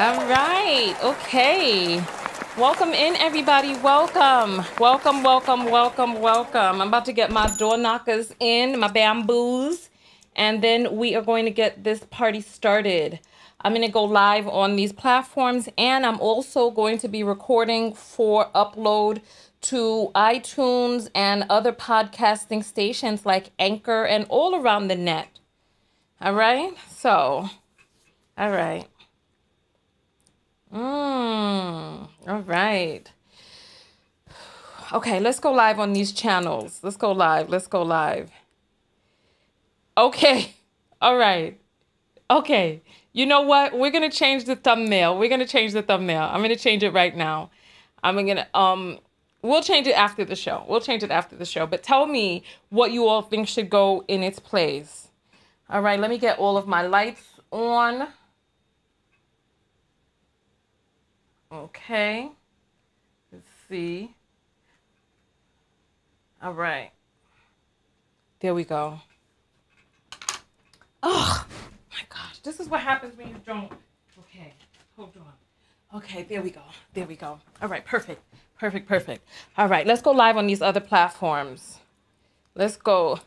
All right. Okay. Welcome in, everybody. Welcome. Welcome, welcome, welcome, welcome. I'm about to get my door knockers in, my bamboos, and then we are going to get this party started. I'm going to go live on these platforms, and I'm also going to be recording for upload to iTunes and other podcasting stations like Anchor and all around the net. All right? So, all right. Mmm. All right. Okay, let's go live on these channels. Let's go live. Let's go live. Okay. All right. Okay. You know what? We're going to change the thumbnail. We're going to change the thumbnail. I'm going to change it right now. I'm going to um we'll change it after the show. We'll change it after the show. But tell me what you all think should go in its place. All right, let me get all of my lights on. Okay. Let's see. All right. There we go. Oh my gosh. This is what happens when you don't. Okay. Hold on. Okay, there we go. There we go. All right, perfect. Perfect, perfect. All right, let's go live on these other platforms. Let's go.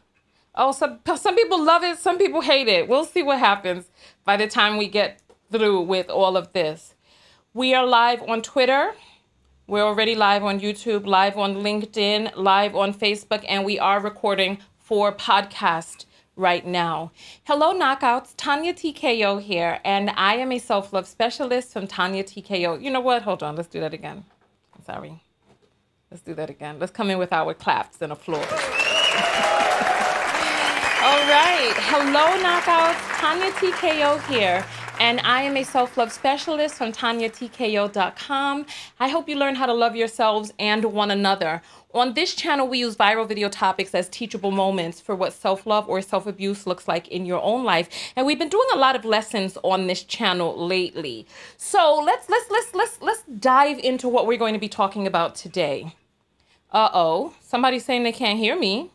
Oh, some some people love it, some people hate it. We'll see what happens by the time we get through with all of this. We are live on Twitter. We're already live on YouTube, live on LinkedIn, live on Facebook, and we are recording for podcast right now. Hello, knockouts. Tonya TKO here, and I am a self love specialist from Tonya TKO. You know what? Hold on. Let's do that again. Sorry. Let's do that again. Let's come in with our claps and applause. All right. Hello, knockouts. Tonya TKO here and I am a self love specialist from TonyaTKO.com. I hope you learn how to love yourselves and one another. On this channel, we use viral video topics as teachable moments for what self love or self abuse looks like in your own life. And we've been doing a lot of lessons on this channel lately. So let's let's let's let's let's dive into what we're going to be talking about today. Uh oh, somebody's saying they can't hear me.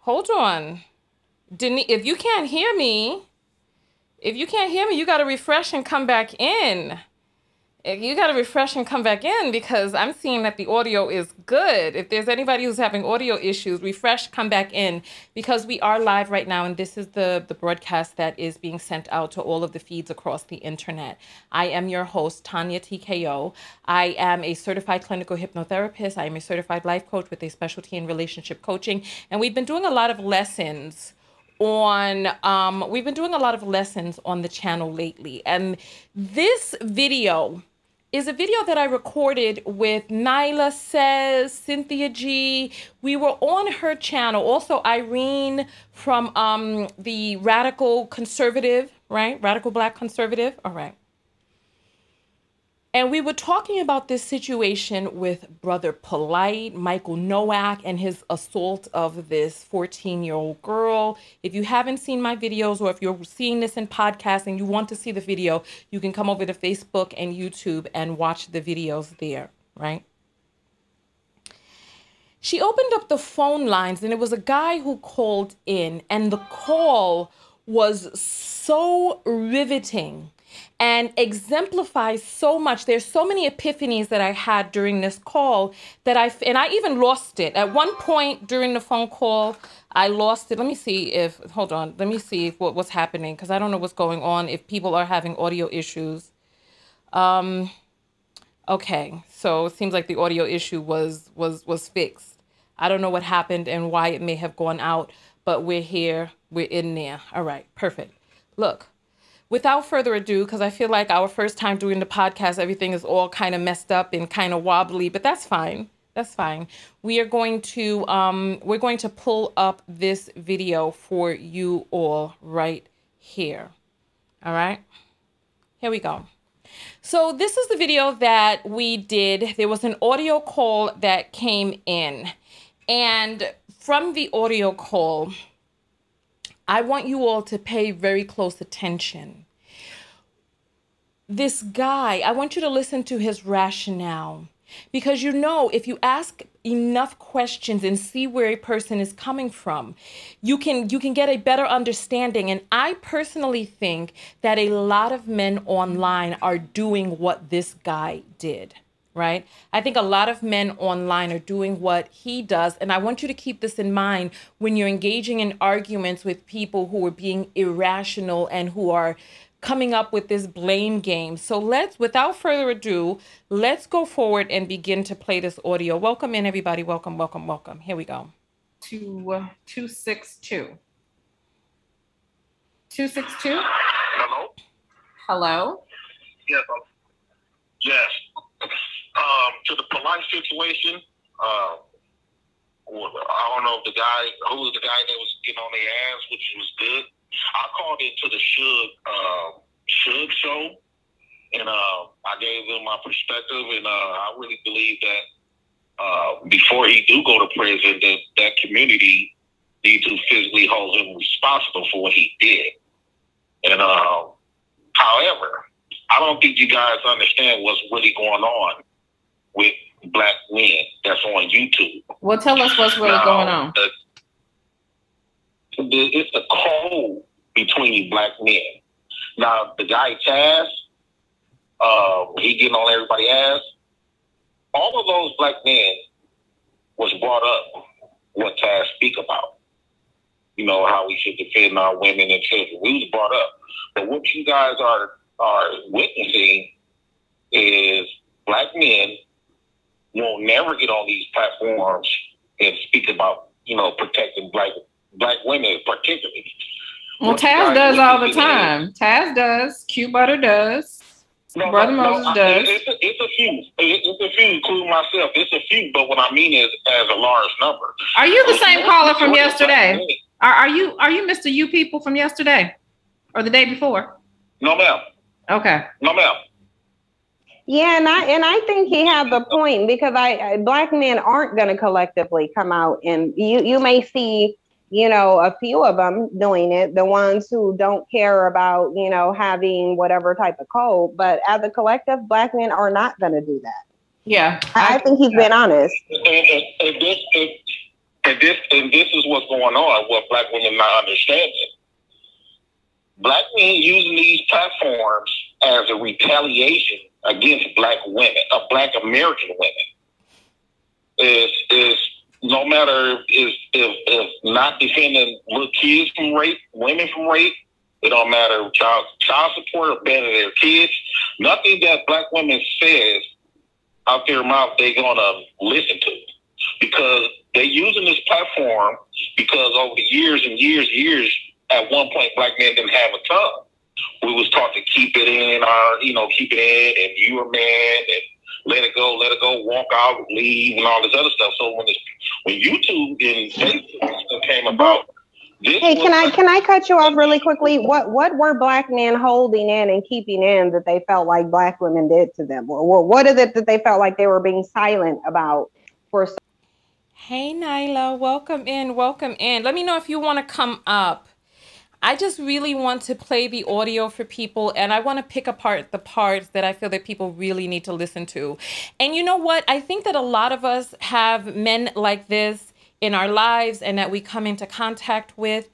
Hold on. Denise, if you can't hear me, if you can't hear me, you got to refresh and come back in. You got to refresh and come back in because I'm seeing that the audio is good. If there's anybody who's having audio issues, refresh, come back in because we are live right now and this is the, the broadcast that is being sent out to all of the feeds across the internet. I am your host, Tonya TKO. I am a certified clinical hypnotherapist. I am a certified life coach with a specialty in relationship coaching. And we've been doing a lot of lessons on um, we've been doing a lot of lessons on the channel lately and this video is a video that I recorded with Nylah Says, Cynthia G. We were on her channel. Also, Irene from um, the Radical Conservative, right? Radical Black Conservative. All right. And we were talking about this situation with Brother Polite, Michael Nowak, and his assault of this 14 year old girl. If you haven't seen my videos, or if you're seeing this in podcast and you want to see the video, you can come over to Facebook and YouTube and watch the videos there, right? She opened up the phone lines, and it was a guy who called in, and the call was so riveting and exemplifies so much. There's so many epiphanies that I had during this call that I, and I even lost it. At one point during the phone call, I lost it. Let me see if, hold on, let me see what was happening because I don't know what's going on, if people are having audio issues. Um, okay, so it seems like the audio issue was, was, was fixed. I don't know what happened and why it may have gone out, but we're here, we're in there. All right, perfect. Look, without further ado, because I feel like our first time doing the podcast, everything is all kind of messed up and kind of wobbly, but that's fine. That's fine. We are going to um, we're going to pull up this video for you all right here. All right. Here we go. So this is the video that we did. There was an audio call that came in. And from the audio call, I want you all to pay very close attention. This guy, I want you to listen to his rationale. because you know if you ask enough questions and see where a person is coming from you can you can get a better understanding and i personally think that a lot of men online are doing what this guy did right? I think a lot of men online are doing what he does. And I want you to keep this in mind when you're engaging in arguments with people who are being irrational and who are coming up with this blame game. So let's, without further ado, let's go forward and begin to play this audio. Welcome in, everybody. Welcome, welcome, welcome. Here we go. Two, uh, 262. 262? Hello? Hello? Yes. Yes. Um, to the polite situation, uh, I don't know if the guy, who was the guy that was getting on their ass, which was good. I called into the Suge, uh, Suge show, and uh, I gave them my perspective, and uh, I really believe that uh, before he do go to prison, that that community need to physically hold him responsible for what he did. And uh, however, I don't think you guys understand what's really going on with black men that's on YouTube. Well, tell us what's really Now, going on. the- the- it's a code between black men. Now, the guy Taz, uh, he getting on everybody's ass. All of those black men was brought up what Taz speak about. You know how we should defend our women and children. We was brought up, but what you guys are are witnessing is black men will never get on these platforms and speak about you know protecting black black women particularly. Well, Taz does all the time. Taz does. Q Butter does. No, Brother no, no, Moses I- does. It's a, it's a few. It's a few, including myself. It's a few, but what I mean is as a large number. Are you the same caller from Majority of black yesterday? Are, are you are you Mr. You people from yesterday or the day before? No, ma'am. Okay. No, ma'am. Yeah, and I and I think he had the point because I, I black men aren't going to collectively come out and you you may see you know a few of them doing it, the ones who don't care about you know having whatever type of code, but as a collective, black men are not going to do that. Yeah. I, I think he's been honest. And, and, and this and, and this and this is what's going on. What black women not understanding. Black men using these platforms as a retaliation against black women, uh, black American women, is is no matter if if, if not defending little kids from rape, women from rape. It don't matter child child support or banning their kids. Nothing that black women says out their mouth they're gonna listen to because they're using this platform because over the years and years and years at one point black men didn't have a tongue. We was taught to keep it in our you know, keep it in and you were man and let it go, let it go, walk out, leave and all this other stuff. So when it's when YouTube and Facebook came about this Hey, can I can I cut you off really quickly? What what were black men holding in and keeping in that they felt like black women did to them? Or, or what is it that they felt like they were being silent about for so Hey, Nylah, welcome in, welcome in. Let me know if you want to come up. I just really want to play the audio for people and I want to pick apart the parts that I feel that people really need to listen to. And you know what? I think that a lot of us have men like this in our lives and that we come into contact with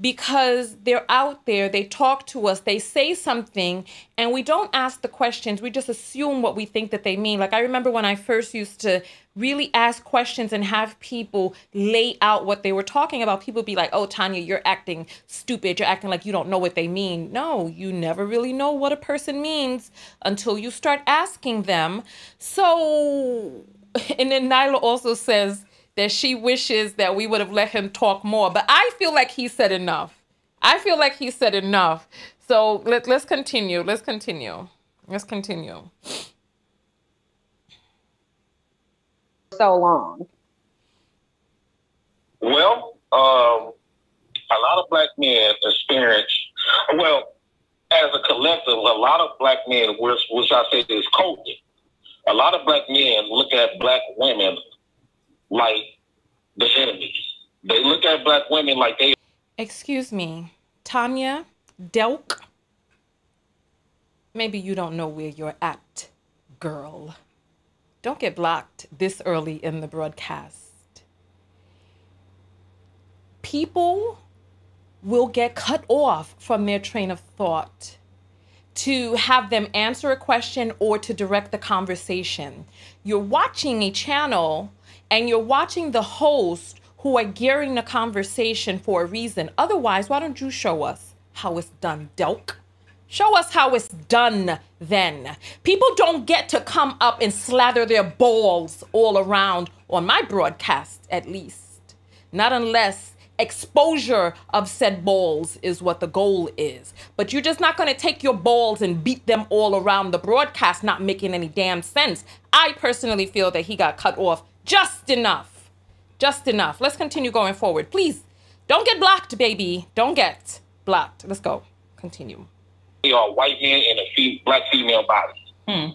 because they're out there, they talk to us, they say something, and we don't ask the questions. We just assume what we think that they mean. Like I remember when I first used to really ask questions and have people lay out what they were talking about. People be like, "Oh, Tonya, you're acting stupid. You're acting like you don't know what they mean." No, you never really know what a person means until you start asking them. So, and then Nylah also says that she wishes that we would have let him talk more. But I feel like he said enough. I feel like he said enough. So let, let's continue. Let's continue. Let's continue. so long? Well, um, a lot of black men experience, well, as a collective, a lot of black men, which, which I say is culture, a lot of black men look at black women like the enemies. They look at black women like they Excuse me, Tanya Delk. Maybe you don't know where you're at, girl. Don't get blocked this early in the broadcast. People will get cut off from their train of thought to have them answer a question or to direct the conversation. You're watching a channel and you're watching the host who are gearing the conversation for a reason. Otherwise, why don't you show us how it's done, Delk? Show us how it's done then. People don't get to come up and slather their balls all around on my broadcast, at least. Not unless exposure of said balls is what the goal is. But you're just not going to take your balls and beat them all around the broadcast, not making any damn sense. I personally feel that he got cut off just enough. Just enough. Let's continue going forward. Please don't get blocked, baby. Don't get blocked. Let's go. Continue. They are white men in a black female body. Hmm.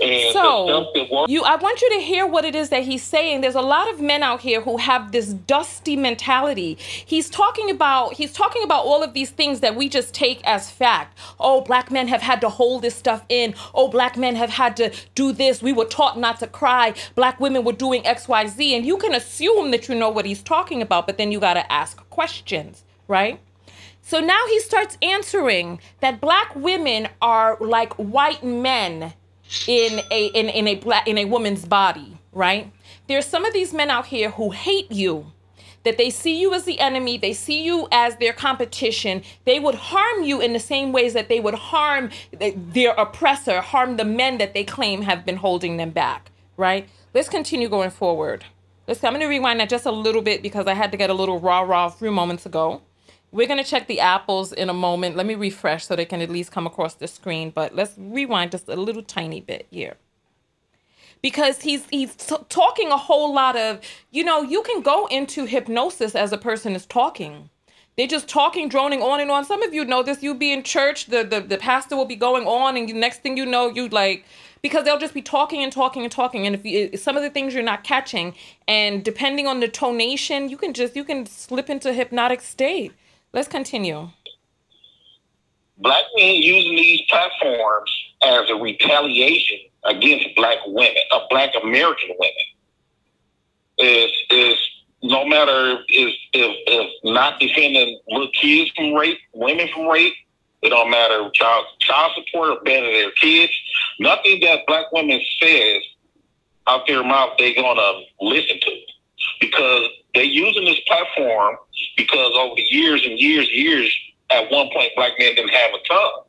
And So the stuff that was you, I want you to hear what it is that he's saying. There's a lot of men out here who have this dusty mentality. He's talking about he's talking about all of these things that we just take as fact. Oh, black men have had to hold this stuff in. Oh, black men have had to do this. We were taught not to cry. Black women were doing X, Y, Z, and you can assume that you know what he's talking about, but then you got to ask questions, right? So now he starts answering that black women are like white men in a in, in a black in a woman's body, right? There's some of these men out here who hate you, that they see you as the enemy, they see you as their competition. They would harm you in the same ways that they would harm their oppressor, harm the men that they claim have been holding them back, right? Let's continue going forward. Let's I'm gonna rewind that just a little bit because I had to get a little rah rah a few moments ago. We're going to check the apples in a moment. Let me refresh so they can at least come across the screen, but let's rewind just a little tiny bit here. Because he's he's talking a whole lot of, you know, you can go into hypnosis as a person is talking. They're just talking, droning on and on. Some of you know this. You be in church, the, the, the pastor will be going on, and you, next thing you know, you like, because they'll just be talking and talking and talking. And if you, some of the things you're not catching, and depending on the tonation, you can just, you can slip into hypnotic state. Let's continue. black men using these platforms as a retaliation against black women, uh, black American women, is is no matter is if, if not defending little kids from rape, women from rape. It don't matter child child support or their kids. Nothing that black women says out their mouth they're gonna listen to because they're using this platform because over the years and years and years, at one point, black men didn't have a tongue.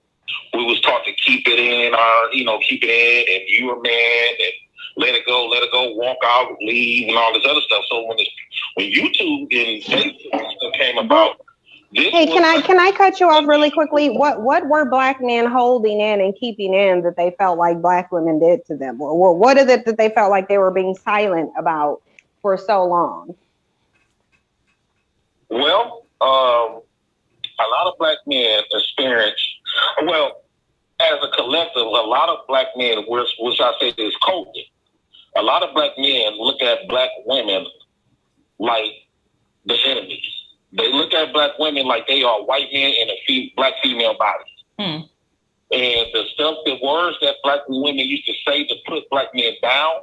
We was taught to keep it in our, you know, keep it in, and you were man, and let it go, let it go, walk out, leave, and all this other stuff. So when it's, when YouTube and Facebook came about, this Hey, can I can I cut you off really quickly? What what were black men holding in and keeping in that they felt like black women did to them? Or, or what is it that they felt like they were being silent about for so long? Well, um, a lot of black men experience, well, as a collective, a lot of black men, which, which I say is culture, a lot of black men look at black women like the enemies. They look at black women like they are white men in a fe- black female body. Hmm. And the stuff, the words that black women used to say to put black men down,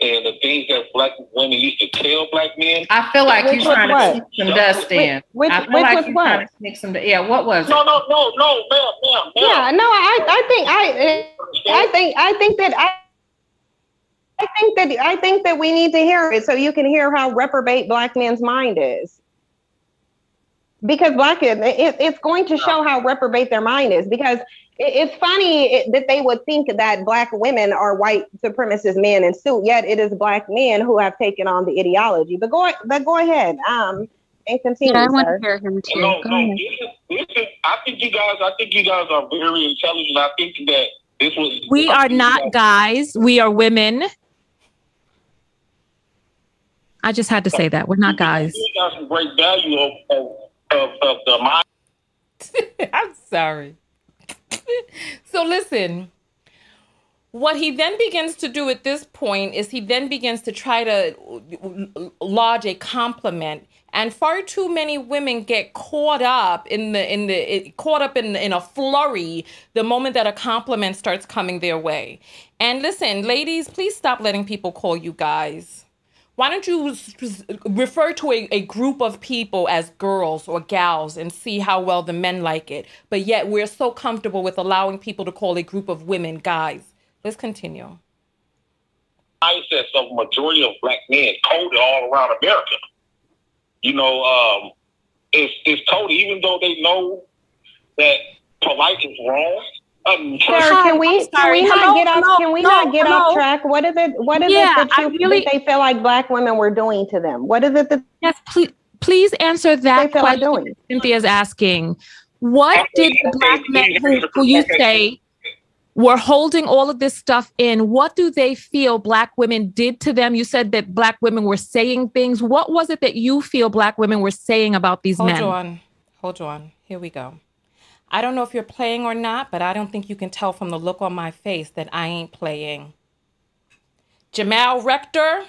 and the things that black women used to tell black men, I feel like you're trying what? to sneak some dust in. Which I feel which like was you're what? trying to sneak some. Yeah, what was it? no, no, no, no, ma'am, ma'am, ma'am. Yeah, no, I I think I I think I think that I I think that I think that we need to hear it so you can hear how reprobate black men's mind is. Because black it, it, it's going to show how reprobate their mind is. Because it, it's funny that they would think that black women are white supremacist men in suit, yet it is black men who have taken on the ideology. But go but go ahead, um, and continue, Yeah, I want to hear him too. No, Go no. ahead. Listen, listen, I think you guys. I think you guys are very intelligent. I think that this was. We I are not guys- guys. We are women. I just had to say that. We're not guys. You got some great value of of, of, of the mind. I'm sorry. so listen, What he then begins to do at this point is he then begins to try to lodge a compliment. And far too many women get caught up in the in the it, caught up in in a flurry the moment that a compliment starts coming their way. And listen ladies please stop letting people call you guys why don't you refer to a, a group of people as girls or gals and see how well the men like it. But yet we're so comfortable with allowing people to call a group of women guys. Let's continue. I mindsets of majority of black men coded all around america. You know, um, it's it's told even though they know that polite is wrong. Um, Sarah, can we can we not get off can we not get off track? What is it? What is yeah, it that you really, they feel like black women were doing to them? What is it that yes, please please answer that question. Like Cynthia's asking. What did the black men who, who you say were holding all of this stuff in. What do they feel Black women did to them? You said that Black women were saying things. What was it that you feel Black women were saying about these Hold men? Hold on. Hold on. Here we go. I don't know if you're playing or not, but I don't think you can tell from the look on my face that I ain't playing. Jamal Rector.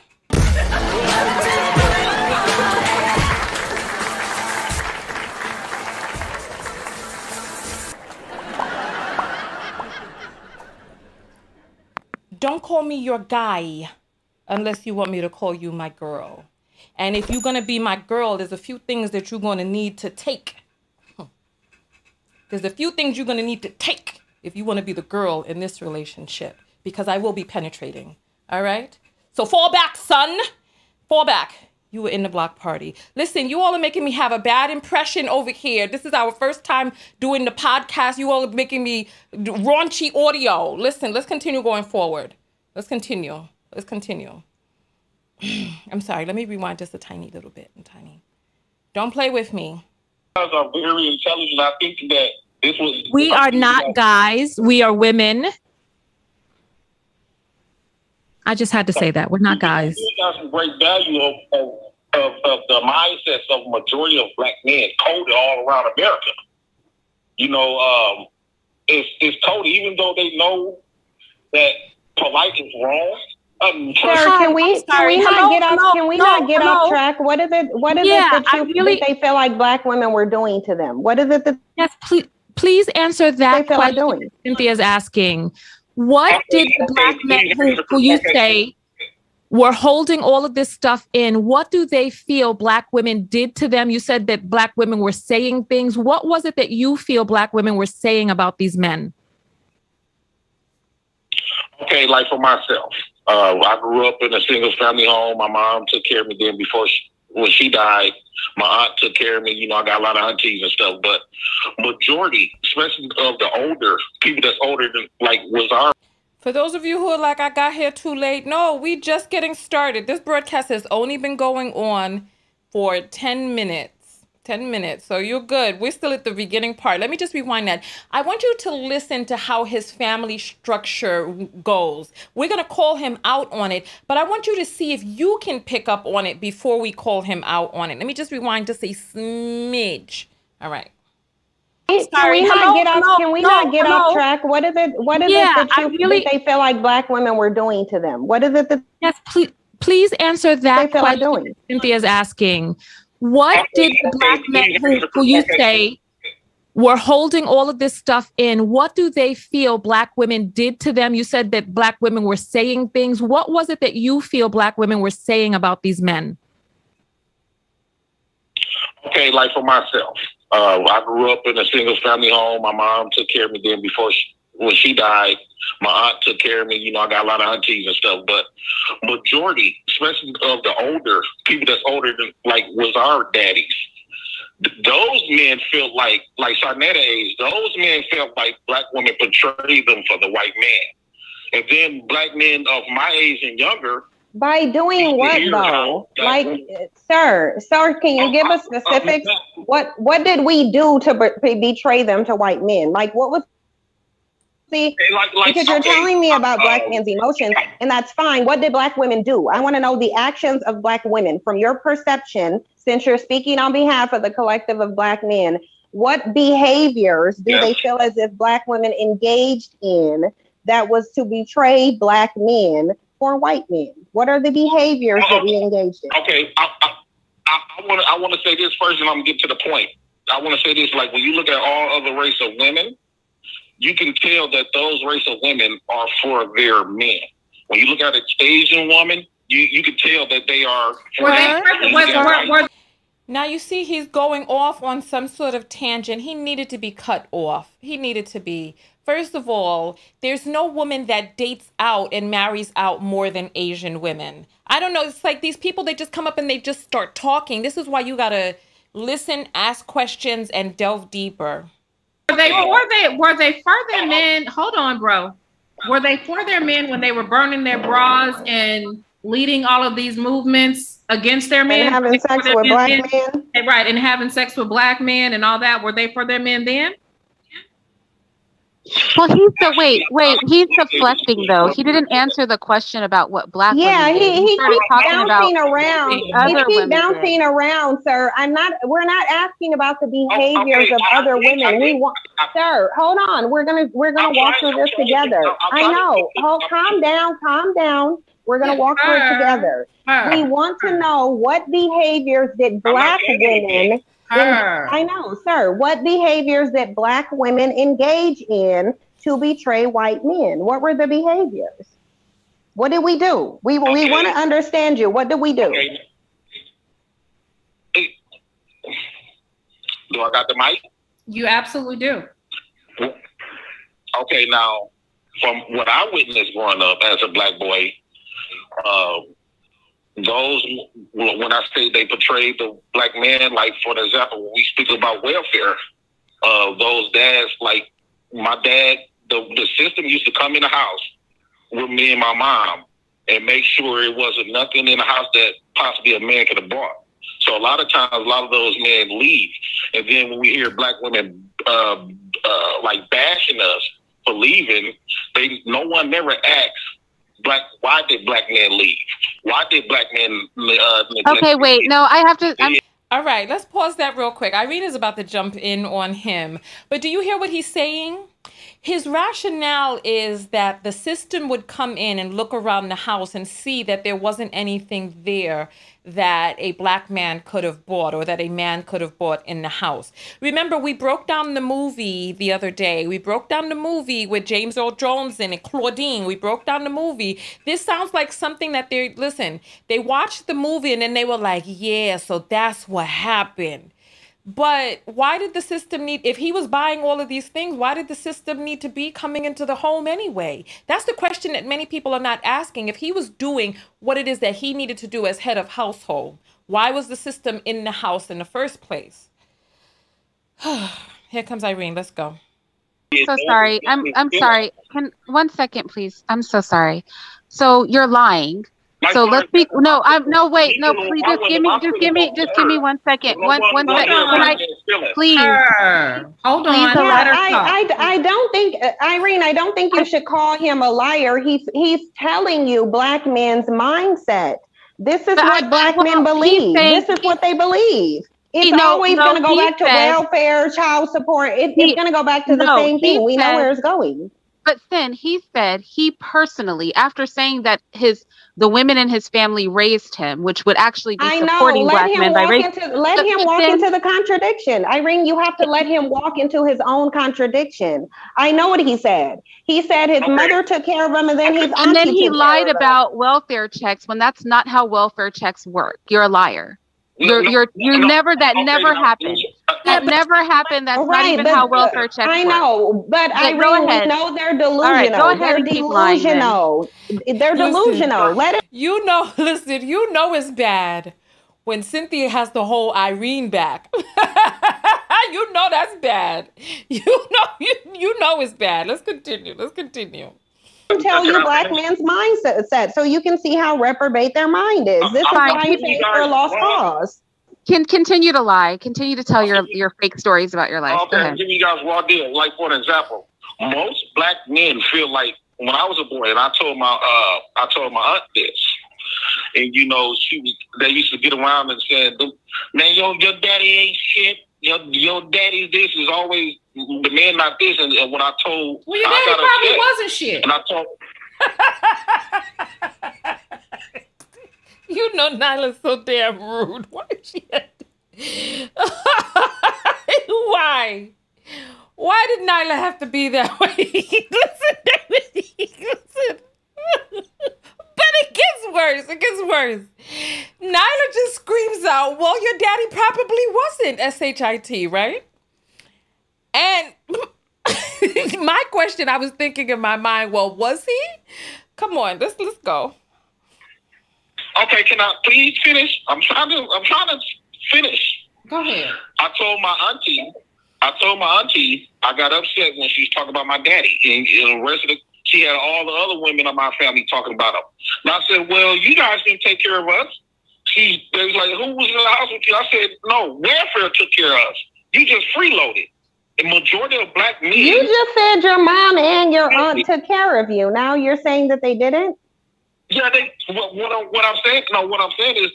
don't call me your guy unless you want me to call you my girl. And if you're to be my girl, there's a few things that you're to need to take. There's a few things you're going to need to take if you want to be the girl in this relationship because I will be penetrating. All right? So fall back, son. Fall back you were in the block party. Listen, you all are making me have a bad impression over here. This is our first time doing the podcast. You all are making me raunchy audio. Listen, let's continue going forward. Let's continue. Let's continue. I'm sorry. Let me rewind just a tiny little bit. Tiny. Don't play with me. Guys are very intelligent. I think that this was. We are not guys. We are women. I just had to say that we're not guys. You got some great value of, of, of, of the mindsets of majority of black men coded all around America. You know, um, it's it's coded even though they know that polite is wrong. Um, Sarah, can we can we not get off hello, can we not get off track? What is it? What is yeah, it that you really, that they feel like black women were doing to them? What is it that yes, please please answer that question. Like Cynthia's asking. What did the black men who, who you say were holding all of this stuff in, what do they feel black women did to them? You said that black women were saying things. What was it that you feel black women were saying about these men? Okay, like for myself, uh, I grew up in a single family home. My mom took care of me then before she, when she died. My aunt took care of me. You know, I got a lot of aunties and stuff, but majority, especially of the older people that's older than like was our. For those of you who are like, I got here too late. No, we just getting started. This broadcast has only been going on for 10 minutes. 10 minutes. So you're good. We're still at the beginning part. Let me just rewind that. I want you to listen to how his family structure goes. We're going to call him out on it, but I want you to see if you can pick up on it before we call him out on it. Let me just rewind just a smidge. All right. Can we not get off? Can we not get off track? What is it? What is yeah, it that, you, really, that they feel like black women were doing to them? What is it that? Yes, please. Please answer that question. Like Cynthia's asking. What did the black men who, who you say were holding all of this stuff in, what do they feel black women did to them? You said that black women were saying things. What was it that you feel black women were saying about these men? Okay, like for myself, uh, I grew up in a single family home. My mom took care of me then before she, when she died. My aunt took care of me. You know, I got a lot of aunties and stuff, but majority, especially of the older people that's older than like was our daddies. Those men felt like, like Sarnetta age, those men felt like black women portrayed them for the white man. And then black men of my age and younger by doing what though? Like, eh, sir, sir, can you give us specifics? What what did we do to betray them to white men? Like, what was See, like, like, because you're telling me about black men's emotions, and that's fine. What did black women do? I want to know the actions of black women from your perception, since you're speaking on behalf of the collective of black men. What behaviors do yes. they feel as if black women engaged in that was to betray black men for white men? What are the behaviors that we engaged in? Okay, I, I want to I want to say this first, and I'm gonna get to the point. I want to say this: like when you look at all other race of women, you can tell that those race of women are for their men. When you look at an Asian woman, you you can tell that they are. For their now you see he's going off on some sort of tangent. He needed to be cut off. He needed to be. First of all, there's no woman that dates out and marries out more than Asian women. I don't know. It's like these people, they just come up and they just start talking. This is why you got to listen, ask questions, and delve deeper. Were they for they were they for their men? Hold on, bro. Were they for their men when they were burning their bras and leading all of these movements against their men? And having sex with black men? men? Right, and having sex with black men and all that. Were they for their men then? Well, he's the wait, wait. He's deflecting though. He didn't answer the question about what black. Women Yeah, he, he, he keeps bouncing around. He keeps bouncing around, sir. I'm not. We're not asking about the behaviors okay, of I, other I, women. We want, sir. Hold on. We're gonna we're gonna I'm walk through this together. I know. Hold, calm down. Calm down. We're gonna walk through it together. We want to know what behaviors did black women I know, sir. What behaviors that black women engage in to betray white men? What were the behaviors? What did we do? We okay. we want to understand you. What did we do? Okay. Do I got the mic? You absolutely do. Okay, now from what I witnessed growing up as a black boy, uh, those when I say they portrayed the black man, like for example, when we speak about welfare, uh, those dads, like my dad, the the system used to come in the house with me and my mom and make sure it wasn't nothing in the house that possibly a man could have bought. So a lot of times, a lot of those men leave, and then when we hear black women uh, uh, like bashing us for leaving, they no one never asks black why did black men leave? Why did black men? Uh, okay, wait. No, I have to. I'm- All right, let's pause that real quick. Irene is about to jump in on him, but do you hear what he's saying? His rationale is that the system would come in and look around the house and see that there wasn't anything there that a black man could have bought or that a man could have bought in the house. Remember, we broke down the movie the other day. We broke down the movie with James Earl Jones and Claudine. We broke down the movie. This sounds like something that they listen, they watched the movie and then they were like, yeah, so that's what happened. But why did the system need, if he was buying all of these things, why did the system need to be coming into the home anyway? That's the question that many people are not asking. If he was doing what it is that he needed to do as head of household, why was the system in the house in the first place? Here comes Irene. Let's go. I'm so sorry. I'm I'm sorry. Can one second, please? I'm so sorry. So you're lying so let's be no. I'm no wait no. Please just give me just give me just give me one second. One one second. Can I please hold on? Please I, I I don't think uh, Irene. I don't think you should call him a liar. He's he's telling you black men's mindset. This is what I, black well, men believe. Saying, this is what they believe. It's no, always no, going to go back to welfare, child support. It, he, it's going to go back to the no, same thing. We know where it's going. But then he said he personally, after saying that his the women in his family raised him, which would actually be I supporting know. black men by raising. Let but him walk into the contradiction. Irene, you have to let him walk into his own contradiction. I know what he said. He said his mother took care of him, and then his and then he lied about welfare checks when that's not how welfare checks work. You're a liar. You're you're you no, never that okay, never no, happened. That never happened. That's right, not even how welfare checks I know, work. but I really know they're delusional. All right, go ahead they're delusional. They're delusional. Listen, Let it. You know, listen. You know it's bad when Cynthia has the whole Irene back. you know that's bad. You know you you know it's bad. Let's continue. Let's continue tell you black man's mindset set so you can see how reprobate their mind is. This is why you say for a lost cause. Can continue to lie. Continue to tell your your fake stories about your life. Okay, give you guys raw deal. Like for an example, most black men feel like when I was a boy, and I told my uh, I told my aunt this, and you know she was, they used to get around and said, "Man, yo, your daddy ain't shit. your your daddy's this is always the man not this. And, and when I told, well, your daddy probably upset, wasn't shit. And I told. you know, Nylah's so damn rude. Why is she? Why? Why did Nylah have to be that way? listen, David, listen. but it gets worse. It gets worse. Nylah just screams out, Well, your daddy probably wasn't SHIT, right? And my question, I was thinking in my mind, well, was he? Come on, let's let's go. Okay, can I please finish? I'm trying to I'm trying to finish. Go ahead. I told my auntie, I told my auntie I got upset when she was talking about my daddy and, and the rest of the she had all the other women of my family talking about him. And I said, Well, you guys didn't take care of us. She they was like, Who was in the house with you? I said, No, welfare took care of us. You just freeloaded. The majority of black men You just said your mom and your aunt took care of you. Now you're saying that they didn't? Yeah, they what, what, I'm, what I'm saying no, what I'm saying is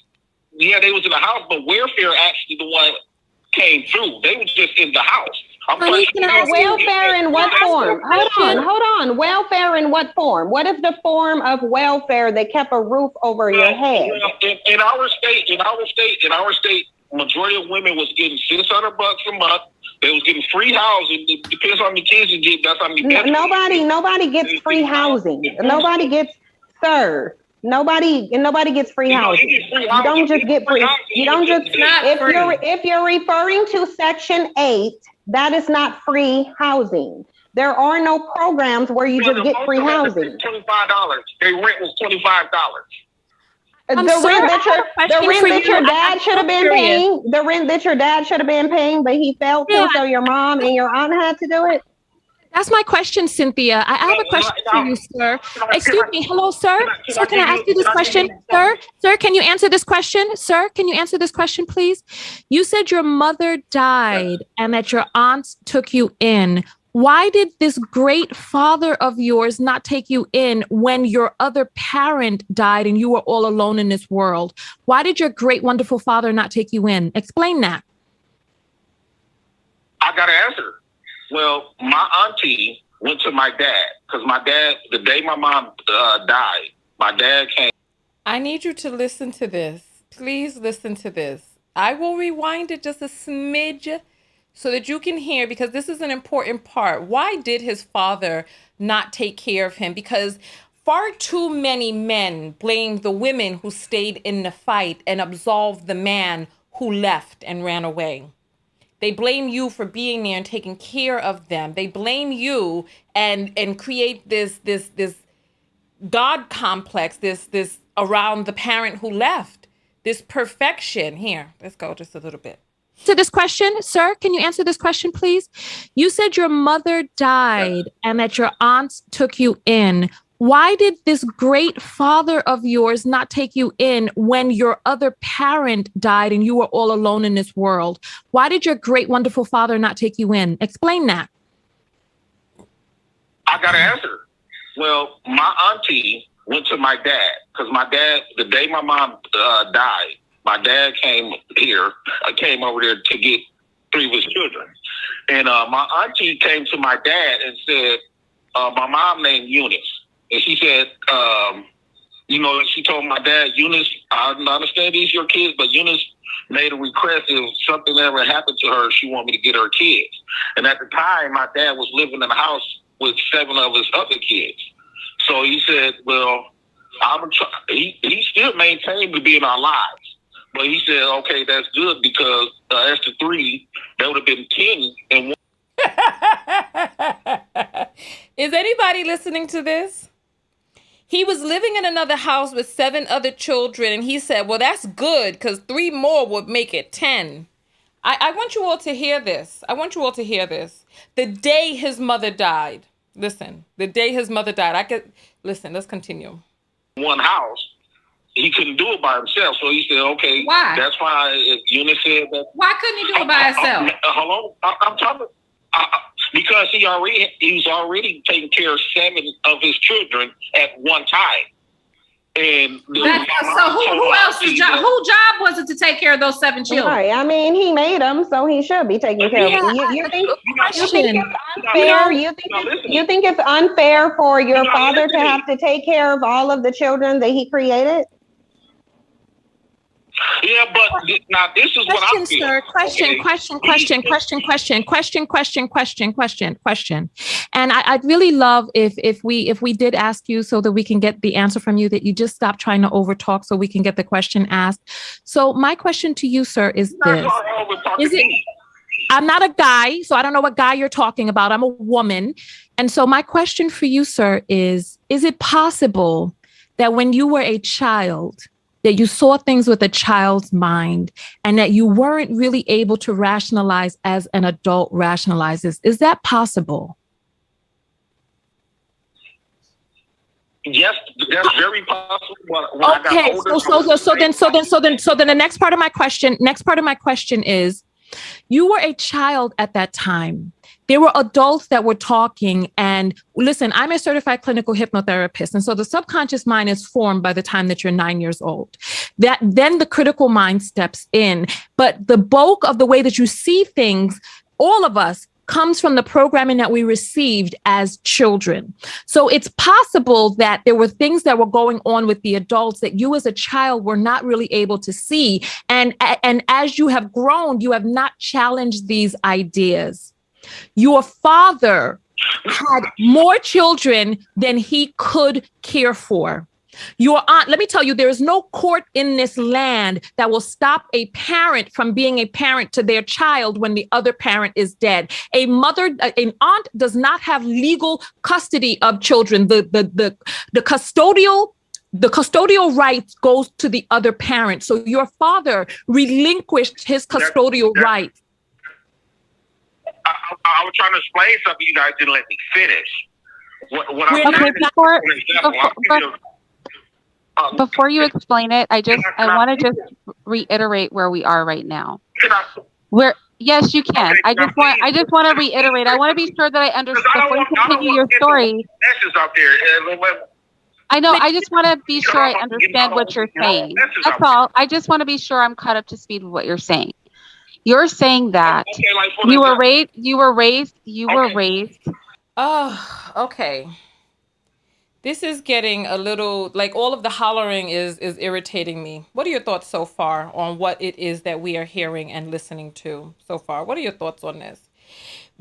yeah, they was in the house, but welfare actually the one came through. They was just in the house. I'm Honey, welfare in what form? Hold on, hold on. Welfare in what form? What is the form of welfare that kept a roof over well, your head? In, in, our state, in our state, in our state, majority of women was getting six hundred bucks a month. They was getting free housing. It depends on the kids you get. That's how many. No, nobody, nobody gets free housing. Nobody gets, sir. Nobody and nobody gets free you housing. Know, free you don't just get free. You don't just if free. you're if you're referring to Section Eight, that is not free housing. There are no programs where you just get free housing. Twenty-five dollars. Their rent was twenty-five dollars. The rent that your the rent that your dad should have been paying, the rent that your dad should have been paying, but he failed to, so your mom and your aunt had to do it. That's my question, Cynthia. I have a question for you, sir. Excuse me. Hello, sir. Sir, can I ask you this question? Sir, sir, can you answer this question? Sir, can you answer this question, please? You said your mother died and that your aunts took you in. Why did this great father of yours not take you in when your other parent died and you were all alone in this world? Why did your great, wonderful father not take you in? Explain that. I got to answer. Well, my auntie went to my dad because my dad, the day my mom uh, died, my dad came. I need you to listen to this. Please listen to this. I will rewind it just a smidge so that you can hear because this is an important part. Why did his father not take care of him? Because far too many men blame the women who stayed in the fight and absolved the man who left and ran away. They blame you for being there and taking care of them. They blame you and and create this this this God complex, this this around the parent who left. This perfection. Here, let's go just a little bit. To this question, sir, can you answer this question, please? You said your mother died and that your aunts took you in. Why did this great father of yours not take you in when your other parent died and you were all alone in this world? Why did your great, wonderful father not take you in? Explain that. I got to answer. Well, my auntie went to my dad because my dad, the day my mom uh, died, my dad came here, I uh, came over there to get three of his children. And uh, my auntie came to my dad and said, uh, my mom named Eunice and she said, um, you know, she told my dad, Eunice, I understand these your kids, but Eunice made a request if something ever happened to her, she wanted me to get her kids. And at the time, my dad was living in a house with seven of his other kids. So he said, well, I'm try- he, he still maintained to be in our lives. But he said, okay, that's good because uh, as to three, that would have been 10 and one. Is anybody listening to this? He was living in another house with seven other children, and he said, Well, that's good because three more would make it 10. I, I want you all to hear this. I want you all to hear this. The day his mother died, listen, the day his mother died, I could listen, let's continue. One house, he couldn't do it by himself. So he said, okay, why? That's why Eunice said that. Why couldn't he do it by himself? Uh, hello? I, I'm talking because he already he was already taking care of seven of his children at one time. And That's, so who, who else's job? Who job was it to take care of those seven children? Right. I mean, he made them, so he should be taking care yeah, of them. You, you, think, you think it's unfair? You think you think it's unfair for your father to have to take care of all of the children that he created? Yeah, but now this is question, what I feel. Sir, question, okay. question, question, question, question, question, question, question, question, question. And I, would really love if if we if we did ask you so that we can get the answer from you that you just stop trying to overtalk so we can get the question asked. So my question to you, sir, is this: Is it? I'm not a guy, so I don't know what guy you're talking about. I'm a woman. And so my question for you, sir, is: Is it possible that when you were a child? That you saw things with a child's mind and that you weren't really able to rationalize as an adult rationalizes. Is that possible? Yes, that's very possible. When okay, older, so, so, so then so then so then so then the next part of my question, next part of my question is you were a child at that time there were adults that were talking and listen i'm a certified clinical hypnotherapist and so the subconscious mind is formed by the time that you're nine years old that then the critical mind steps in but the bulk of the way that you see things all of us comes from the programming that we received as children. So it's possible that there were things that were going on with the adults that you as a child were not really able to see. And, and as you have grown, you have not challenged these ideas. Your father had more children than he could care for. Your aunt, let me tell you, there is no court in this land that will stop a parent from being a parent to their child when the other parent is dead. A mother, uh, an aunt does not have legal custody of children. The, the, the, the custodial the custodial rights goes to the other parent. So your father relinquished his custodial rights I, I, was trying to explain something. You guys didn't let me finish. What, what I'm okay, before, before, um, before you explain it, I just I, I want to just reiterate where we are right now. Where yes, you can. Okay, I just want I just want to reiterate. I want to be sure that I understand before you continue your story. Out there. I know. I just want to be sure I understand what you're saying. That's all. I just want to be sure I'm caught up to speed with what you're saying. You're saying that okay, like you were raised. You were raised. You okay. were raised. Oh, okay. This is getting a little like all of the hollering is is irritating me. What are your thoughts so far on what it is that we are hearing and listening to so far? What are your thoughts on this?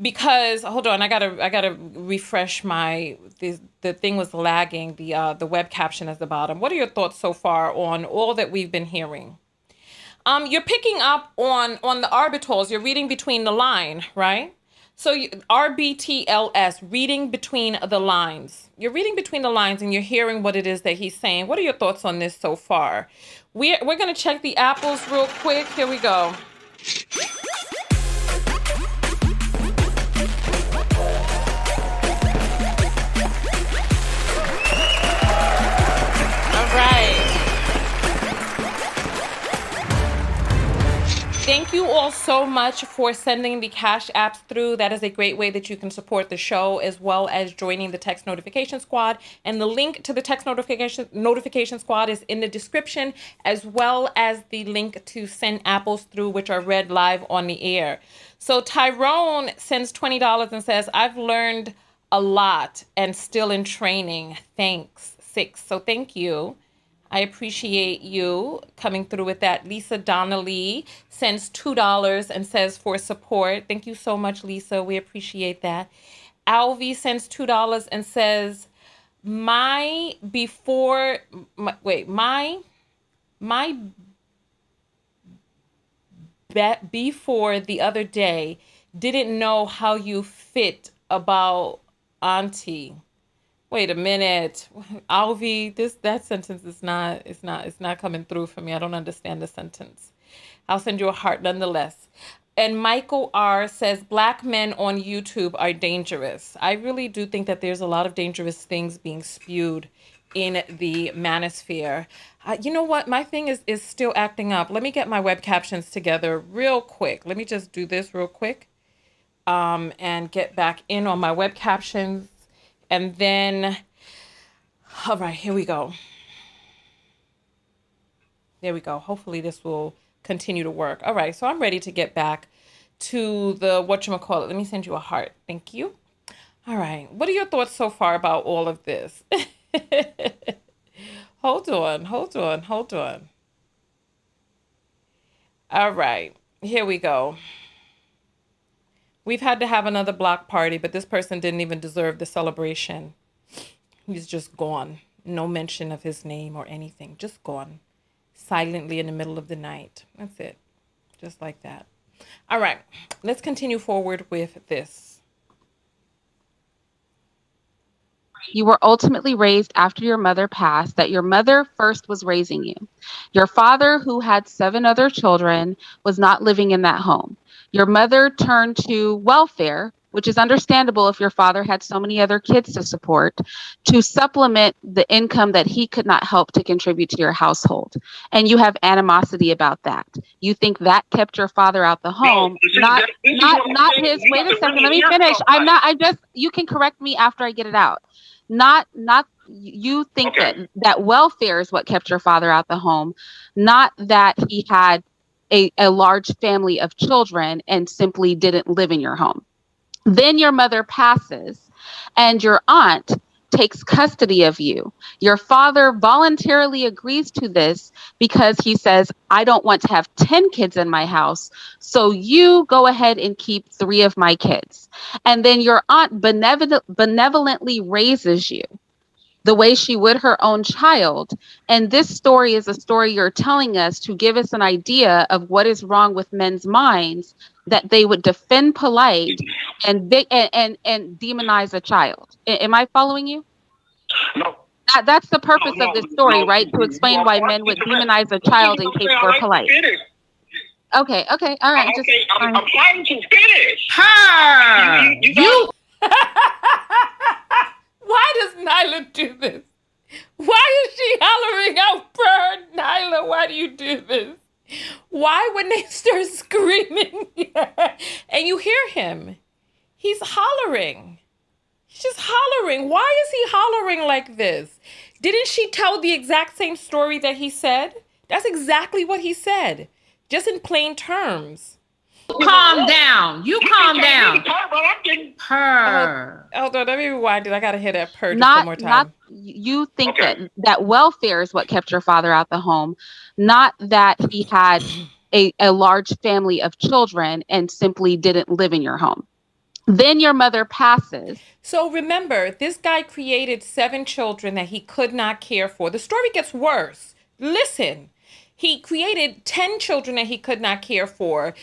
Because hold on, I gotta I gotta refresh my the the thing was lagging. The uh the web caption at the bottom. What are your thoughts so far on all that we've been hearing? Um, you're picking up on on the arbitals. You're reading between the line, right? So you, RBTLS, reading between the lines. You're reading between the lines and you're hearing what it is that he's saying. What are your thoughts on this so far? We're, we're going to check the apples real quick. Here we go. Thank you all so much for sending the cash apps through. That is a great way that you can support the show as well as joining the text notification squad. And the link to the text notification notification squad is in the description, as well as the link to send apples through, which are read live on the air. So Tyrone sends $20 and says, I've learned a lot and still in training. Thanks. Six. So thank you. I appreciate you coming through with that. Lisa Donnelly sends $2 and says for support. Thank you so much, Lisa. We appreciate that. Alvi sends $2 and says, my before, my, wait, my, my bet before the other day didn't know how you fit about auntie wait a minute. Alvi this that sentence is not it's not it's not coming through for me. I don't understand the sentence. I'll send you a heart nonetheless. And michael r says black men on youtube are dangerous. I really do think that there's a lot of dangerous things being spewed in the manosphere. Uh, you know what? My thing is is still acting up. Let me get my web captions together real quick. Let me just do this real quick um, and get back in on my web captions and then, all right, here we go. There we go. Hopefully this will continue to work. All right, so I'm ready to get back to the what you call it. Let me send you a heart. Thank you. All right. What are your thoughts so far about all of this? hold on, hold on, hold on. All right. Here we go. We've had to have another block party, but this person didn't even deserve the celebration. He's just gone. No mention of his name or anything. Just gone. Silently in the middle of the night. That's it. Just like that. All right. Let's continue forward with this. You were ultimately raised after your mother passed, that your mother first was raising you. Your father, who had seven other children, was not living in that home. Your mother turned to welfare, which is understandable if your father had so many other kids to support, to supplement the income that he could not help to contribute to your household. And you have animosity about that. You think that kept your father out the home, no, not not not his. Wait a second, let me finish. I'm not. I just you can correct me after I get it out. Not not you think okay. that that welfare is what kept your father out the home, not that he had a, a large family of children and simply didn't live in your home. Then your mother passes, and your aunt takes custody of you. Your father voluntarily agrees to this because he says, I don't want to have 10 kids in my house. So you go ahead and keep three of my kids. And then your aunt benevolently raises you the way she would her own child. And this story is a story you're telling us to give us an idea of what is wrong with men's minds that they would defend polite and and and, and demonize a child. am I following you? No. That, that's the purpose no, no, of this story, no, right? To explain why men would demonize a child in case we're polite. Okay, okay, all right. Okay, just, I'm, I'm trying to finish. Ha! You, you, you, you Why does Nylah do this? Why is she hollering out for her? Nylah, why do you do this? Why, when they start screaming and you hear him, he's hollering. He's just hollering. Why is he hollering like this? Didn't she tell the exact same story that he said? That's exactly what he said, just in plain terms. Calm down. You calm down. Purr. Oh, hold on, let me rewind it. I gotta hear that purr not, one more time. Not, you think okay. that that welfare is what kept your father out the home, not that he had a, a large family of children and simply didn't live in your home. Then your mother passes. So remember, this guy created seven children that he could not care for. The story gets worse. Listen, he created 10 children that he could not care for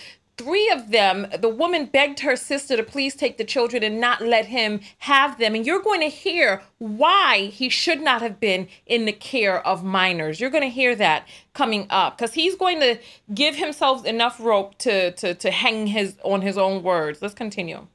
three of them, the woman begged her sister to please take the children and not let him have them. And you're going to hear why he should not have been in the care of minors. You're going to hear that coming up because he's going to give himself enough rope to, to, to hang his on his own words. Let's continue.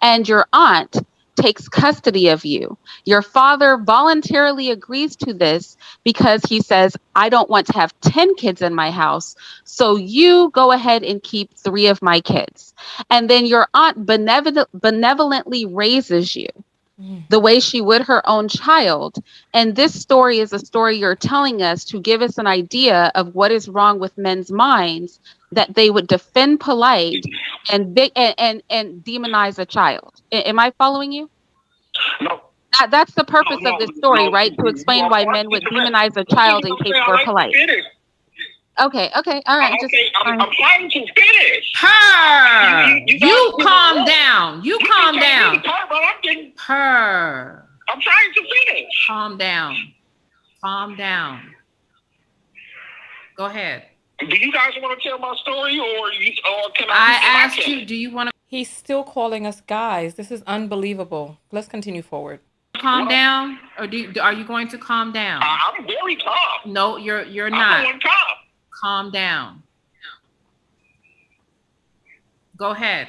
And your aunt takes custody of you. Your father voluntarily agrees to this because he says, I don't want to have 10 kids in my house. So you go ahead and keep three of my kids. And then your aunt benevolently raises you. Mm. the way she would her own child. And this story is a story you're telling us to give us an idea of what is wrong with men's minds that they would defend polite and and and, and demonize a child. Am I following you? No. That, that's the purpose no, no, of this story, no, right? To explain why men would demonize a child in case we're polite. Okay, okay, all right. Okay, just, I'm, I'm, trying to finish. Her. You, you, you calm down. You, you calm down. Her. I'm trying to finish. Calm down. Calm down. Go ahead. Do you guys want to tell my story, or you, or can I? I asked you. Do you want to? He's still calling us guys. This is unbelievable. Let's continue forward. Calm well, down, or do you, are you going to calm down? I'm very calm. No, you're you're not. I'm calm. Calm down. Go ahead.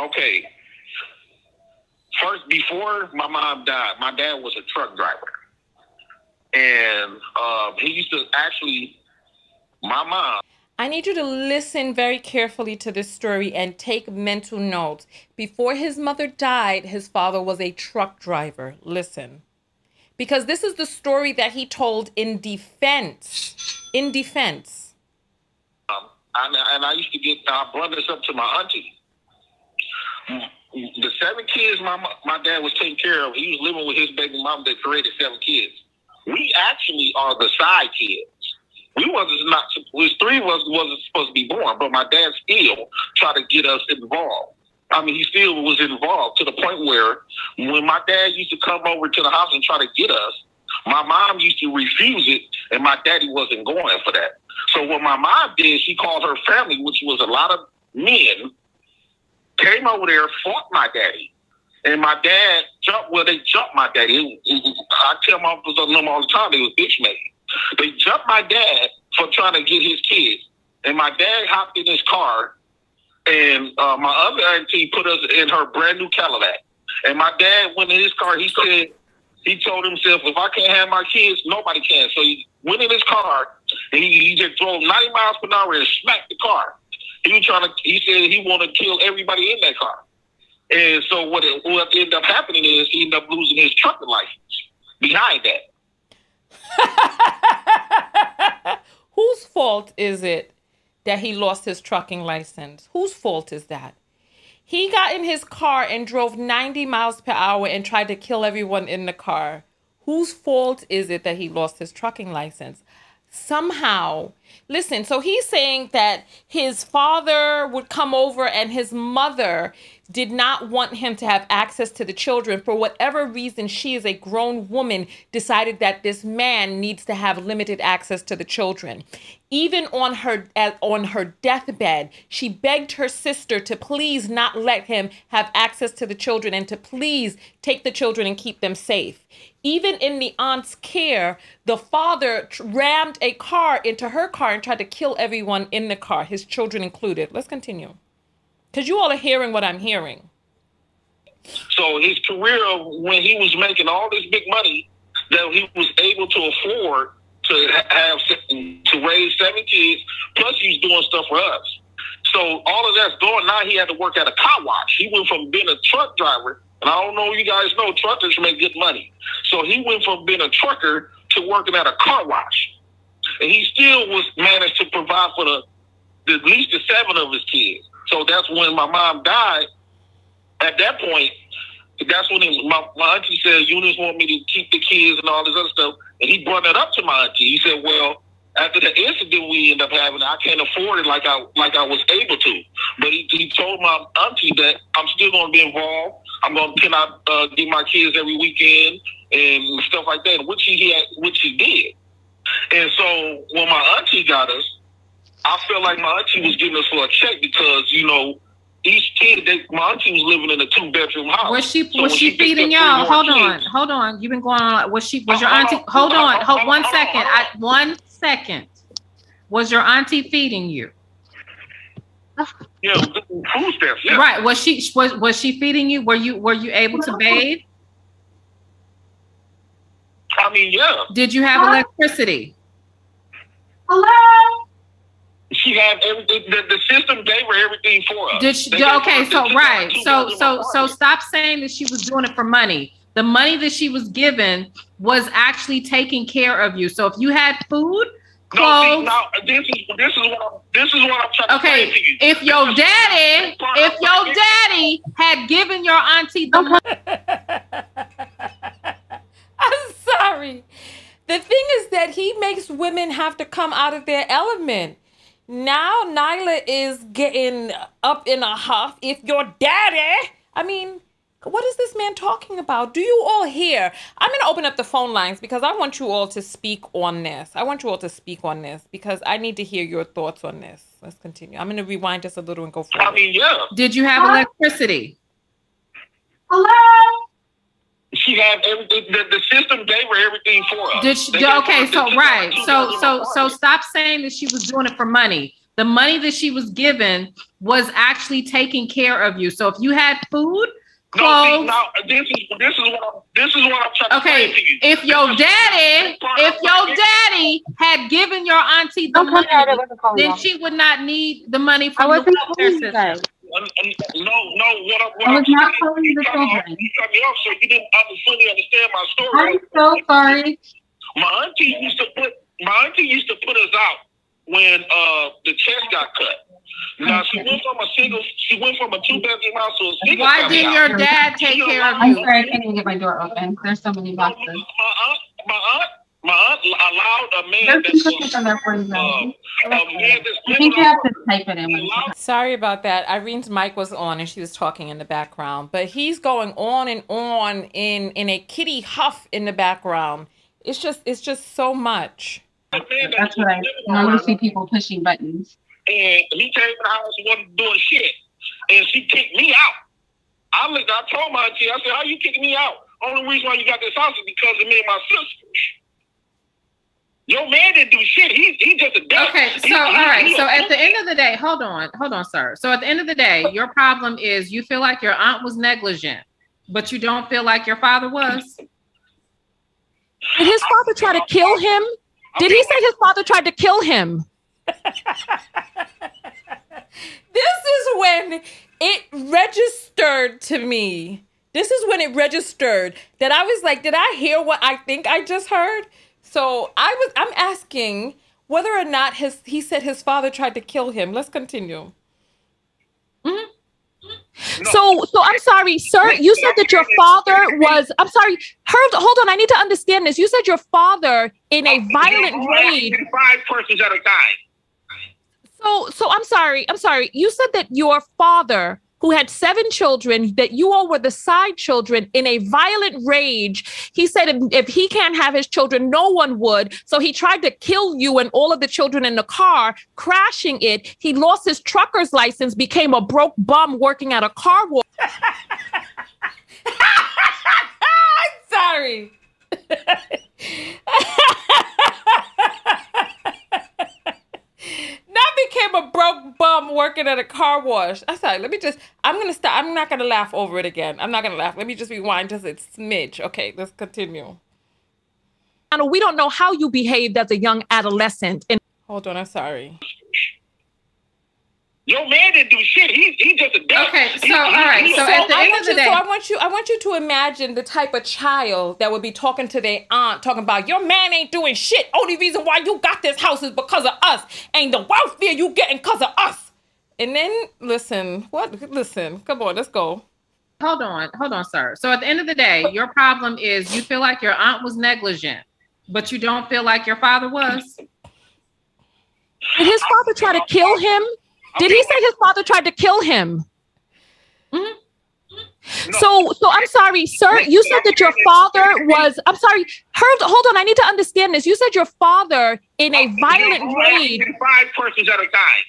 Okay. First, before my mom died, my dad was a truck driver and uh, he used to actually, my mom. I need you to listen very carefully to this story and take mental notes. Before his mother died, his father was a truck driver. Listen. Because this is the story that he told in defense. In defense. Um, and, and I used to get, brought this up to my auntie. The seven kids my my dad was taking care of, he was living with his baby mom that created seven kids. We actually are the side kids. We wasn't not, was three of us wasn't supposed to be born, but my dad still tried to get us involved. I mean, he still was involved to the point where when my dad used to come over to the house and try to get us, my mom used to refuse it, and my daddy wasn't going for that. So what my mom did, she called her family, which was a lot of men, came over there, fought my daddy. And my dad jumped, well, they jumped my daddy. I tell my uncles on them all the time, they was bitch made. They jumped my dad for trying to get his kids. And my dad hopped in his car and uh, my other auntie put us in her brand new Cadillac. And my dad went in his car. He said he told himself, if I can't have my kids, nobody can. So he went in his car and he, he just drove 90 miles per hour and smacked the car. He was trying to. He said he wanted to kill everybody in that car. And so what it, what ended up happening is he ended up losing his trucking license behind that. Whose fault is it that he lost his trucking license. Whose fault is that? He got in his car and drove 90 miles per hour and tried to kill everyone in the car. Whose fault is it that he lost his trucking license? Somehow, listen, so he's saying that his father would come over and his mother did not want him to have access to the children. For whatever reason, she is a grown woman, decided that this man needs to have limited access to the children. Even on her on her deathbed, she begged her sister to please not let him have access to the children and to please take the children and keep them safe. Even in the aunt's care, the father rammed a car into her car and tried to kill everyone in the car, his children included. Let's continue. Because you all are hearing what I'm hearing. So his career, when he was making all this big money that he was able to afford to have to raise seven kids, plus he's doing stuff for us. So all of that's going. Now he had to work at a car wash. He went from being a truck driver, and I don't know you guys know truckers make good money. So he went from being a trucker to working at a car wash, and he still was managed to provide for the, the at least the seven of his kids. So that's when my mom died. At that point, that's when he, my, my auntie said, Eunice want me to keep the kids and all this other stuff. And he brought that up to my auntie. He said, well, after the incident we end up having, I can't afford it like I like I was able to. But he, he told my auntie that I'm still going to be involved. I'm going to can I uh, get my kids every weekend and stuff like that, which he had, which he did. And so when my auntie got us, I felt like my auntie was giving us for a check because you know each kid they, my auntie was living in a two bedroom house. Was she so was she, she feeding y'all? Hold kids, on, hold on. You've been going on. Was she was your auntie? Hold on, hold one second. I, one second. Was your auntie feeding you? Yeah, food stamps. Yeah. Right. Was she was was she feeding you? Were you were you able to bathe? I mean, yeah. Did you have electricity? Hello she had everything. The, the system gave her everything for us. Did she? okay, so right, so so so stop saying that she was doing it for money. The money that she was given was actually taking care of you. So if you had food, clothes. No, see, this is this is what I'm, this is what I'm trying okay, to say to you. If your daddy, if your daddy had given your auntie the money. I'm sorry. The thing is that he makes women have to come out of their element. Now Nylah is getting up in a huff. If your daddy, I mean, what is this man talking about? Do you all hear? I'm going to open up the phone lines because I want you all to speak on this. I want you all to speak on this because I need to hear your thoughts on this. Let's continue. I'm going to rewind just a little and go forward. I mean, yeah. Did you have electricity? Hello? She had everything. The, the system gave her everything for us. Did she? okay, so right. So so so stop saying that she was doing it for money. The money that she was given was actually taking care of you. So if you had food, clothes. No, now, this is this is what I'm, this is what I'm trying okay, to say to you. If your daddy, if your daddy had given your auntie the money, then she would not need the money from the welfare system. No, no. What, I, what I was I'm not telling you the children. You cut me off, so you didn't fully understand my story. I'm so sorry. My auntie used to put my auntie used to put us out when uh, the chest got cut. Now she went from a single, she went from a two bedroom house to a single. Why did your dad take care of you? I'm sorry, I can't even get my door open. There's so many boxes. My aunt, my aunt, my aunt allowed a man There's was, there for you, uh, a man I think to type it. Sorry about that. Irene's mic was on and she was talking in the background, but he's going on and on in in a kitty huff in the background. It's just it's just so much. That's what I normally see people pushing buttons. And he came in the house and wasn't doing shit. And she kicked me out. I looked, I told my auntie, I said, How you kicking me out? Only reason why you got this house is because of me and my sisters. Your man didn't do shit. He he just a duck. Okay, so he, all right. so at the end of the day, hold on, hold on, sir. So at the end of the day, your problem is you feel like your aunt was negligent, but you don't feel like your father was. Did his father try to kill him? Did he say his father tried to kill him? this is when it registered to me. This is when it registered that I was like, did I hear what I think I just heard? So I was I'm asking whether or not his he said his father tried to kill him. Let's continue. Mm-hmm. No. So, so I'm sorry, sir. You said that your father was. I'm sorry. Hold, hold on. I need to understand this. You said your father in a violent rage. Five persons at a time. So, so I'm sorry. I'm sorry. You said that your father who had seven children, that you all were the side children in a violent rage. He said if, if, he can't have his children, no one would. So he tried to kill you and all of the children in the car, crashing it. He lost his trucker's license, became a broke bum working at a car wash. I'm sorry. became a broke bum working at a car wash. I said, let me just, I'm going to stop. I'm not going to laugh over it again. I'm not going to laugh. Let me just rewind just a smidge. Okay, let's continue. And we don't know how you behaved as a young adolescent. And hold on, I'm sorry. Your man didn't do shit. He he just a duck. Okay, so he, all right. So, so at the end of the you, day, so I want you I want you to imagine the type of child that would be talking to their aunt, talking about your man ain't doing shit. Only reason why you got this house is because of us, and the welfare you getting because of us. And then listen, what? Listen, come on, let's go. Hold on, hold on, sir. So at the end of the day, your problem is you feel like your aunt was negligent, but you don't feel like your father was. Did his father try to kill him? Did he say his father tried to kill him? Mm-hmm. No. So, so I'm sorry, sir. You said that your father was. I'm sorry. Hold, hold on. I need to understand this. You said your father in a violent rage. Five persons at a time.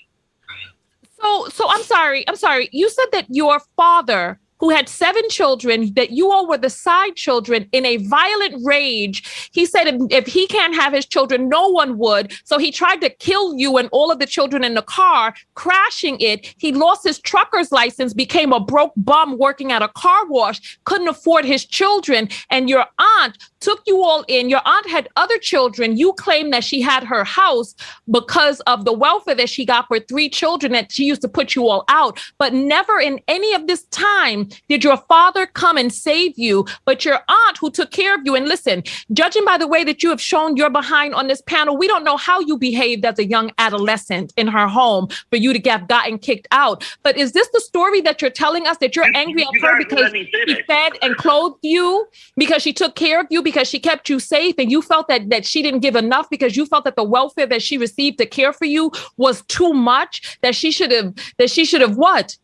So, so I'm sorry. I'm sorry. You said that your father who had seven children, that you all were the side children in a violent rage. He said if, if, he can't have his children, no one would. So he tried to kill you and all of the children in the car, crashing it. He lost his trucker's license, became a broke bum working at a car wash, couldn't afford his children. And your aunt took you all in. Your aunt had other children. You claim that she had her house because of the welfare that she got for three children that she used to put you all out. But never in any of this time did your father come and save you, but your aunt who took care of you. And listen, judging by the way that you have shown your behind on this panel, we don't know how you behaved as a young adolescent in her home for you to have gotten kicked out. But is this the story that you're telling us that you're angry at her because she fed and clothed you, because she took care of you, because she kept you safe, and you felt that that she didn't give enough because you felt that the welfare that she received to care for you was too much, that she should have that she should have what?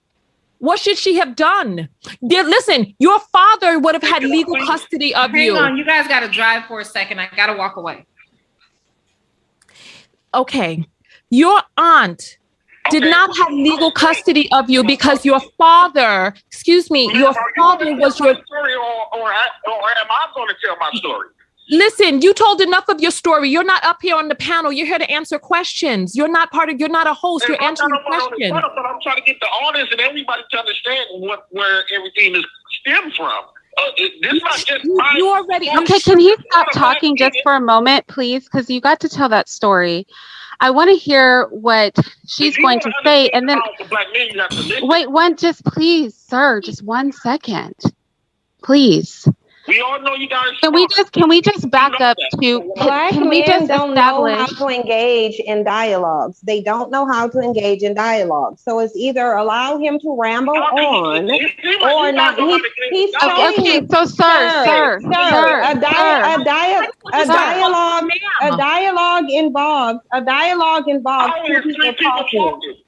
What should she have done? Dear, listen, your father would have had legal custody of Hang you. Hang on, you guys got to drive for a second. I got to walk away. Okay. Your aunt did not have legal custody of you because your father, excuse me, your father was your. Story or, or, or am I going to tell my story? Listen, you told enough of your story. You're not up here on the panel. You're here to answer questions. You're not part of. You're not a host. You're answering questions. But I'm trying to get the audience and everybody to understand what where everything is stemmed from. Uh, this not just you, you already okay. Can he stop talking just for a moment, please? Because you got to tell that story. I want to hear what she's going to say, and then wait one, just please, sir, just one second, please. We all know you guys. Can we just can we just back up to Black can we men just don't establish know how to engage in dialogues. They don't know how to engage in dialogue. So it's either allow him to ramble on or not. He, he's Okay, telling okay, you, so sir, sir, sir, sir, a, dia- sir. a, dia- a dialogue, a dialogue involves a dialogue involves two people talking.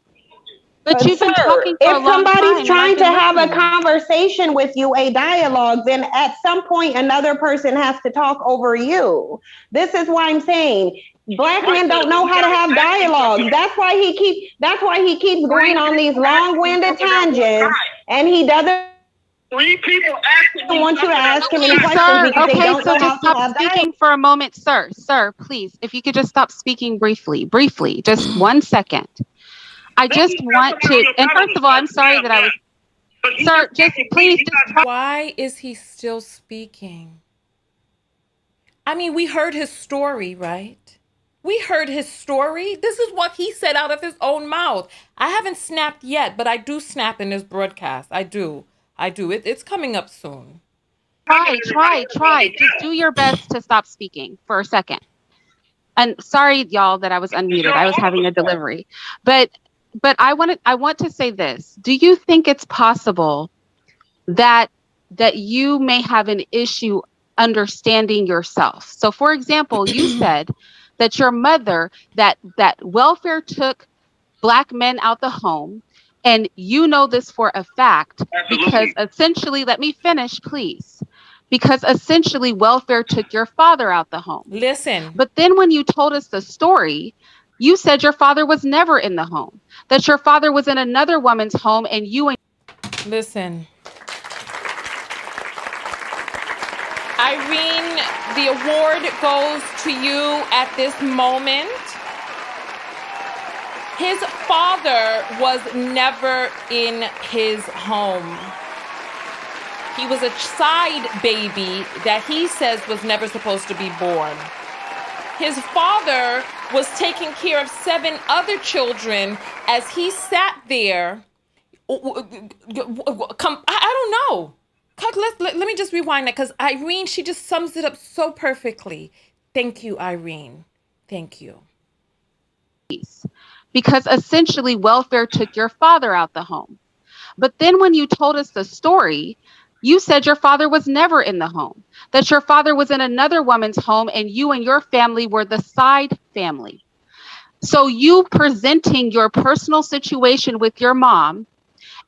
But you've been talking for a if somebody's trying to have a conversation with you, a dialogue, then at some point another person has to talk over you. This is why I'm saying black men don't know how to have dialogue. That's why he keep that's why he keeps going on these long-winded tangents and he doesn't Three people asking. want you to ask him any questions sir, because they okay, don't so know just to stop speaking for a moment, sir. Sir, please, if you could just stop speaking briefly, briefly, just one second. I just want to, and first of all, I'm sorry that I was, sir, just please just. Why is he still speaking? I mean, we heard his story, right? We heard his story. This is what he said out of his own mouth. I haven't snapped yet, but I do snap in this broadcast. I do. I do. It, it's coming up soon. Try, try, try. Just do your best to stop speaking for a second. And sorry, y'all, that I was unmuted. I was having a delivery, but but I want to I want to say this. Do you think it's possible that that you may have an issue understanding yourself? So, for example, you said that your mother that that welfare took black men out the home, and you know this for a fact because essentially, let me finish, please. Because essentially, welfare took your father out the home. Listen, But then when you told us the story, you said your father was never in the home, that your father was in another woman's home, and you and listen. Irene, the award goes to you at this moment. His father was never in his home. He was a side baby that he says was never supposed to be born. His father was taking care of seven other children as he sat there. Come, I don't know. Let, let, let me just rewind that because Irene, she just sums it up so perfectly. Thank you, Irene. Thank you. because essentially welfare took your father out the home. But then when you told us the story, you said your father was never in the home, that your father was in another woman's home, and you and your family were the side family. So you presenting your personal situation with your mom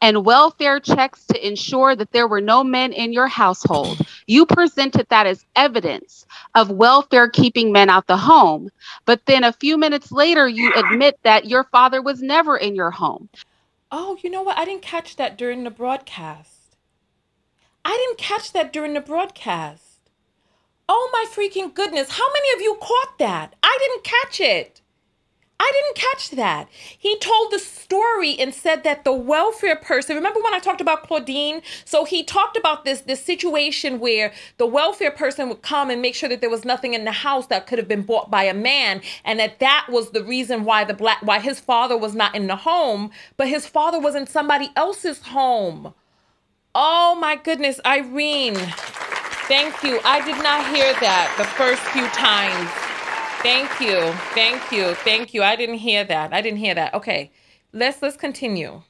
and welfare checks to ensure that there were no men in your household, you presented that as evidence of welfare keeping men out the home. But then a few minutes later, you admit that your father was never in your home. Oh, you know what? I didn't catch that during the broadcast. I didn't catch that during the broadcast. Oh my freaking goodness. How many of you caught that? I didn't catch it. I didn't catch that. He told the story and said that the welfare person, remember when I talked about Claudine? So he talked about this this situation where the welfare person would come and make sure that there was nothing in the house that could have been bought by a man and that that was the reason why the black why his father was not in the home, but his father was in somebody else's home. Oh my goodness, Irene. Thank you. I did not hear that the first few times. Thank you. Thank you. Thank you. I didn't hear that. I didn't hear that. Okay. Let's let's continue.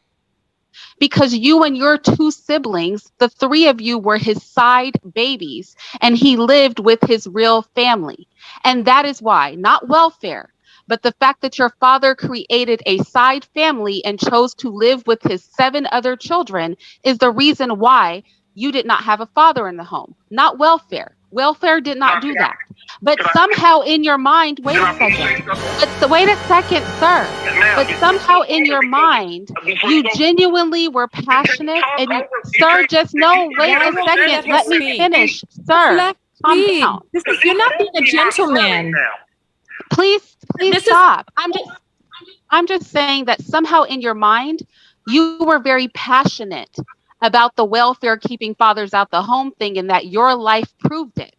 because you and your two siblings, the three of you were his side babies, and he lived with his real family. And that is why, not welfare, but the fact that your father created a side family and chose to live with his seven other children is the reason why you did not have a father in the home, not welfare. Welfare did not do that. But somehow in your mind, wait a second. But wait a second, sir. But somehow in your mind, you genuinely were passionate and you, sir just no wait a second let me finish sir calm down This is, you're not being a gentleman. please please This is- stop. I'm just i'm just saying that somehow in your mind you were very passionate about the welfare keeping fathers out the home thing and that your life proved it.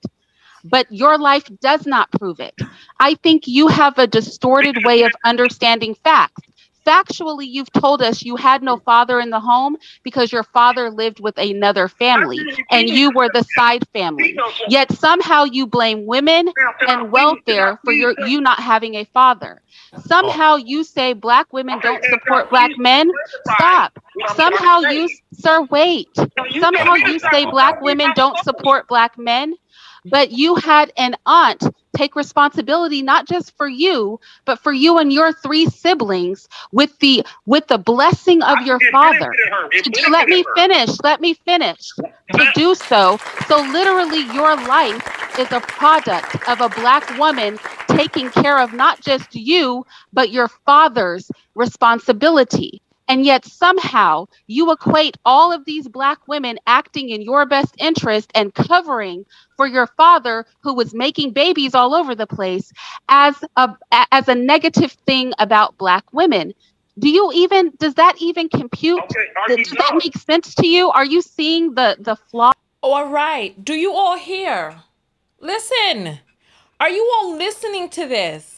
But your life does not prove it. I think you have a distorted way of understanding facts factually you've told us you had no father in the home because your father lived with another family and you were the side family. yet somehow you blame women and welfare for your you not having a father. Somehow you say black women don't support black men. stop. somehow you sir wait. Somehow you say black women don't support black men but you had an aunt take responsibility not just for you but for you and your three siblings with the with the blessing of your father. let me finish. Let me finish. To do so. So literally your life is a product of a black woman taking care of not just you but your father's responsibility and yet somehow you equate all of these black women acting in your best interest and covering for your father who was making babies all over the place as a as a negative thing about black women. Do you even does that even compute? Okay, does that make sense to you? Are you seeing the the flaw? Oh, all right. Do you all hear? Listen. Are you all listening to this?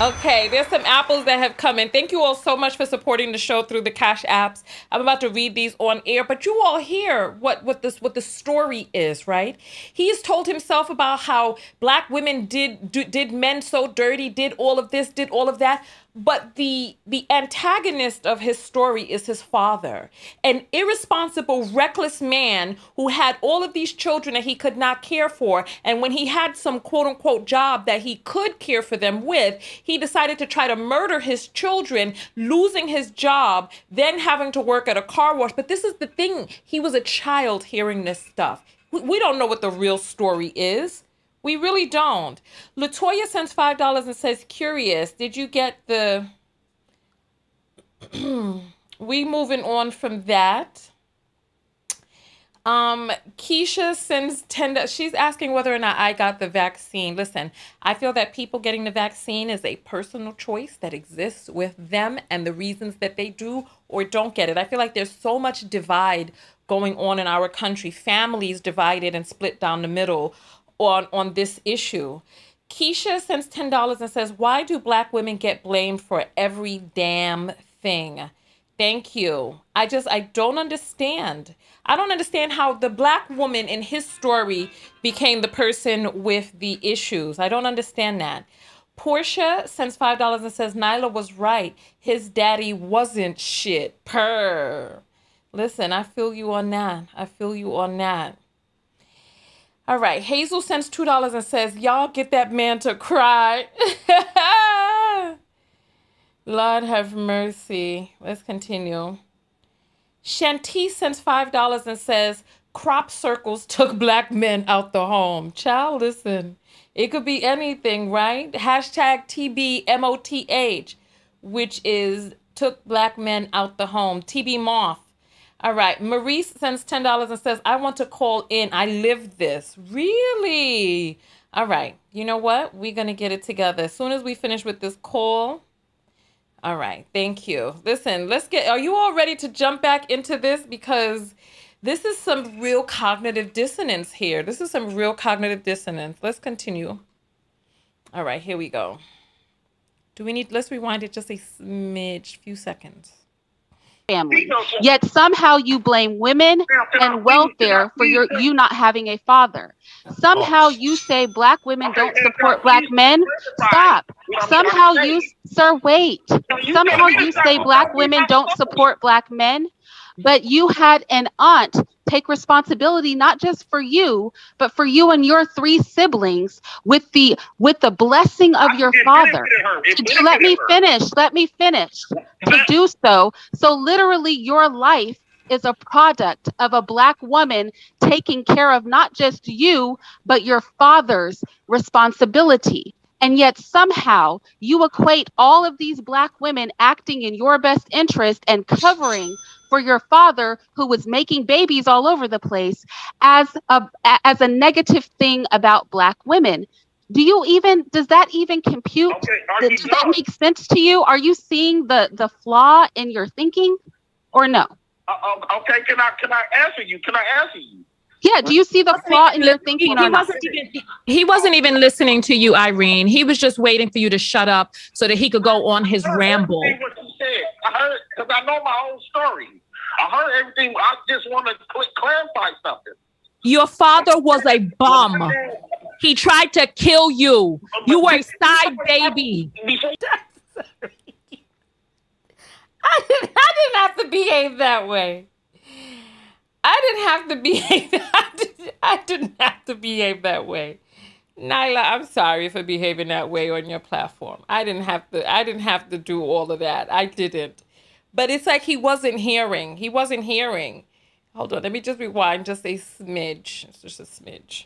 Okay, there's some apples that have come in. Thank you all so much for supporting the show through the Cash apps. I'm about to read these on air, but you all hear what what this what the story is, right? He's told himself about how black women did do, did men so dirty, did all of this, did all of that but the the antagonist of his story is his father an irresponsible reckless man who had all of these children that he could not care for. And when he had some quote unquote job that he could care for them with he decided to try to murder his children losing his job then having to work at a car wash. But this is the thing he was a child hearing this stuff. We don't know what the real story is we really don't. Latoya sends five dollars and says, "Curious, did you get the?" we moving on from that. Um, Keisha sends ten. She's asking whether or not I got the vaccine. Listen, I feel that people getting the vaccine is a personal choice that exists with them and the reasons that they do or don't get it. I feel like there's so much divide going on in our country. Families divided and split down the middle on on this issue. Keisha sends ten dollars and says, "Why do black women get blamed for every damn thing?" Thank you. I just I don't understand. I don't understand how the black woman in his story became the person with the issues. I don't understand that. Portia sends five dollars and says Nylah was right. His daddy wasn't shit. Purr. Listen, I feel you on that. I feel you on that. All right. Hazel sends $2 and says, Y'all get that man to cry. Lord have mercy. Let's continue. Shanti sends $5 and says, Crop circles took black men out the home. Child, listen. It could be anything, right? Hashtag TBMOTH, which is took black men out the home. TB Moth all right. Maurice sends $10 and says, I want to call in. I live this. Really? All right. You know what? We're going to get it together. As soon as we finish with this call. All right. Thank you. Listen, let's get, are you all ready to jump back into this? Because this is some real cognitive dissonance here. This is some real cognitive dissonance. Let's continue. All right. Here we go. Do we need, let's rewind it just a smidge, few seconds family. Yet somehow you blame women and welfare for your you not having a father. Somehow oh. you say black women don't support black men. Stop. Somehow you sir wait. Somehow you say black women don't support black men, but you had an aunt take responsibility not just for you but for you and your three siblings with the with the blessing of your father. to, let me finish? Let me finish. To do so. So literally your life is a product of a black woman taking care of not just you but your father's responsibility. And yet somehow you equate all of these black women acting in your best interest and covering for your father who was making babies all over the place as a as a negative thing about black women. Do you even does that even compute? Okay, does that make sense to you? Are you seeing the the flaw in your thinking or no? Uh, okay can i can i answer you? Can i answer you? Yeah, do you see the flaw in your thinking he, he wasn't even, he wasn't even listening to you, Irene. He was just waiting for you to shut up so that he could go on his ramble. What you said. I heard because I know my own story. I heard everything. I just want to clarify something. Your father was a bum. He tried to kill you. You were a side baby. I didn't, I didn't have to behave that way. I didn't have to behave. I, did, I didn't have to behave that way. Nylah, I'm sorry for behaving that way on your platform. I didn't have to. I didn't have to do all of that. I didn't. But it's like he wasn't hearing. He wasn't hearing. Hold on. Let me just rewind just a smidge. It's just a smidge.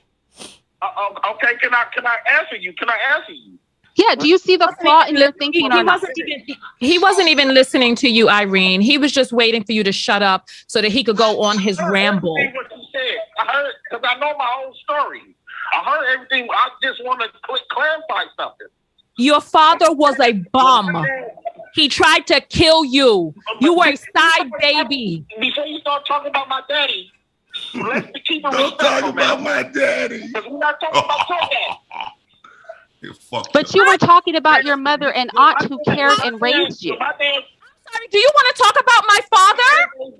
Uh, okay. Can I can I answer you? Can I answer you? Yeah, do you see the flaw in your thinking? He, he wasn't even he wasn't even listening to you, Irene. He was just waiting for you to shut up so that he could go on his ramble. What you said. I heard because I know my own story. I heard everything. I just want to clarify something. Your father was a bum. He tried to kill you. You were a side baby. Before you start talking about my daddy, let's keep it Don't talk about my daddy. Because we're not talking about your dad. But you were talking about your mother and aunt who cared and raised you. Sorry, do you want to talk about my father?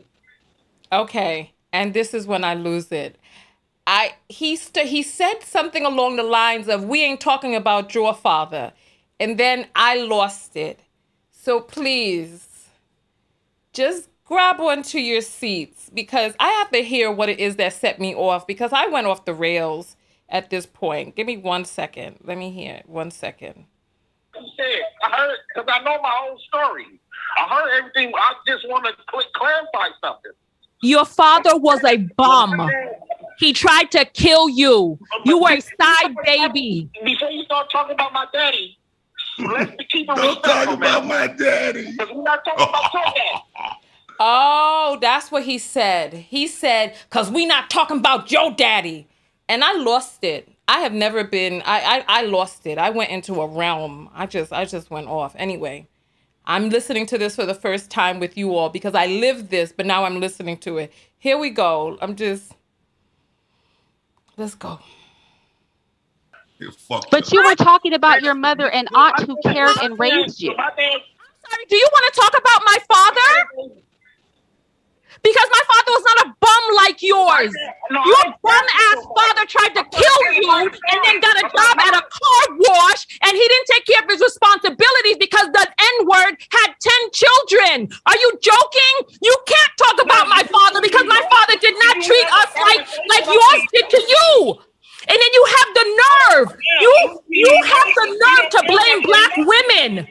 Okay, and this is when I lose it. I he st- he said something along the lines of "We ain't talking about your father," and then I lost it. So please, just grab onto your seats because I have to hear what it is that set me off because I went off the rails at this point. Give me one second. Let me hear it. One second. I heard because I know my own story. I heard everything. I just want to clarify something. Your father was a bum. He tried to kill you. You were a side baby. Before you start talking about my daddy, let's keep it Don't talk about my daddy. Because we're not talking about your dad. Oh, that's what he said. He said, because we not talking about your daddy and I lost it. I have never been. I, I I lost it. I went into a realm. I just I just went off. Anyway, I'm listening to this for the first time with you all because I lived this, but now I'm listening to it. Here we go. I'm just. Let's go. But you were talking about your mother and aunt who cared and raised you. I'm sorry, do you want to talk about my father? because my father was not a bum like yours. Your bum ass father tried to kill you and then got a job at a car wash and he didn't take care of his responsibilities because the N word had 10 children. Are you joking? You can't talk about my father because my father did not treat us like, like yours did to you. And then you have the nerve. You you have the nerve to blame black women.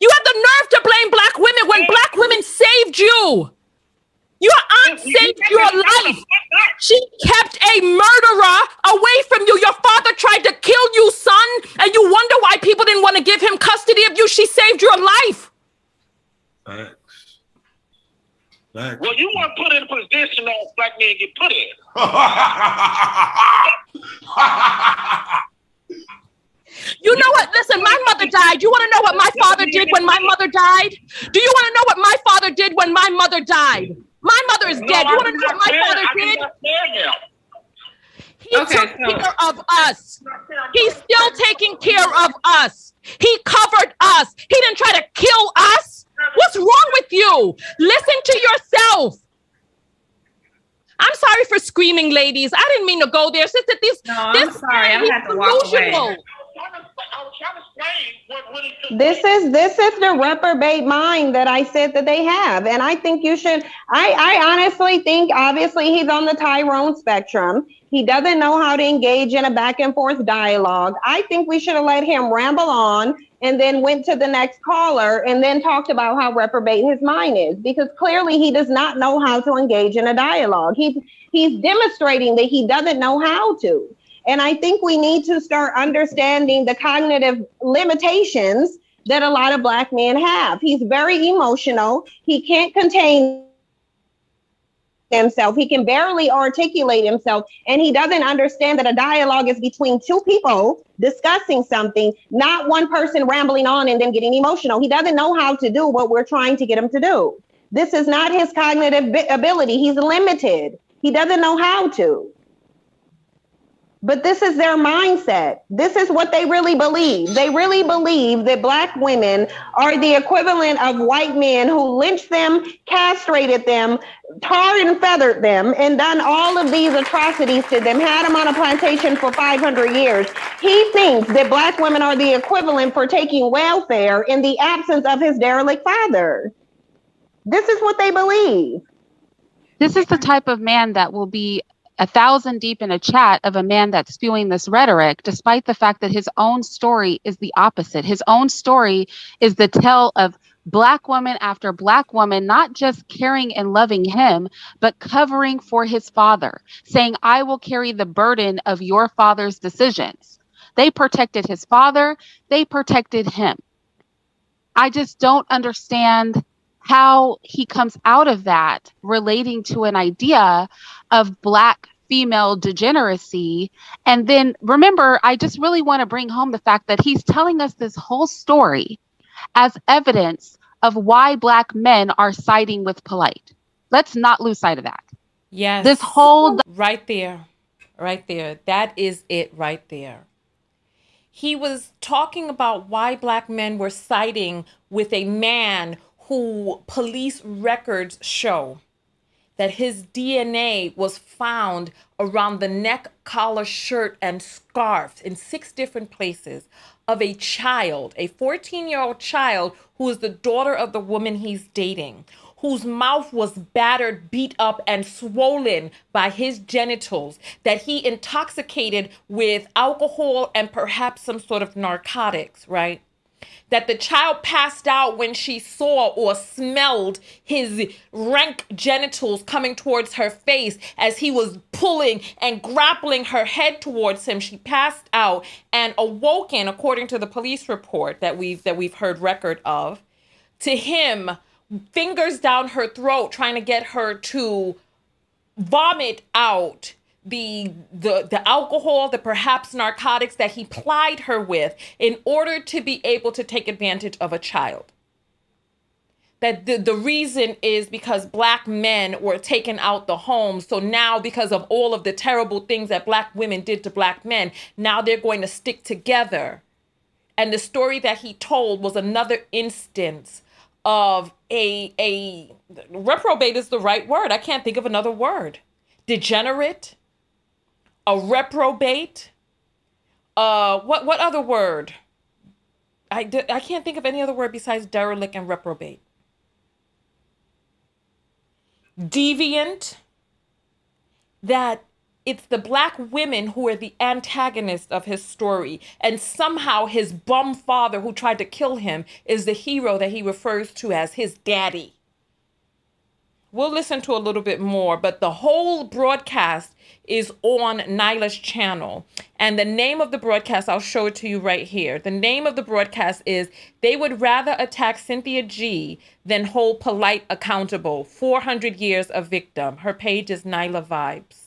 You have the nerve to blame black women when black women saved you. Your aunt saved your life. She kept a murderer away from you. Your father tried to kill you, son, and you wonder why people didn't want to give him custody of you. She saved your life. Facts. Facts. Well, you weren't put in a position that black men get put in. You know what? Listen, my mother died. You want to know what my father did when my mother died? Do you want to know what my father did when my mother died? My mother is dead. No, you want to know what my father did? He okay, took so. care of us. He's still taking care of us. He covered us. He didn't try to kill us. What's wrong with you? Listen to yourself. I'm sorry for screaming, ladies. I didn't mean to go there. Sister, this, no, this I'm sorry. I had to walk away. This is this is the reprobate mind that I said that they have, and I think you should. I I honestly think obviously he's on the Tyrone spectrum. He doesn't know how to engage in a back and forth dialogue. I think we should have let him ramble on and then went to the next caller and then talked about how reprobate his mind is because clearly he does not know how to engage in a dialogue. He's he's demonstrating that he doesn't know how to. And I think we need to start understanding the cognitive limitations that a lot of Black men have. He's very emotional, he can't contain himself. He can barely articulate himself, and he doesn't understand that a dialogue is between two people discussing something, not one person rambling on and then getting emotional. He doesn't know how to do what we're trying to get him to do. This is not his cognitive ability. He's limited. He doesn't know how to. But this is their mindset. This is what they really believe. They really believe that black women are the equivalent of white men who lynched them, castrated them, tarred and feathered them, and done all of these atrocities to them, had them on a plantation for 500 years. He thinks that black women are the equivalent for taking welfare in the absence of his derelict father. This is what they believe. This is the type of man that will be a thousand deep in a chat of a man that's spewing this rhetoric, despite the fact that his own story is the opposite. His own story is the tale of black woman after black woman, not just caring and loving him, but covering for his father, saying, I will carry the burden of your father's decisions. They protected his father, they protected him. I just don't understand how he comes out of that relating to an idea of black female degeneracy. And then remember, I just really want to bring home the fact that he's telling us this whole story as evidence of why black men are siding with polite. Let's not lose sight of that. Yes. This whole right there. Right there. That is it right there. He was talking about why black men were siding with a man who police records show that his DNA was found around the neck, collar, shirt, and scarf in six different places of a child, a 14 year old child who is the daughter of the woman he's dating, whose mouth was battered, beat up, and swollen by his genitals, that he intoxicated with alcohol and perhaps some sort of narcotics, right? That the child passed out when she saw or smelled his rank genitals coming towards her face as he was pulling and grappling her head towards him. She passed out and awoken according to the police report that we've that we've heard record of to him fingers down her throat trying to get her to vomit out the the the alcohol, the perhaps narcotics that he plied her with in order to be able to take advantage of a child. That the, the reason is because black men were taken out the home. So now, because of all of the terrible things that black women did to black men, now they're going to stick together. And the story that he told was another instance of a a reprobate is the right word. I can't think of another word. Degenerate a reprobate. Uh, what what other word? I, I can't think of any other word besides derelict and reprobate. Deviant. That it's the black women who are the antagonist of his story. And somehow his bum father who tried to kill him is the hero that he refers to as his daddy. We'll listen to a little bit more, but the whole broadcast is on Nylah's channel. And the name of the broadcast, I'll show it to you right here. The name of the broadcast is They Would Rather Attack Cynthia G Than Hold Polite Accountable 400 Years of Victim. Her page is Nyla Vibes.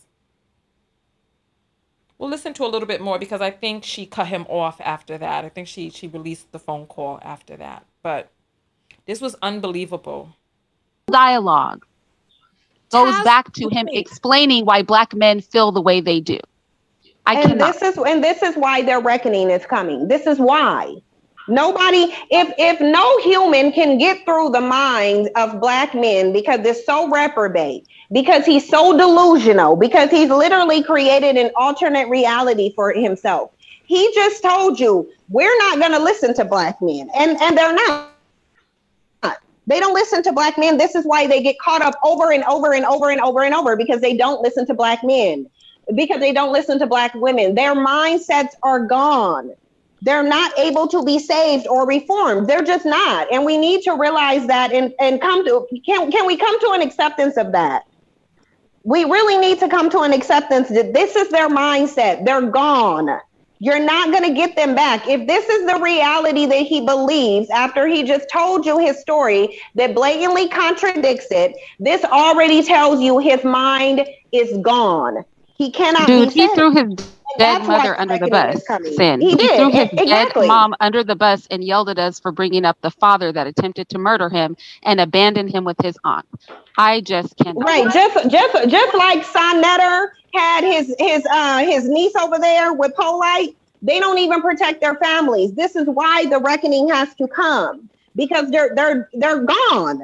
We'll listen to a little bit more because I think she cut him off after that. I think she, she released the phone call after that. But this was unbelievable. Dialogue goes back to him explaining why black men feel the way they do. I and cannot. this is and this is why their reckoning is coming. This is why. Nobody, if if no human can get through the mind of black men because they're so reprobate, because he's so delusional, because he's literally created an alternate reality for himself. He just told you we're not going to listen to black men, and and they're not. They don't listen to black men. This is why they get caught up over and over and over and over and over because they don't listen to black men, because they don't listen to black women. Their mindsets are gone. They're not able to be saved or reformed. They're just not. And we need to realize that and, and come to can, can we come to an acceptance of that? We really need to come to an acceptance that this is their mindset. They're gone. You're not going to get them back. If this is the reality that he believes after he just told you his story that blatantly contradicts it, this already tells you his mind is gone. He cannot Dude, he threw his dead mother under the bus. Sin. He, he threw his exactly. dead mom under the bus and yelled at us for bringing up the father that attempted to murder him and abandoned him with his aunt. I just can't. Right, just just just like Son Netter had his his uh his niece over there with Polite. They don't even protect their families. This is why the reckoning has to come because they're they're they're gone.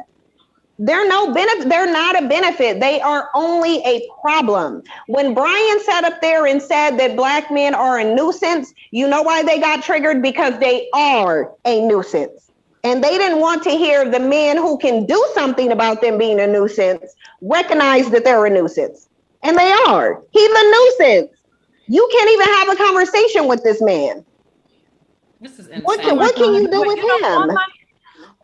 They're no benefit. They're not a benefit. They are only a problem. When Brian sat up there and said that black men are a nuisance, you know why they got triggered? Because they are a nuisance. And they didn't want to hear the men who can do something about them being a nuisance recognize that they're a nuisance. And they are. He's a nuisance. You can't even have a conversation with this man. This is insane. What can, what can you do with you know, him?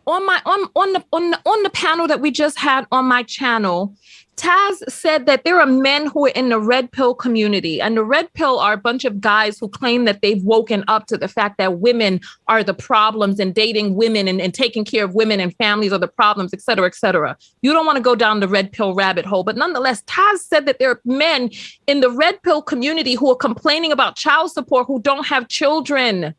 on my on on the on the, on the panel that we just had on my channel Taz said that there are men who are in the red pill community, and the red pill are a bunch of guys who claim that they've woken up to the fact that women are the problems and dating women and, and taking care of women and families are the problems, et cetera, et cetera. You don't want to go down the red pill rabbit hole. But nonetheless, Taz said that there are men in the red pill community who are complaining about child support who don't have children.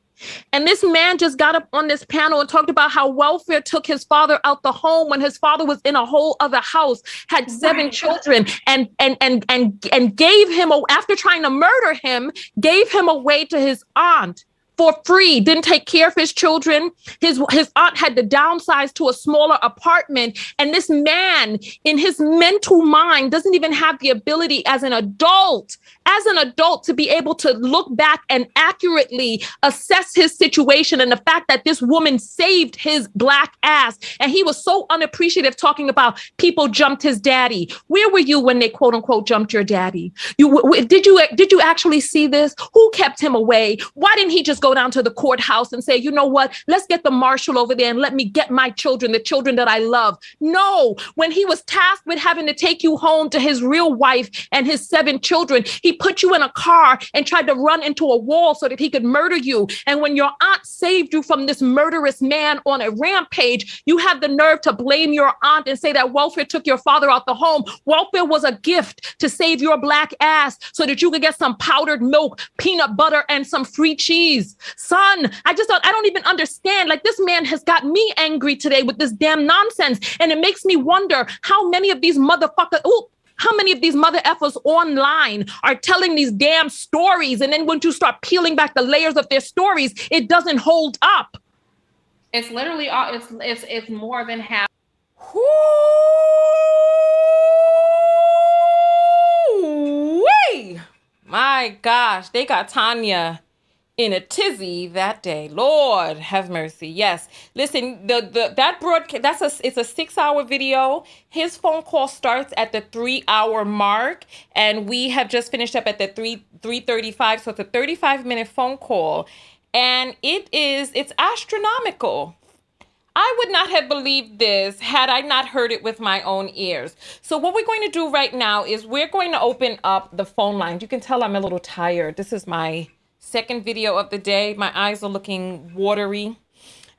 And this man just got up on this panel and talked about how welfare took his father out the home when his father was in a whole other house, had oh seven right. children, and and and and and gave him after trying to murder him, gave him away to his aunt for free, didn't take care of his children. His, his aunt had to downsize to a smaller apartment. And this man, in his mental mind, doesn't even have the ability as an adult, as an adult, to be able to look back and accurately assess his situation and the fact that this woman saved his black ass. And he was so unappreciative talking about people jumped his daddy. Where were you when they quote unquote jumped your daddy? You did you did you actually see this? Who kept him away? Why didn't he just go go down to the courthouse and say, you know what, let's get the marshal over there and let me get my children, the children that I love. No, when he was tasked with having to take you home to his real wife and his seven children, he put you in a car and tried to run into a wall so that he could murder you. And when your aunt saved you from this murderous man on a rampage, you have the nerve to blame your aunt and say that welfare took your father out the home. Welfare was a gift to save your black ass so that you could get some powdered milk, peanut butter, and some free cheese. Son, I just don't, I don't even understand. Like this man has got me angry today with this damn nonsense. And it makes me wonder how many of these motherfuckers, oh, how many of these mother effers online are telling these damn stories? And then when you start peeling back the layers of their stories, it doesn't hold up. It's literally all it's it's it's more than half. Woo-wee! My gosh, they got Tonya in a tizzy that day. Lord have mercy. Yes. Listen, the the that broadcast that's a it's a 6-hour video. His phone call starts at the 3-hour mark and we have just finished up at the 3 335 so it's a 35 minute phone call and it is it's astronomical. I would not have believed this had I not heard it with my own ears. So what we're going to do right now is we're going to open up the phone lines. You can tell I'm a little tired. This is my Second video of the day. My eyes are looking watery.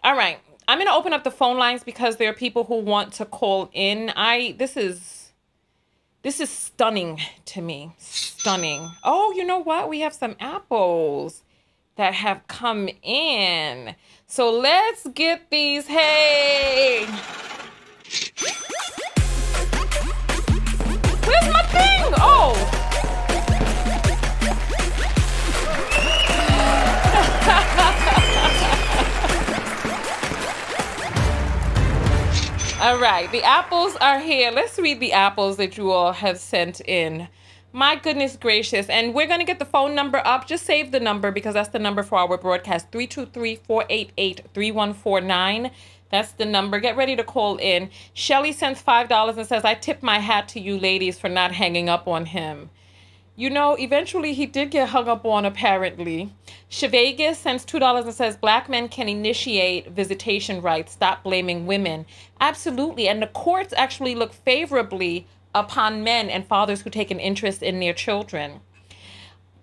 All right. I'm going to open up the phone lines because there are people who want to call in. I this is this is stunning to me. Stunning. Oh, you know what? We have some apples that have come in. So let's get these. Hey. Where's my thing? Oh. All right, the apples are here. Let's read the apples that you all have sent in. My goodness gracious. And we're going to get the phone number up. Just save the number because that's the number for our broadcast 323 488 3149. That's the number. Get ready to call in. Shelly sends $5 and says, I tip my hat to you ladies for not hanging up on him. You know, eventually he did get hung up on, apparently. Chevegas sends $2 and says, Black men can initiate visitation rights. Stop blaming women. Absolutely. And the courts actually look favorably upon men and fathers who take an interest in their children.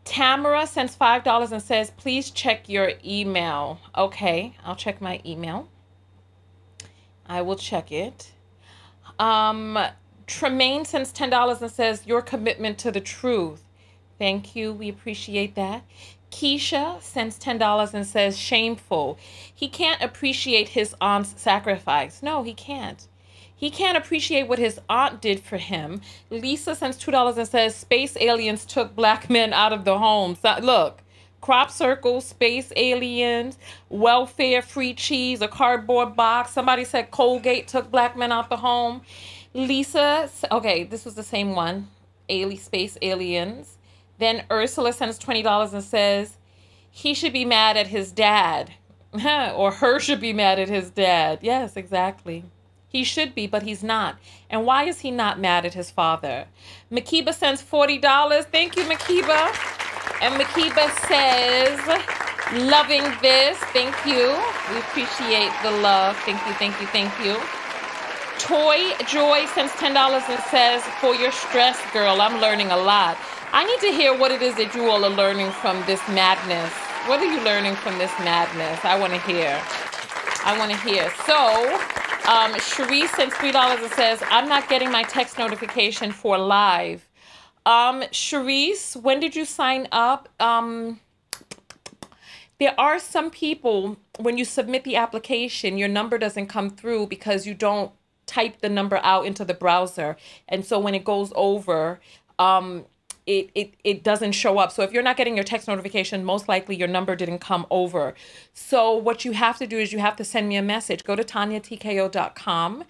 Tamara sends $5 and says, please check your email. Okay, I'll check my email. I will check it. Um, Tremaine sends $10 and says, your commitment to the truth Thank you. We appreciate that. Keisha sends $10 and says, shameful. He can't appreciate his aunt's sacrifice. No, he can't. He can't appreciate what his aunt did for him. Lisa sends $2 and says, space aliens took black men out of the home. Look, crop circles, space aliens, welfare, free cheese, a cardboard box. Somebody said Colgate took black men out the home. Lisa, okay, this was the same one. Ali, space aliens. Then Ursula sends $20 and says, he should be mad at his dad. or her should be mad at his dad. Yes, exactly. He should be, but he's not. And why is he not mad at his father? Makiba sends $40. Thank you, Makiba. And Makiba says, loving this. Thank you. We appreciate the love. Thank you, thank you, thank you. Toy Joy sends $10 and says, for your stress, girl, I'm learning a lot. I need to hear what it is that you all are learning from this madness. What are you learning from this madness? I want to hear. I want to hear. So, um, Cherie sends three dollars and says, "I'm not getting my text notification for live." Um, Cherise, when did you sign up? Um, there are some people when you submit the application, your number doesn't come through because you don't type the number out into the browser, and so when it goes over, um, it, it it doesn't show up. So if you're not getting your text notification, most likely your number didn't come over. So what you have to do is you have to send me a message. Go to tonyatko.com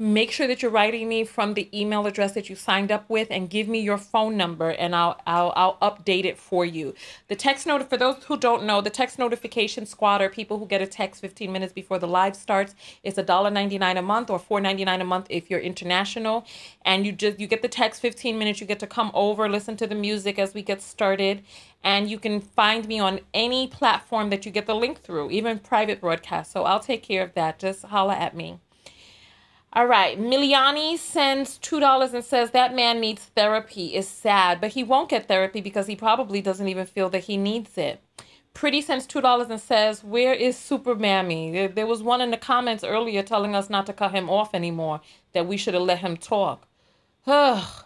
make sure that you're writing me from the email address that you signed up with and give me your phone number and I'll I'll I'll update it for you. The text note for those who don't know, the text notification squad are people who get a text 15 minutes before the live starts. It's $1.99 a month or $4.99 a month if you're international and you just you get the text 15 minutes you get to come over, listen to the music as we get started and you can find me on any platform that you get the link through, even private broadcast. So I'll take care of that. Just holla at me. All right. Miliani sends $2 and says that man needs therapy. Is sad, but he won't get therapy because he probably doesn't even feel that he needs it. Pretty sends $2 and says, Where is Super Mammy? There, there was one in the comments earlier telling us not to cut him off anymore, that we should have let him talk. Ugh.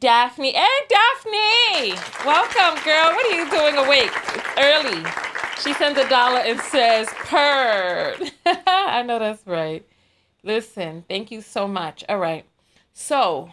Daphne. Hey, Daphne! Welcome, girl. What are you doing awake? It's early. She sends a dollar and says, Purr. I know that's right. Listen, thank you so much. All right. So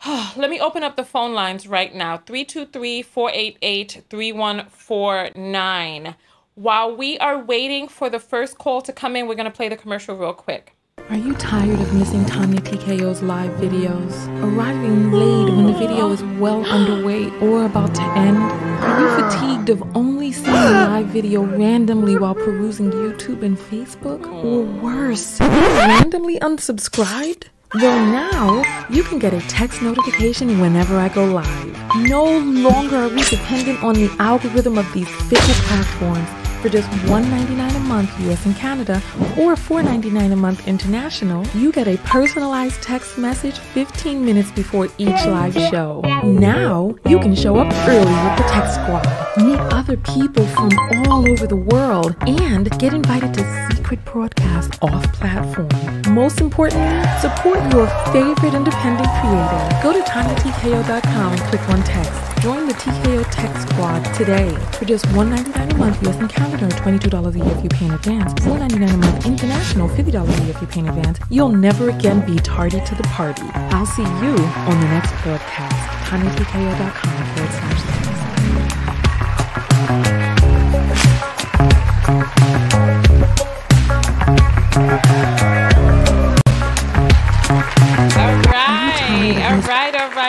let me open up the phone lines right now 323 488 3149. While we are waiting for the first call to come in, we're going to play the commercial real quick. Are you tired of missing Tonya TKO's live videos? Arriving late when the video is well underway or about to end? Are you fatigued of only seeing a live video randomly while perusing YouTube and Facebook? Or worse, randomly unsubscribed? Well, now you can get a text notification whenever I go live. No longer are we dependent on the algorithm of these fickle platforms for just $1.99 a month US and Canada or $4.99 a month international, you get a personalized text message 15 minutes before each live show. Now, you can show up early with the Text Squad, meet other people from all over the world, and get invited to secret broadcasts off platform. Most importantly, support your favorite independent creator. Go to tonyatko.com and click on text. Join the TKO Text Squad today for just $1.99 a month US and Canada or $22 a year if you pay in advance. $4.99 a month international, $50 a year if you pay in advance. You'll never again be tardy to the party. I'll see you on the next broadcast. TonyaTKO.com forward slash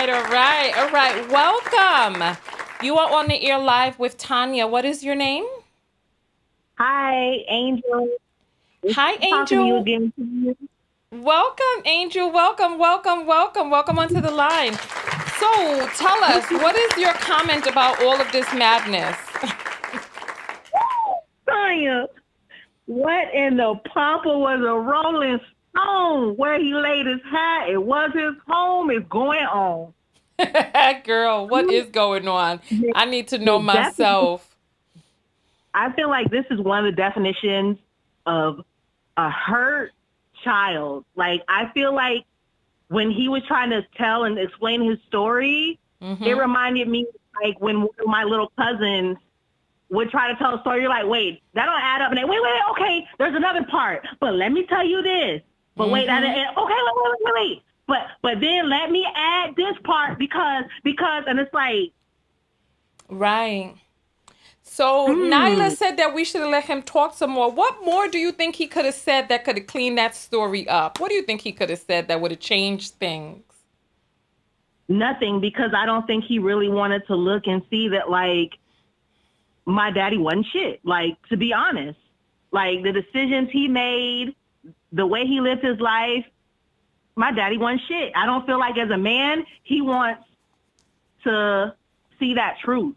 right, all right, all right. Welcome. You are on the air live with Tonya. What is your name? Hi, Angel. Hi, Angel. Welcome, Angel. Welcome, welcome, welcome, welcome onto the line. So, tell us, what is your comment about all of this madness? Tonya, what in the pampa was a rolling home where he laid his hat. It was his home. It's going on. Girl, what is going on? I need to know myself. I feel like this is one of the definitions of a hurt child. Like I feel like when he was trying to tell and explain his story, Mm-hmm. It reminded me like when my little cousins would try to tell a story. You're like, wait, that don't add up. And they, wait, wait, okay, there's another part. But let me tell you this. But mm-hmm. wait, okay, wait, wait, wait, wait. But but then let me add this part because because and it's like Right. So mm. Nylah said that we should let him talk some more. What more do you think he could have said that could have cleaned that story up? What do you think he could have said that would have changed things? Nothing, because I don't think he really wanted to look and see that like my daddy wasn't shit. Like to be honest, like the decisions he made, the way he lived his life, my daddy wasn't shit. I don't feel like as a man he wants to see that truth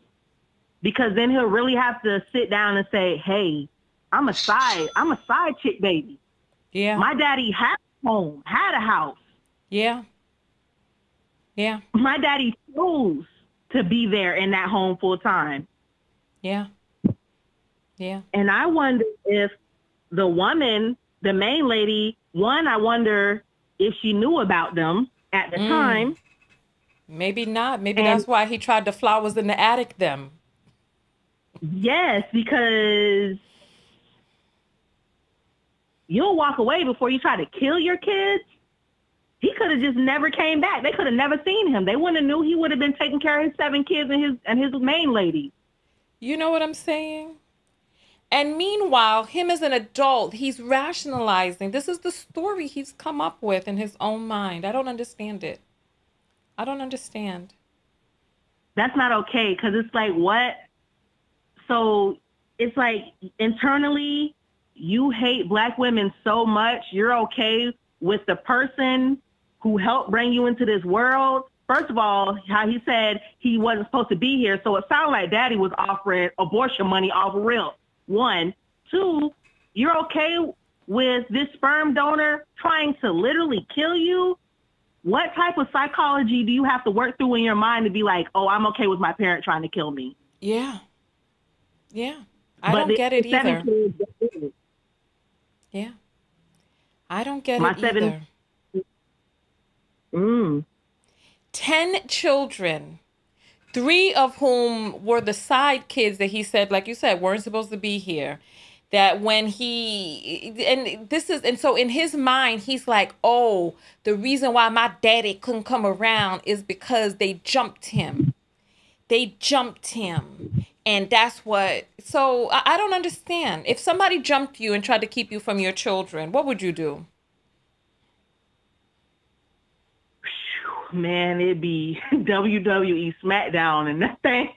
because then he'll really have to sit down and say, "Hey, I'm a side, I'm a side chick baby." Yeah. My daddy had a home, had a house. Yeah. Yeah. My daddy chose to be there in that home full time. Yeah. Yeah. And I wonder if the woman, the main lady, one, I wonder if she knew about them at the mm. time. Maybe not. Maybe and, that's why he tried the flowers in the attic them. Yes, because you'll walk away before you try to kill your kids. He could have just never came back. They could have never seen him. They wouldn't have knew he would have been taking care of his seven kids and his and his main lady. You know what I'm saying? And meanwhile, him as an adult, he's rationalizing. This is the story he's come up with in his own mind. I don't understand it. I don't understand. That's not okay because it's like, what? So it's like internally, you hate black women so much, you're okay with the person who helped bring you into this world. First of all, how he said he wasn't supposed to be here. So it sounded like daddy was offering abortion money off real. One. Two, you're okay with this sperm donor trying to literally kill you? What type of psychology do you have to work through in your mind to be like, oh, I'm okay with my parent trying to kill me? Yeah. Yeah. I but don't get it either. Yeah. I don't get My it seven, either. Mm. Ten children, three of whom were the side kids that he said, like you said, weren't supposed to be here. That when he, and this is, and so in his mind, he's like, oh, the reason why my daddy couldn't come around is because they jumped him. They jumped him and that's what so I, I, don't understand if somebody jumped you and tried to keep you from your children what would you do man it'd be wwe smackdown and that thing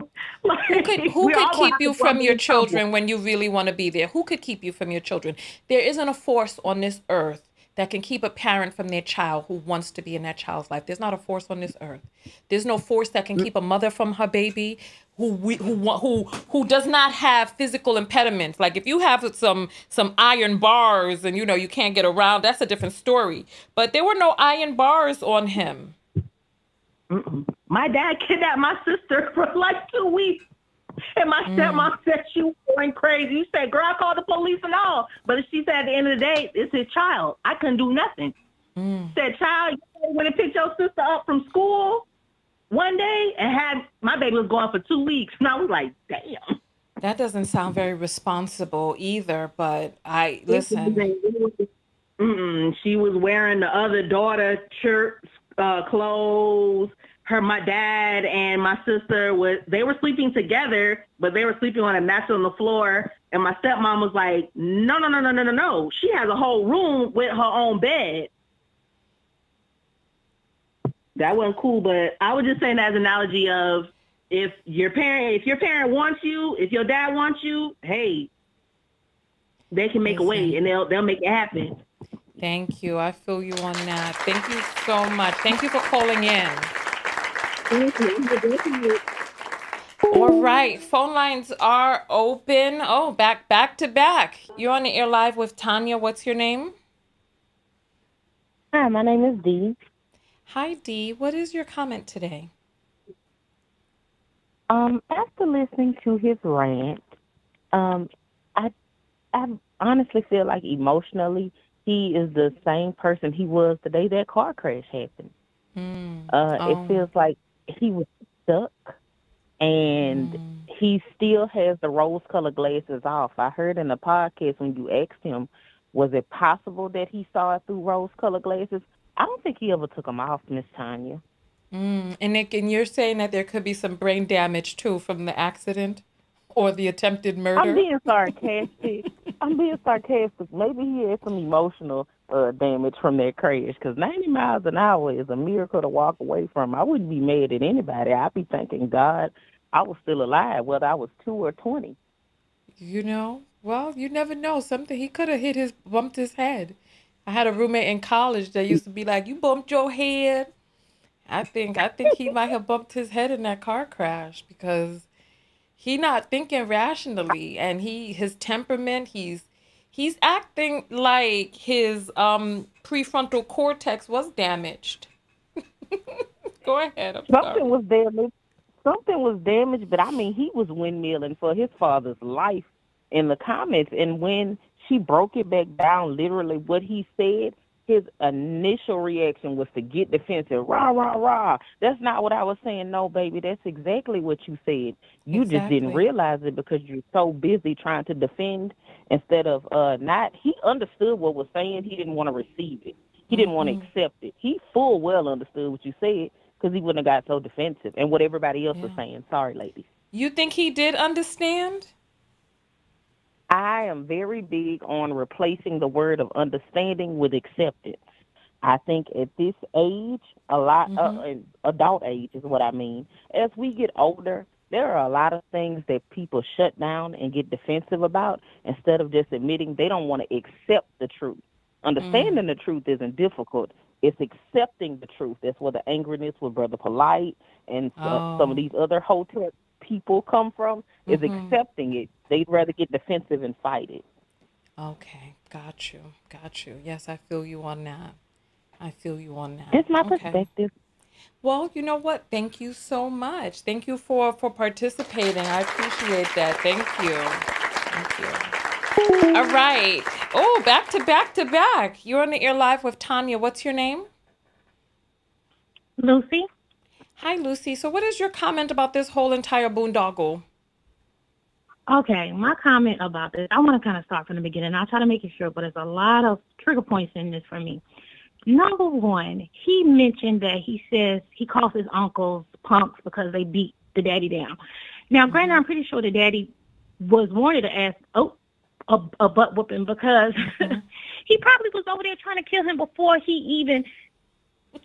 like, who could, who could keep you from your children when you really want to be there who could keep you from your children there isn't a force on this earth that can keep a parent from their child who wants to be in that child's life. There's not a force on this earth. There's no force that can mm. keep a mother from her baby who we, who who who does not have physical impediments. Like if you have some some iron bars and you know you can't get around, that's a different story. But there were no iron bars on him. Mm-mm. My dad kidnapped my sister for like two weeks. And my stepmom mm. said she was going crazy. You said, girl, I called the police and all. But she said at the end of the day, it's his child. I couldn't do nothing. Mm. Said, child, you went and picked your sister up from school one day and had my baby was gone for two weeks. And I was like, damn. That doesn't sound very responsible either, but I listen. Mm-mm. She was wearing the other daughter shirt, uh, clothes her my dad and my sister was they were sleeping together, but they were sleeping on a mattress on the floor. And my stepmom was like, No, no, no, no, no, no, no. She has a whole room with her own bed. That wasn't cool, but I was just saying that as an analogy of if your parent if your parent wants you, if your dad wants you, hey, they can make a way and they'll they'll make it happen. Thank you. I feel you on that. Thank you so much. Thank you for calling in. All right, phone lines are open. Oh, back back to back. You're on the air live with Tonya. What's your name? Hi, my name is Dee. Hi, Dee. What is your comment today? Um, after listening to his rant, um, I I honestly feel like emotionally he is the same person he was the day that car crash happened. Mm. Uh, oh. It feels like he was stuck and mm. he still has the rose colored glasses off. I heard in the podcast when you asked him, was it possible that he saw it through rose colored glasses? I don't think he ever took them off, Miss Tonya. Mm. And Nick, and you're saying that there could be some brain damage too from the accident or the attempted murder? I'm being sarcastic. I'm being sarcastic. Maybe he had some emotional uh, damage from that crash because 90 miles an hour is a miracle to walk away from. I wouldn't be mad at anybody. I'd be thanking God I was still alive, whether I was two or 20. You know, well, you never know. Something he could have hit his, bumped his head. I had a roommate in college that used to be like, "You bumped your head." I think I think he might have bumped his head in that car crash because he not thinking rationally and he his temperament he's he's acting like his um prefrontal cortex was damaged. Go ahead. I'm something sorry. was damaged. Something was damaged, but I mean he was windmilling for his father's life in the comments and when she broke it back down literally what he said his initial reaction was to get defensive. Rah, rah, rah. That's not what I was saying. No, baby, that's exactly what you said. You exactly. just didn't realize it because you're so busy trying to defend instead of uh not. He understood what was saying. He didn't want to receive it. He didn't mm-hmm. want to accept it. He full well understood what you said because he wouldn't have got so defensive and what everybody else yeah. was saying. Sorry, ladies. You think he did understand? I am very big on replacing the word of understanding with acceptance. I think at this age, a lot, uh, mm-hmm. uh, adult age is what I mean. As we get older, there are a lot of things that people shut down and get defensive about instead of just admitting they don't want to accept the truth. Understanding mm. the truth isn't difficult. It's accepting the truth. That's where the angriness with Brother Polite and oh. some of these other hotel people come from is mm-hmm. accepting it. They'd rather get defensive and fight it. Okay, got you, got you. Yes, I feel you on that. I feel you on that. It's my okay. perspective. Well, you know what? Thank you so much. Thank you for for participating. I appreciate that. Thank you. Thank you. All right. Oh, back to back to back. You're on the air live with Tonya. What's your name? Lucy. Hi, Lucy. So, what is your comment about this whole entire boondoggle? Okay, my comment about this, I want to kind of start from the beginning. I'll try to make it short, but there's a lot of trigger points in this for me. Number one, he mentioned that he says he calls his uncles punks because they beat the daddy down. Now, granted, I'm pretty sure the daddy was wanted to ask, oh, a, a butt whooping because mm-hmm. he probably was over there trying to kill him before he even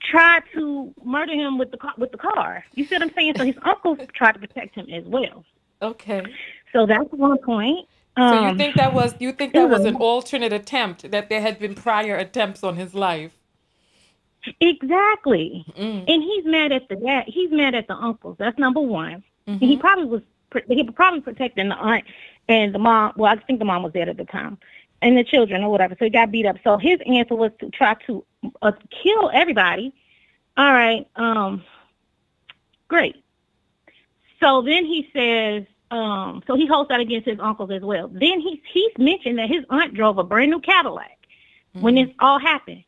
tried to murder him with the car, with the car. You see what I'm saying? So his uncle tried to protect him as well. Okay. So that's one point. Um, so you um, think that was you think that was an alternate attempt that there had been prior attempts on his life? Exactly. Mm. And he's mad at the dad. He's mad at the uncles. That's number one. Mm-hmm. he probably was he probably protecting the aunt and the mom. Well, I think the mom was dead at the time, and the children or whatever. So he got beat up. So his answer was to try to uh, kill everybody. All right. Um. Great. So then he says, um, so he holds that against his uncles as well. Then he's he's mentioned that his aunt drove a brand new Cadillac mm-hmm. when this all happened.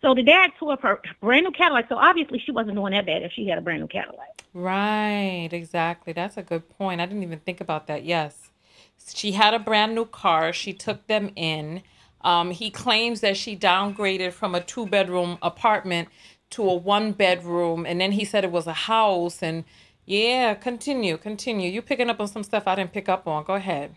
So the dad tore up her brand new Cadillac. So obviously she wasn't doing that bad if she had a brand new Cadillac. Right, exactly. That's a good point. I didn't even think about that. Yes. She had a brand new car. She took them in. Um, he claims that she downgraded from a two bedroom apartment to a one bedroom. And then he said it was a house. And yeah, continue, continue. You picking up on some stuff I didn't pick up on. Go ahead.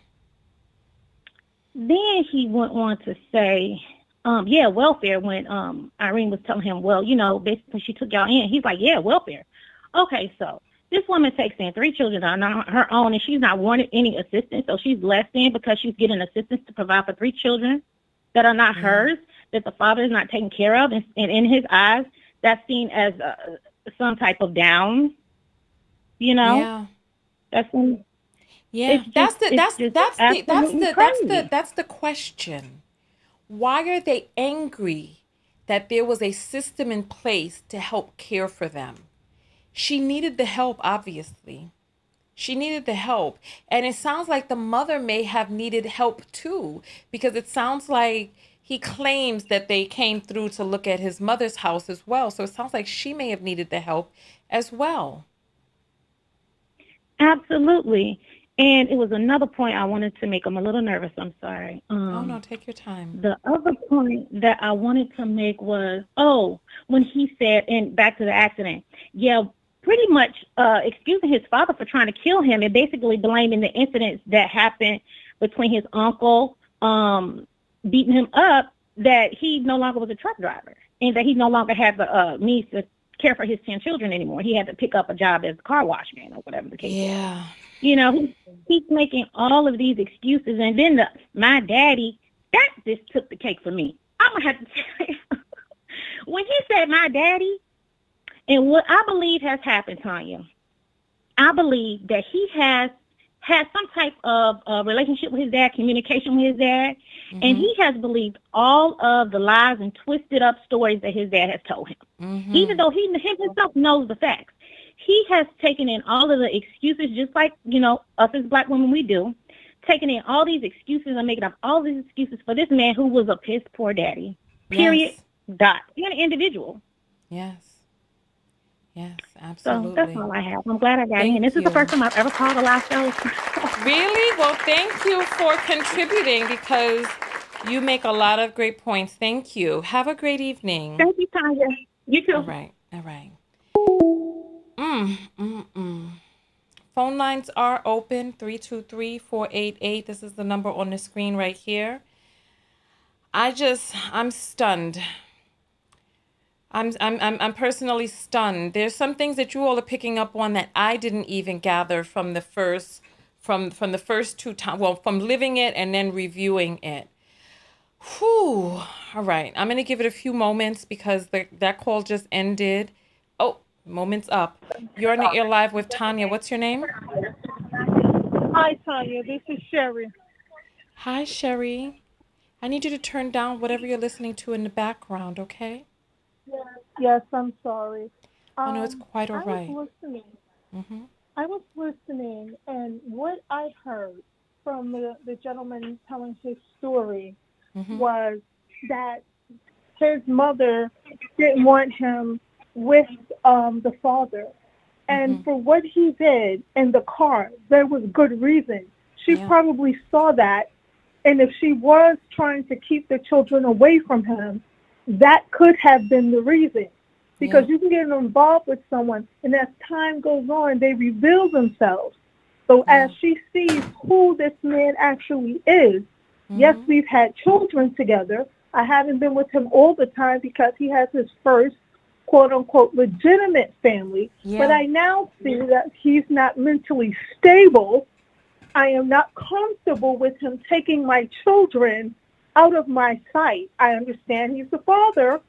Then he went on to say um, yeah, welfare when um Irene was telling him, well, you know, basically she took y'all in. He's like, yeah, welfare. Okay, so this woman takes in three children on her own, and she's not wanted any assistance, so she's less than because she's getting assistance to provide for three children that are not mm-hmm. hers, that the father is not taking care of, and, and in his eyes, that's seen as uh, some type of down. You know, yeah. that's when. Yeah, just, that's the that's that's the that's the that's the that's the question why are they angry that there was a system in place to help care for them? She needed the help, obviously. She needed the help. And it sounds like the mother may have needed help too, because it sounds like he claims that they came through to look at his mother's house as well. So it sounds like she may have needed the help as well. Absolutely. And it was another point I wanted to make. I'm a little nervous. I'm sorry. Um, oh no, take your time. The other point that I wanted to make was, oh, when he said, and back to the accident, yeah, pretty much uh, excusing his father for trying to kill him and basically blaming the incidents that happened between his uncle um, beating him up that he no longer was a truck driver and that he no longer had the uh, means to care for his 10 children anymore. He had to pick up a job as a car wash man or whatever the case yeah. Is. You know, he, he's making all of these excuses. And then the my daddy, that just took the cake for me. I'm going to have to tell you. when he said my daddy, and what I believe has happened, Tonya, I believe that he has had some type of uh, relationship with his dad, communication with his dad, mm-hmm. and he has believed all of the lies and twisted up stories that his dad has told him. Mm-hmm. Even though he himself knows the facts, he has taken in all of the excuses, just like you know us as black women we do, taking in all these excuses and making up all these excuses for this man who was a piss poor daddy. Period. Yes. Dot. You're an individual. Yes. Yes, absolutely. So that's all I have. I'm glad I got thank in. This you. is the first time I've ever called a live show. really? Well, thank you for contributing because you make a lot of great points. Thank you. Have a great evening. Thank you, Tonya. You too. All right. All right. Mm, mm, mm. Phone lines are open 323 488. This is the number on the screen right here. I just, I'm stunned I'm, I'm, I'm, I'm personally stunned. There's some things that you all are picking up on that I didn't even gather from the first, from, from the first two times, well, from living it and then reviewing it. Whew. All right. I'm going to give it a few moments because the, that call just ended. Oh, moments up. You're on the air live with Tonya. What's your name? Hi, Tonya. This is Sherry. Hi, Sherry. I need you to turn down whatever you're listening to in the background, okay? Yes, I'm sorry. Oh, um, no, it's quite all right. I was listening. Mm-hmm. I was listening, and what I heard from the, the gentleman telling his story mm-hmm. was that his mother didn't want him with um, the father. And mm-hmm. for what he did in the car, there was good reason. She yeah. probably saw that. And if she was trying to keep the children away from him, that could have been the reason. Because yeah. you can get involved with someone, and as time goes on, they reveal themselves. So yeah. as she sees who this man actually is, mm-hmm. yes, we've had children together. I haven't been with him all the time because he has his first quote unquote legitimate family. Yeah. But I now see that he's not mentally stable. I am not comfortable with him taking my children out of my sight. I understand he's the father,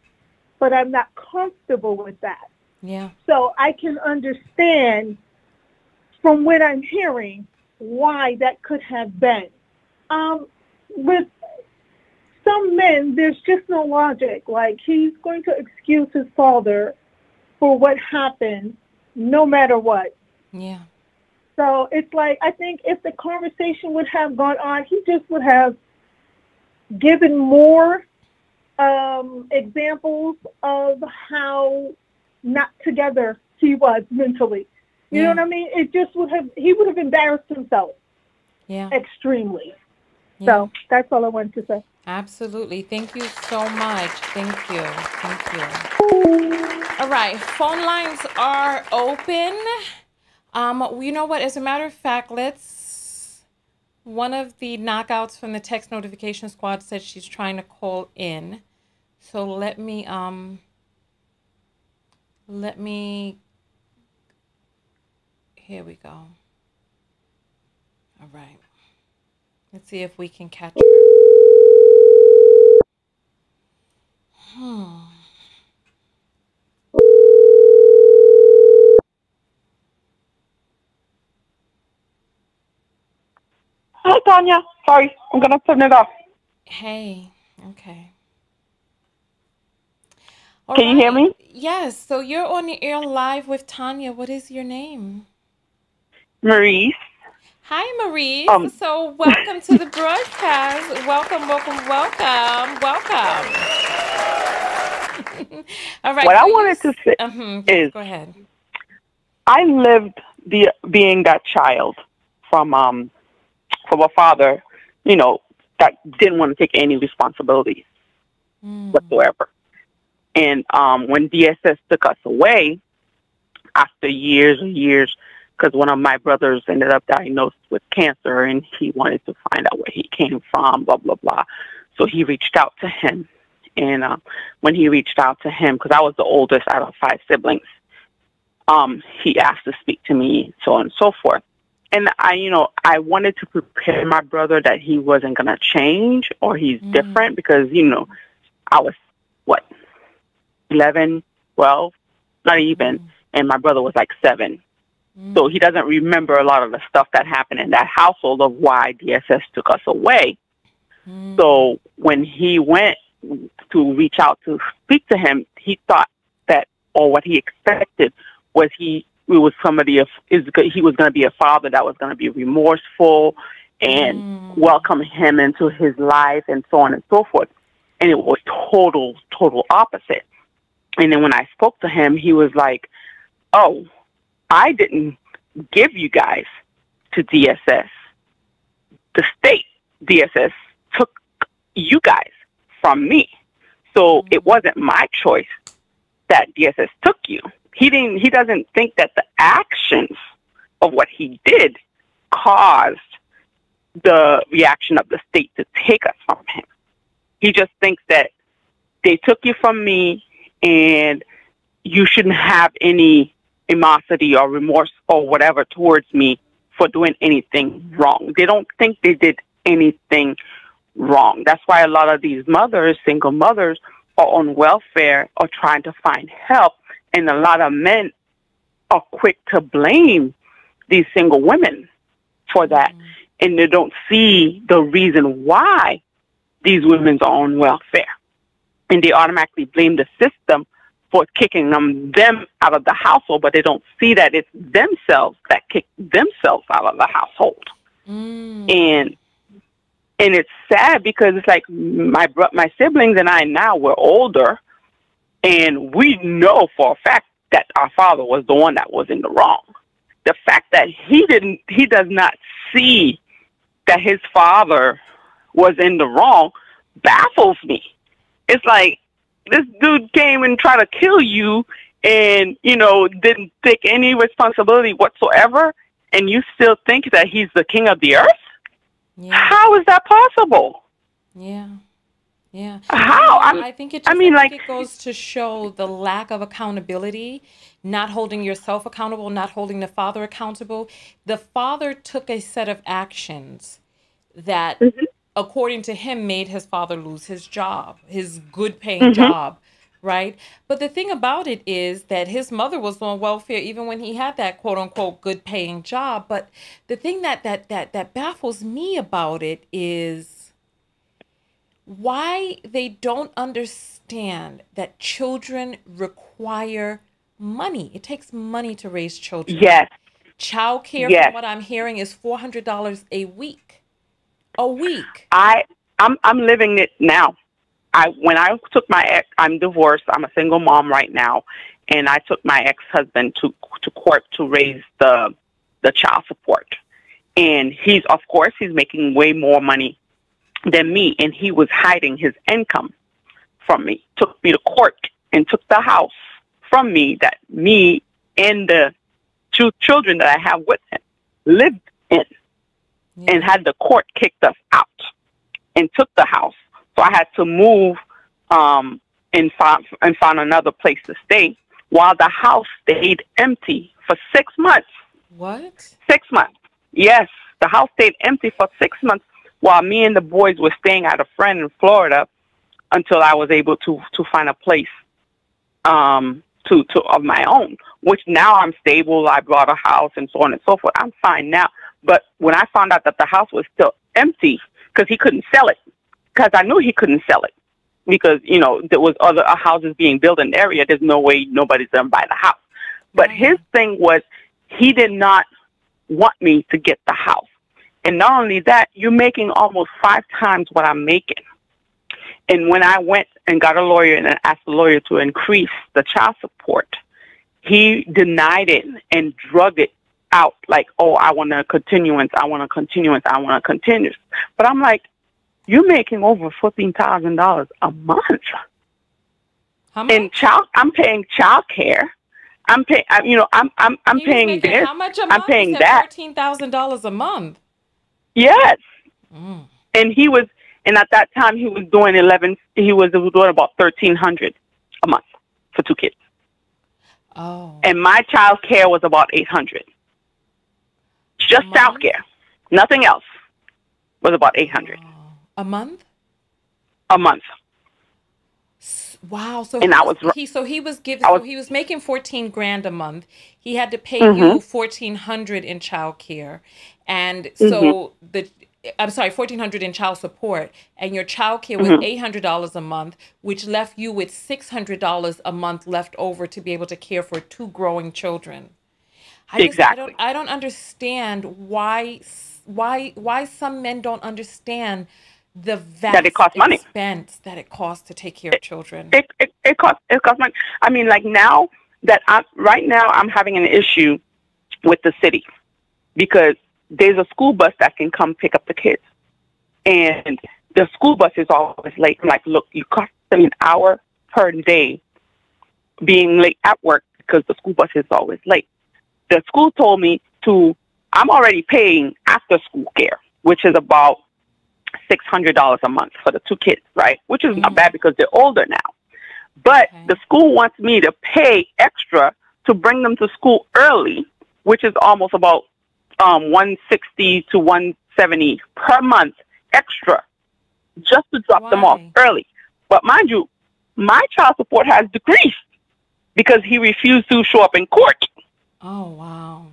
but I'm not comfortable with that. Yeah. So I can understand from what I'm hearing why that could have been. Um, with some men, there's just no logic. Like he's going to excuse his father for what happened, no matter what. Yeah. So it's like I think if the conversation would have gone on, he just would have given more um, examples of how not together he was mentally. You yeah. know what I mean? It just would have he would have embarrassed himself. Yeah. Extremely. Yeah. So that's all I wanted to say. Absolutely. Thank you so much. Thank you. Thank you. All right. Phone lines are open. Um, you know what? As a matter of fact, let's one of the knockouts from the text notification squad said she's trying to call in. So let me um let me here we go. All right. Let's see if we can catch her. Hmm. Hi, Tonya. Sorry, I'm gonna turn it off. Hey, okay. All Can right. you hear me? Yes. So you're on the air live with Tonya. What is your name? Maurice. Hi, Maurice. Um, so welcome to the broadcast. welcome, welcome, welcome, welcome. All right. What I wanted to say uh-huh. is, go ahead. I lived the being that child from um from a father, you know, that didn't want to take any responsibility mm. whatsoever. And um, when DSS took us away, after years and years, because one of my brothers ended up diagnosed with cancer and he wanted to find out where he came from, blah, blah, blah. So he reached out to him. And uh, when he reached out to him, because I was the oldest out of five siblings, um, he asked to speak to me, so on and so forth. And I, you know, I wanted to prepare my brother that he wasn't going to change or he's mm. different because, you know, I was, what, 11, 12, not even. Mm. And my brother was like seven. Mm. So he doesn't remember a lot of the stuff that happened in that household of why DSS took us away. Mm. So when he went to reach out to speak to him, he thought that, or what he expected was he it was somebody if is he was going to be a father that was going to be remorseful and mm. welcome him into his life and so on and so forth. And it was total, total opposite. And then when I spoke to him, he was like, "Oh, I didn't give you guys to DSS. The state DSS took you guys from me. So it wasn't my choice that DSS took you. He didn't he doesn't think that the actions of what he did caused the reaction of the state to take us from him. He just thinks that they took you from me and you shouldn't have any animosity or remorse or whatever towards me for doing anything wrong. They don't think they did anything wrong. That's why a lot of these mothers, single mothers, are on welfare or trying to find help. And a lot of men are quick to blame these single women for that. Mm-hmm. And they don't see the reason why these women are on welfare. And they automatically blame the system for kicking them, them out of the household, but they don't see that it's themselves that kick themselves out of the household. Mm. And and it's sad because it's like my my siblings and I now we're older, and we know for a fact that our father was the one that was in the wrong. The fact that he didn't, he does not see that his father was in the wrong baffles me. It's like this dude came and tried to kill you and, you know, didn't take any responsibility whatsoever, and you still think that he's the king of the earth? Yeah. How is that possible? Yeah. Yeah. How? I, I think it. Just, I mean, I like it goes to show the lack of accountability, not holding yourself accountable, not holding the father accountable. The father took a set of actions that, mm-hmm. according to him, made his father lose his job, his good-paying mm-hmm. job, right? But the thing about it is that his mother was on welfare even when he had that quote unquote good paying job. But the thing that that that that baffles me about it is why they don't understand that children require money. It takes money to raise children. Yes. Child care, yes. from what I'm hearing, is four hundred dollars a week. A week. I I'm I'm living it now. I when I took my ex, I'm divorced. I'm a single mom right now, and I took my ex husband to to court to raise the the child support. And he's of course he's making way more money than me, and he was hiding his income from me. Took me to court and took the house from me that me and the two children that I have with him lived in, yeah. and had the court kicked us out and took the house so I had to move um, and find and find another place to stay while the house stayed empty for six months. What? Six months. Yes, the house stayed empty for six months while me and the boys were staying at a friend in Florida until I was able to to find a place um, to to of my own. Which now I'm stable. I bought a house and so on and so forth. I'm fine now. But when I found out that the house was still empty because he couldn't sell it, because I knew he couldn't sell it because you know there was other houses being built in the area. There's no way nobody's gonna buy the house. But his thing was he did not want me to get the house. And not only that, you're making almost five times what I'm making. And when I went and got a lawyer and asked the lawyer to increase the child support, he denied it and drug it out like, oh, I want a continuance, I want a continuance, I want a continuance. But I'm like, you're making over fourteen thousand dollars a month. How much? In child, I'm paying child care. I'm paying. You know, I'm I'm I'm paying this. How much a I'm month? paying He said that. Fourteen thousand dollars a month. Yes. Mm. And he was, and at that time he was doing eleven. He was doing about thirteen hundred a month for two kids. Oh. And my child care was about eight hundred. Just child care, nothing else. Was about eight hundred A month? a month. Wow. So And he I was, he so he was giving was- so he was making fourteen grand a month. He had to pay Mhm. you fourteen hundred in child care, and so Mhm. the I'm sorry, fourteen hundred in child support, and your child care was Mhm. eight hundred dollars a month, which left you with six hundred dollars a month left over to be able to care for two growing children. I just, I don't I don't understand why why why some men don't understand the vast That it costs money. expense that it costs to take care of children. It it, it costs it costs money. I mean, like now that I'm right now, I'm having an issue with the city because there's a school bus that can come pick up the kids, and the school bus is always late. I'm like, look, you cost me an hour per day being late at work because the school bus is always late. The school told me to. I'm already paying after school care, which is about six hundred dollars a month for the two kids, right? Which is not bad because they're older now. But the school wants me to pay extra to bring them to school early, which is almost about um, one sixty to one seventy per month extra, just to drop them off early. But mind you, my child support has decreased because he refused to show up in court. Oh wow.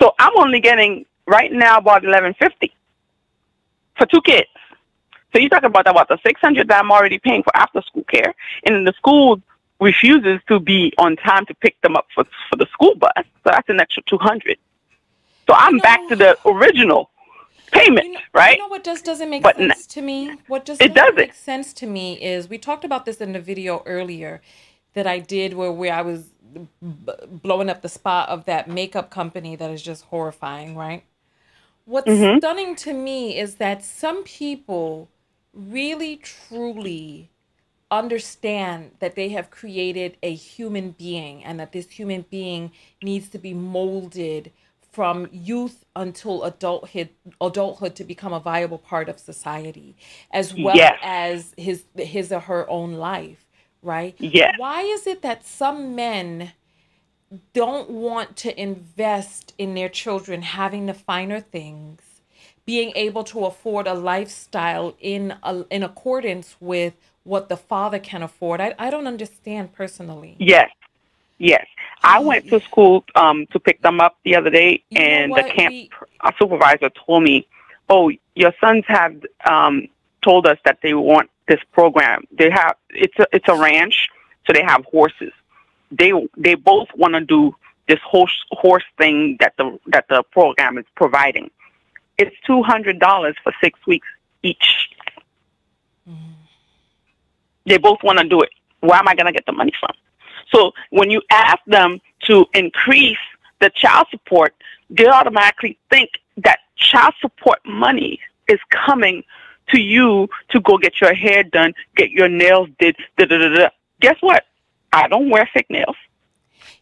So I'm only getting right now about eleven fifty for two kids. So you talk about about the six hundred that I'm already paying for after school care, and the school refuses to be on time to pick them up for for the school bus. So that's an extra two hundred. So I'm back to the original payment, right? You know what just doesn't make But sense to me? What just It doesn't make sense to me is we talked about this in the video earlier that I did where where I was b- blowing up the spot of that makeup company that is just horrifying, right? What's Mhm. stunning to me is that some people really truly understand that they have created a human being and that this human being needs to be molded from youth until adulthood adulthood to become a viable part of society as well as his his or her own life right Yes. why is it that some men don't want to invest in their children having the finer things being able to afford a lifestyle in a, in accordance with what the father can afford I, I don't understand personally Yes, yes. I went to school um, to pick them up the other day, and the camp uh, supervisor told me, "Oh, your sons have um, told us that they want this program. They have it's a it's a ranch, so they have horses. They they both want to do this horse horse thing that the that the program is providing. It's two hundred dollars for six weeks each. Mm-hmm. They both want to do it. Where am I going to get the money from? So when you ask them to increase the child support, they automatically think that child support money is coming to you to go get your hair done, get your nails did. Da, da, da, da. Guess what? I don't wear fake nails.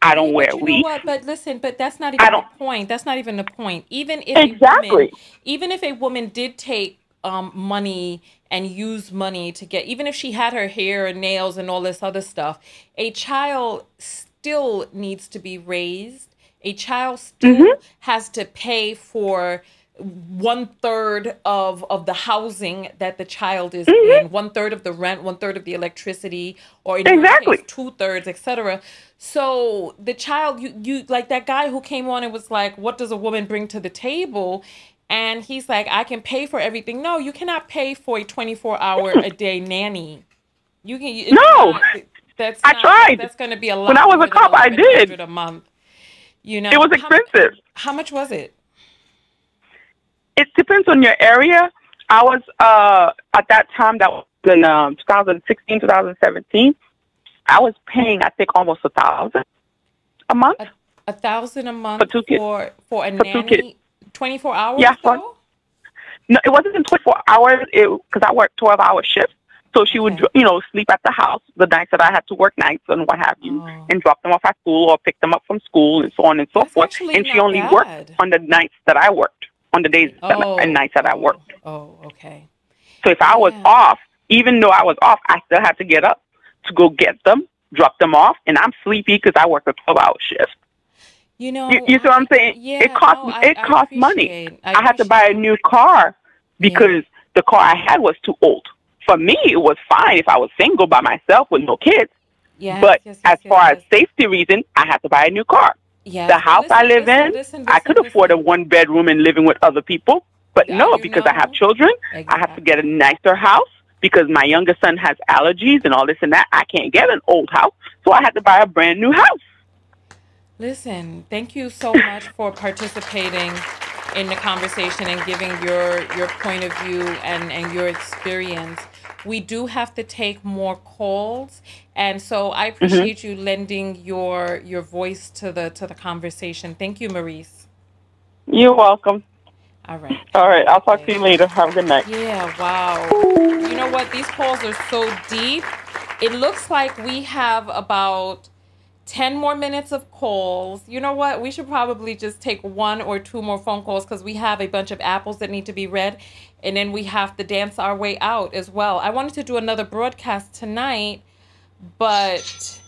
I don't wear you know what? But listen, but that's not even the point. That's not even the point. Even if Exactly. woman, even if a woman did take um, money and use money to get, even if she had her hair and nails and all this other stuff, a child still needs to be raised. A child still has to pay for one third of of the housing that the child is mm-hmm. in, one third of the rent, one third of the electricity, or in Exactly. two thirds, etc. So the child, you you like that guy who came on and was like, "What does a woman bring to the table?" And he's like, "I can pay for everything." No, you cannot pay for a twenty four hour a day nanny. You can No. not- that's I not- tried. That's going to be a lot. When I was a cop, I did. a month. You know, It was How- expensive. How, much was it? It depends on your area. I was uh, at that time that was in um, 2016, 2017. I was paying, I think, almost a thousand a month. A thousand a month For two kids. for for a For nanny, twenty four hours. Yeah, for- No, it wasn't in 24 hours. It because I worked 12 hour shifts. So she would, you know, sleep at the house the nights that I had to work nights and what have you, Oh. and drop them off at school or pick them up from school and so on and so forth. actually And she only bad. worked on the nights that I worked, on the days that, Oh, and nights that I worked. Oh, okay. So if I was off, even though I was off, I still had to get up to go get them, drop them off, and I'm sleepy because I work a 12 hour shift. You know, You, you see what I'm saying? yeah, it cost no, I- it cost money. I I, had to buy a new car because the car I had was too old. For me, it was fine if I was single by myself with no kids. Yes, but yes, as far as safety reason, I had to buy a new car. Yes, the house I live listen, in, listen, I could afford a one bedroom and living with other people. But no, because I have children, I have to get a nicer house because my younger son has allergies and all this and that. I can't get an old house, so I had to buy a brand new house. Listen, thank you so much for participating in the conversation and giving your your point of view and and your experience. We do have to take more calls, and so I mm-hmm. appreciate you lending your your voice to the to the conversation. Thank you, Maurice. You're welcome. All right. All right, I'll talk to you later. Have a good night. Yeah, wow. You know what? These calls are so deep. It looks like we have about 10 more minutes of calls. You know what? We should probably just take one or two more phone calls because we have a bunch of apples that need to be read. And then we have to dance our way out as well. I wanted to do another broadcast tonight, but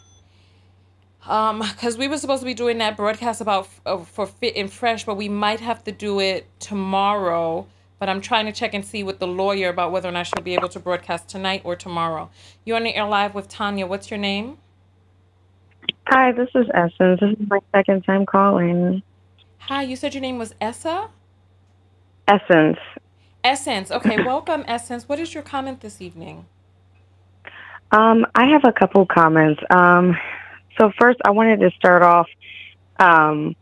um because we were supposed to be doing that broadcast about uh, for fit and fresh but we might have to do it tomorrow but i'm trying to check and see with the lawyer about whether or not she'll be able to broadcast tonight or tomorrow you're on the air live with tonya what's your name Hi, this is Essence. This is my second time calling. hi you said your name was essa Essence. essence okay welcome essence what is your comment this evening Um, I have a couple comments. Um, so first, I wanted to start off um,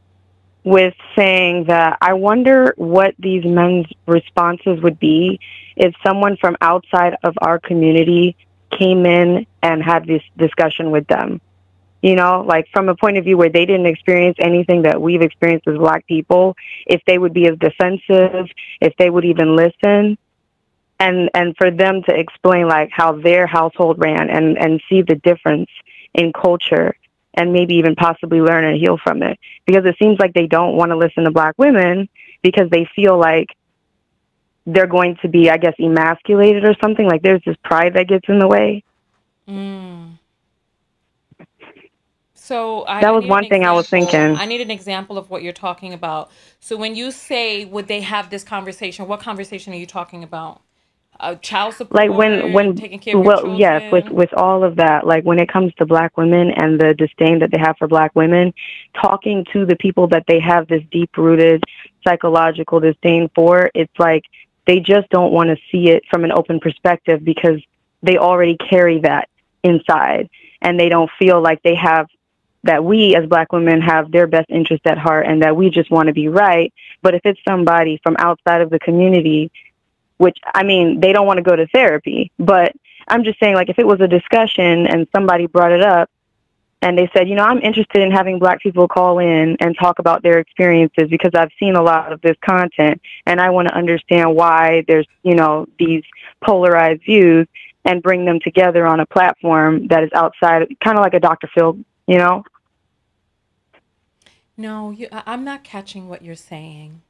with saying that I wonder what these men's responses would be if someone from outside of our community came in and had this discussion with them. You know, like from a point of view where they didn't experience anything that we've experienced as black people, if they would be as defensive, if they would even listen and and for them to explain like how their household ran and and see the difference in culture and maybe even possibly learn and heal from it. Because it seems like they don't want to listen to black women because they feel like they're going to be i guess emasculated or something. Like there's this pride that gets in the way. Mm. So I, That was one thing I was thinking. i need an example of what you're talking about. So when you say would they have this conversation what conversation are you talking about? Uh, child support like when when taking care of well yes with with all of that like when it comes to black women and the disdain that they have for black women talking to the people that they have this deep rooted psychological disdain for it's like they just don't want to see it from an open perspective because they already carry that inside and they don't feel like they have that we as black women have their best interest at heart and that we just want to be right but if it's somebody from outside of the community which I mean, they don't want to go to therapy, but I'm just saying, like, if it was a discussion and somebody brought it up and they said, you know, I'm interested in having black people call in and talk about their experiences because I've seen a lot of this content and I want to understand why there's, you know, these polarized views and bring them together on a platform that is outside, kind of like a Dr. Phil, you know? No you, i'm not catching what you're saying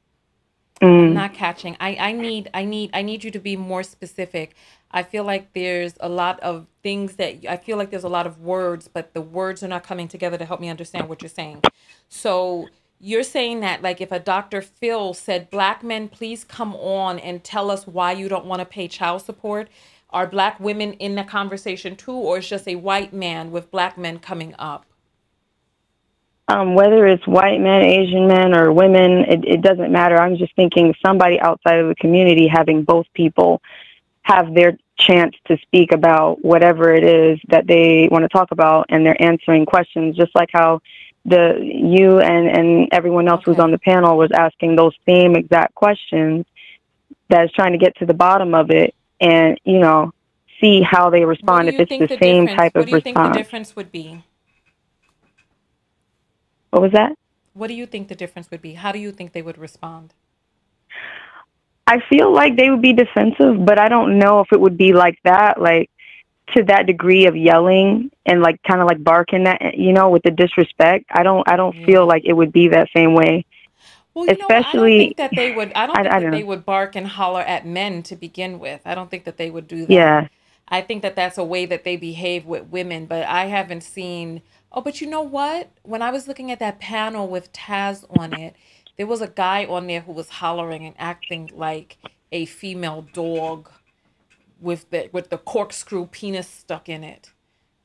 Mm. I'm not catching. I, I need I need I need you to be more specific. I feel like there's a lot of things that I feel like there's a lot of words, but the words are not coming together to help me understand what you're saying. So you're saying that like if a Dr. Phil said, Black men, please come on and tell us why you don't want to pay child support. Are black women in the conversation too, or is just a white man with black men coming up? Um, whether it's white men, Asian men, or women, it, it doesn't matter. I'm just thinking somebody outside of the community having both people have their chance to speak about whatever it is that they want to talk about, and they're answering questions, just like how the you and and everyone else who's on the panel was asking those same exact questions. That is trying to get to the bottom of it, and you know, see how they respond if it's think the same difference- type what of do you think the difference would be? What was that? What do you think the difference would be? How do you think they would respond? I feel like they would be defensive, but I don't know if it would be like that, like to that degree of yelling and like kind of like barking that you know with the disrespect. I don't I don't yeah. feel like it would be that same way. Well, Especially, know, I don't think that they would. I don't think I, don't that they would bark and holler at men to begin with. I don't think that they would do that. Yeah. I think that that's a way that they behave with women, but I haven't seen. Oh, but you know what? When I was looking at that panel with Taz on it, there was a guy on there who was hollering and acting like a female dog with the with the corkscrew penis stuck in it.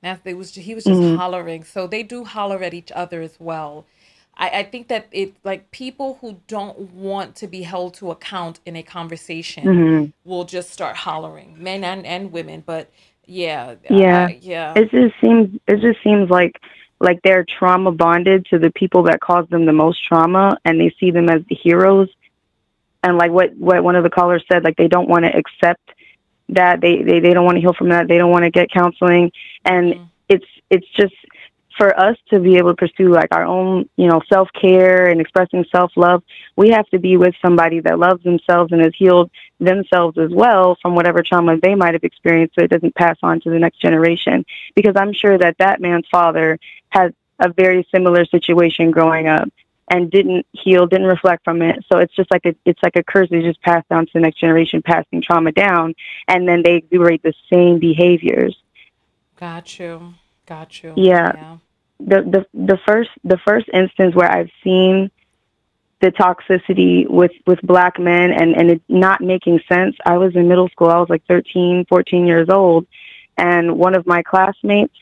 That it was he was just mm-hmm. hollering. So they do holler at each other as well. I, I think that it like people who don't want to be held to account in a conversation mm-hmm. will just start hollering, men and, and women. But yeah, yeah, uh, yeah. It just seems it just seems like like they're trauma bonded to the people that cause them the most trauma, and they see them as the heroes. And like what what one of the callers said, like they don't want to accept that they, they they don't want to heal from that. They don't want to get counseling, and mm-hmm. it's it's just for us to be able to pursue like our own, you know, self care and expressing self love, we have to be with somebody that loves themselves and has healed themselves as well from whatever trauma they might have experienced so it doesn't pass on to the next generation. Because I'm sure that that man's father had a very similar situation growing up and didn't heal, didn't reflect from it. So it's just like a, it's like a curse that just passed down to the next generation, passing trauma down, and then they exuberate the same behaviors. Got you. Got you. Yeah. yeah. The the the first the first instance where I've seen the toxicity with with black men and and it not making sense. I was in middle school. I was like 13, 14 years old, and one of my classmates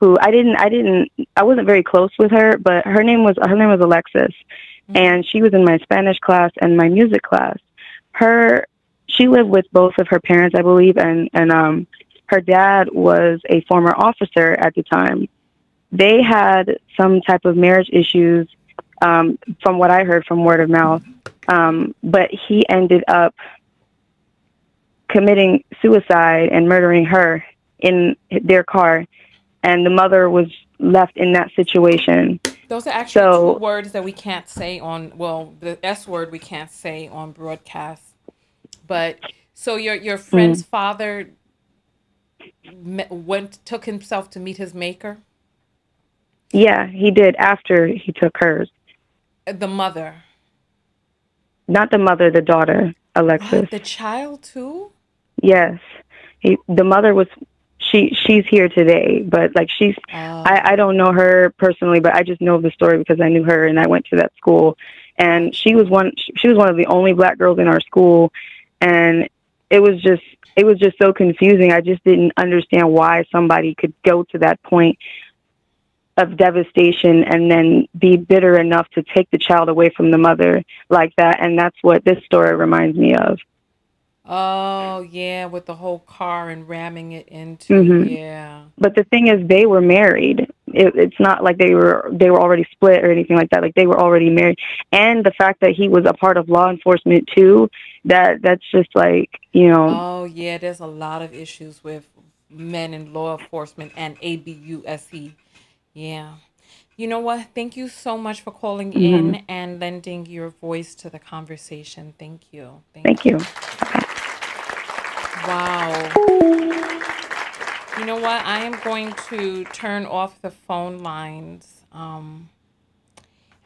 who I didn't I didn't I wasn't very close with her, but her name was her name was Alexis, mm-hmm. and she was in my Spanish class and my music class. Her she lived with both of her parents, I believe, and and um her dad was a former officer at the time. They had some type of marriage issues, um, from what I heard from word of mouth. Um, but he ended up committing suicide and murdering her in their car, and the mother was left in that situation. Those are actually so, two words that we can't say on. Well, the S word we can't say on broadcast. But so your your friend's mm. father went took himself to meet his maker? Yeah, he did after he took hers. The mother. Not the mother, the daughter, Alexis. the child too? Yes. He, the mother was she she's here today, but like she's oh. I, I don't know her personally, but I just know the story because I knew her and I went to that school and she was one she was one of the only black girls in our school and it was just it was just so confusing. I just didn't understand why somebody could go to that point of devastation and then be bitter enough to take the child away from the mother like that. And that's what this story reminds me of. Oh yeah, with the whole car and ramming it into mm-hmm. yeah. But the thing is, they were married. It, it's not like they were they were already split or anything like that. Like they were already married, and the fact that he was a part of law enforcement too. That that's just like you know. Oh yeah, there's a lot of issues with men in law enforcement and ABUSE. Yeah. You know what? Thank you so much for calling mm-hmm. in and lending your voice to the conversation. Thank you. Thank, Thank you. you. Wow. You know what? I am going to turn off the phone lines. Um,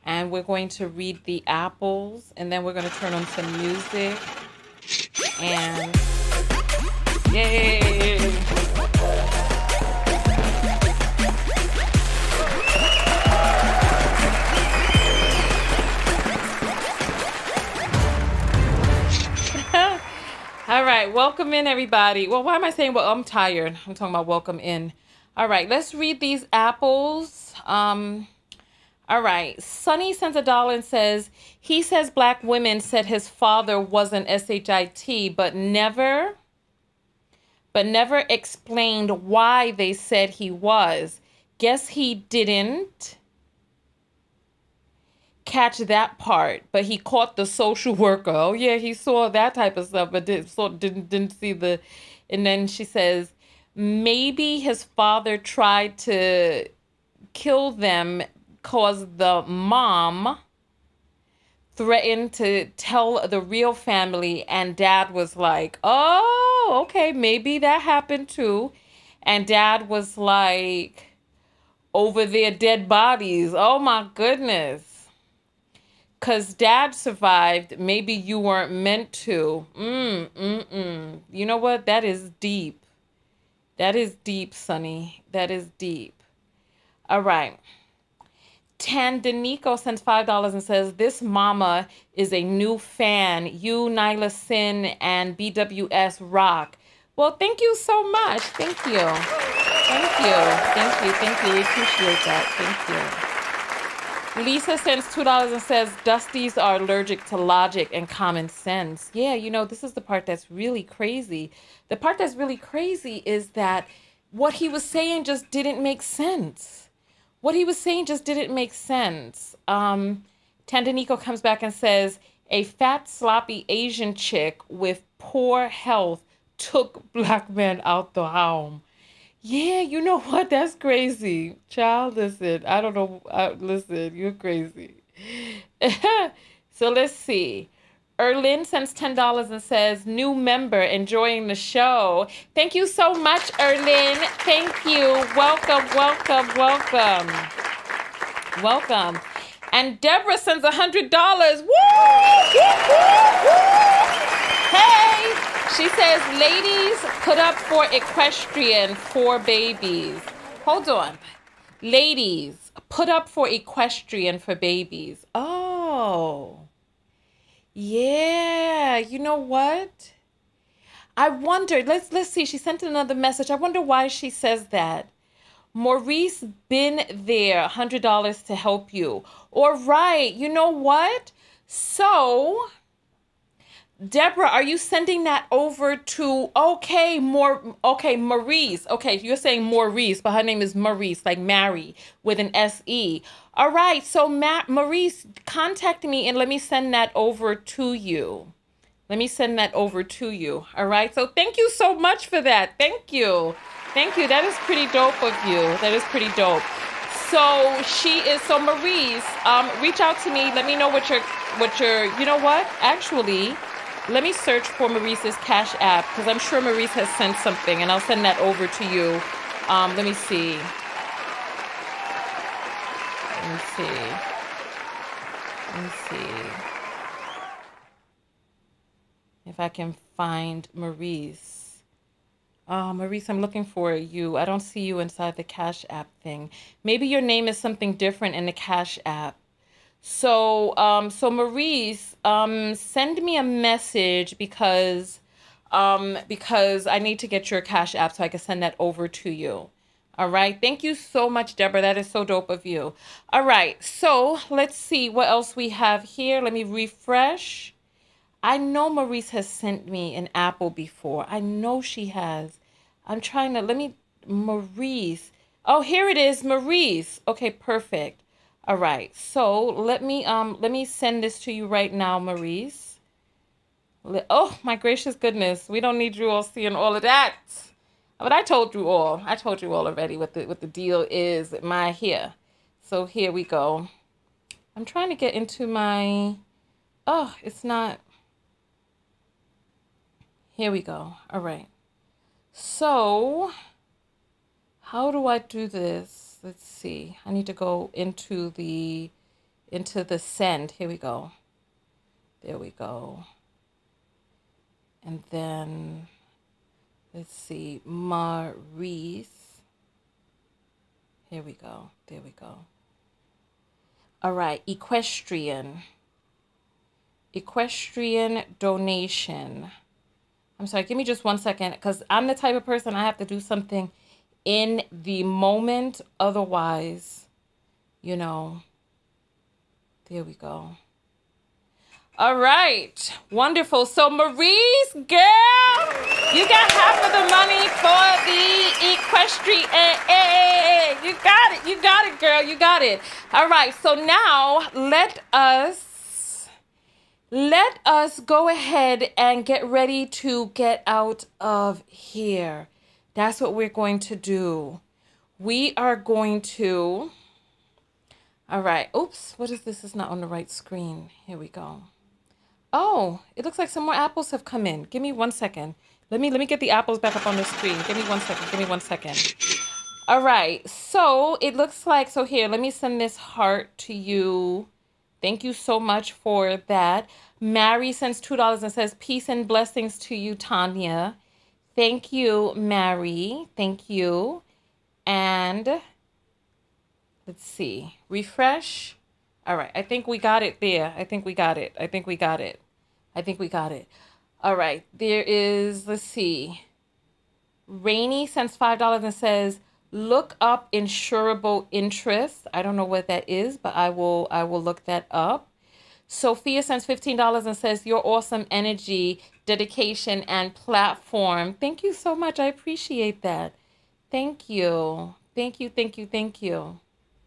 and we're going to read the apples. And then we're going to turn on some music. And yay! All right, welcome in, everybody. Well, why am I saying, well, I'm tired. I'm talking about welcome in. All right, let's read these apples. Um, all right, Sunny sends a dollar and says, he says black women said his father wasn't SHIT, but never, but never explained why they said he was. Guess he didn't catch that part, but he caught the social worker. Oh yeah, he saw that type of stuff, but did, so didn't didn't see the. And then she says maybe his father tried to kill them because the mom threatened to tell the real family, and dad was like, oh, okay, maybe that happened too. And dad was like, over their dead bodies. Oh my goodness. Cause dad survived. Maybe you weren't meant to. Mm, mm, mm. You know what? That is deep. That is deep, Sonny. That is deep. All right. Tandanico sends $5 and says, This mama is a new fan. You, Nylah Sin, and BWS rock. Well, thank you so much. Thank you. Thank you. Thank you. Thank you. We appreciate that. Thank you. Lisa sends $2 and says, Dusties are allergic to logic and common sense. Yeah, you know, this is the part that's really crazy. The part that's really crazy is that what he was saying just didn't make sense. What he was saying just didn't make sense. Um, Tandanico comes back and says, a fat, sloppy Asian chick with poor health took black men out the home. Yeah, you know what? That's crazy. Child, listen, I don't know. Uh, listen, you're crazy. so let's see. Erlin sends $10 and says, new member enjoying the show. Thank you so much, Erlin. Thank you. Welcome, welcome, welcome. Welcome. And Deborah sends $100. Woo! Hey! She says, ladies, put up for equestrian for babies. Hold on. Ladies, put up for equestrian for babies. Oh. Yeah, you know what? I wondered. Let's let's see. She sent another message. I wonder why she says that. Maurice been there, hundred dollars to help you. All right. You know what? So Deborah, are you sending that over to okay, more okay, Maurice. Okay, you're saying Maurice, but her name is Maurice, like Mary with an S E. All right, so Matt Maurice, contact me and let me send that over to you. Let me send that over to you. All right. So thank you so much for that. Thank you. Thank you. That is pretty dope of you. That is pretty dope. So she is so Maurice, um, reach out to me. Let me know what your what your you know what? Actually, let me search for Maurice's Cash App because I'm sure Maurice has sent something and I'll send that over to you. Um, let me see. Let me see. Let me see. If I can find Maurice. Oh, Maurice, I'm looking for you. I don't see you inside the Cash App thing. Maybe your name is something different in the Cash App. So, um, so Maurice, um, send me a message because, um, because I need to get your Cash App so I can send that over to you. All right. Thank you so much, Deborah. That is so dope of you. All right. So let's see what else we have here. Let me refresh. I know Maurice has sent me an apple before. I know she has. I'm trying to, let me, Maurice. Oh, here it is, Maurice. Okay, perfect. All right. So let me um let me send this to you right now, Maurice. Oh my gracious goodness, we don't need you all seeing all of that. But I told you all. I told you all already what the what the deal is. My here. So here we go. I'm trying to get into my. Oh, it's not. Here we go. All right. So, how do I do this? Let's see. I need to go into the into the send. Here we go. There we go. And then let's see, Maurice. Here we go. There we go. All right, equestrian. Equestrian donation. I'm sorry, give me just one second because I'm the type of person I have to do something in the moment. Otherwise, you know, there we go. All right, wonderful. So, Maurice, girl, you got half of the money for the equestrian. You got it. You got it, girl. You got it. All right. So now let us let us go ahead and get ready to get out of here. That's what we're going to do. We are going to All right. Oops. What is this? It's not on the right screen. Here we go. Oh, it looks like some more apples have come in. Give me one second. Let me let me get the apples back up on the screen. Give me one second. Give me one second. All right. So it looks like so here. Let me send this heart to you. Thank you so much for that. Mary sends two dollars and says peace and blessings to you, Tonya. Thank you, Mary. Thank you. And let's see. Refresh. All right. I think we got it there. I think we got it. I think we got it. I think we got it. All right. There is, let's see. Rainy sends $5 and says, look up insurable interest. I don't know what that is, but I will I will look that up. Sophia sends $15 and says, Your awesome energy, dedication, and platform. Thank you so much. I appreciate that. Thank you. Thank you, thank you, thank you.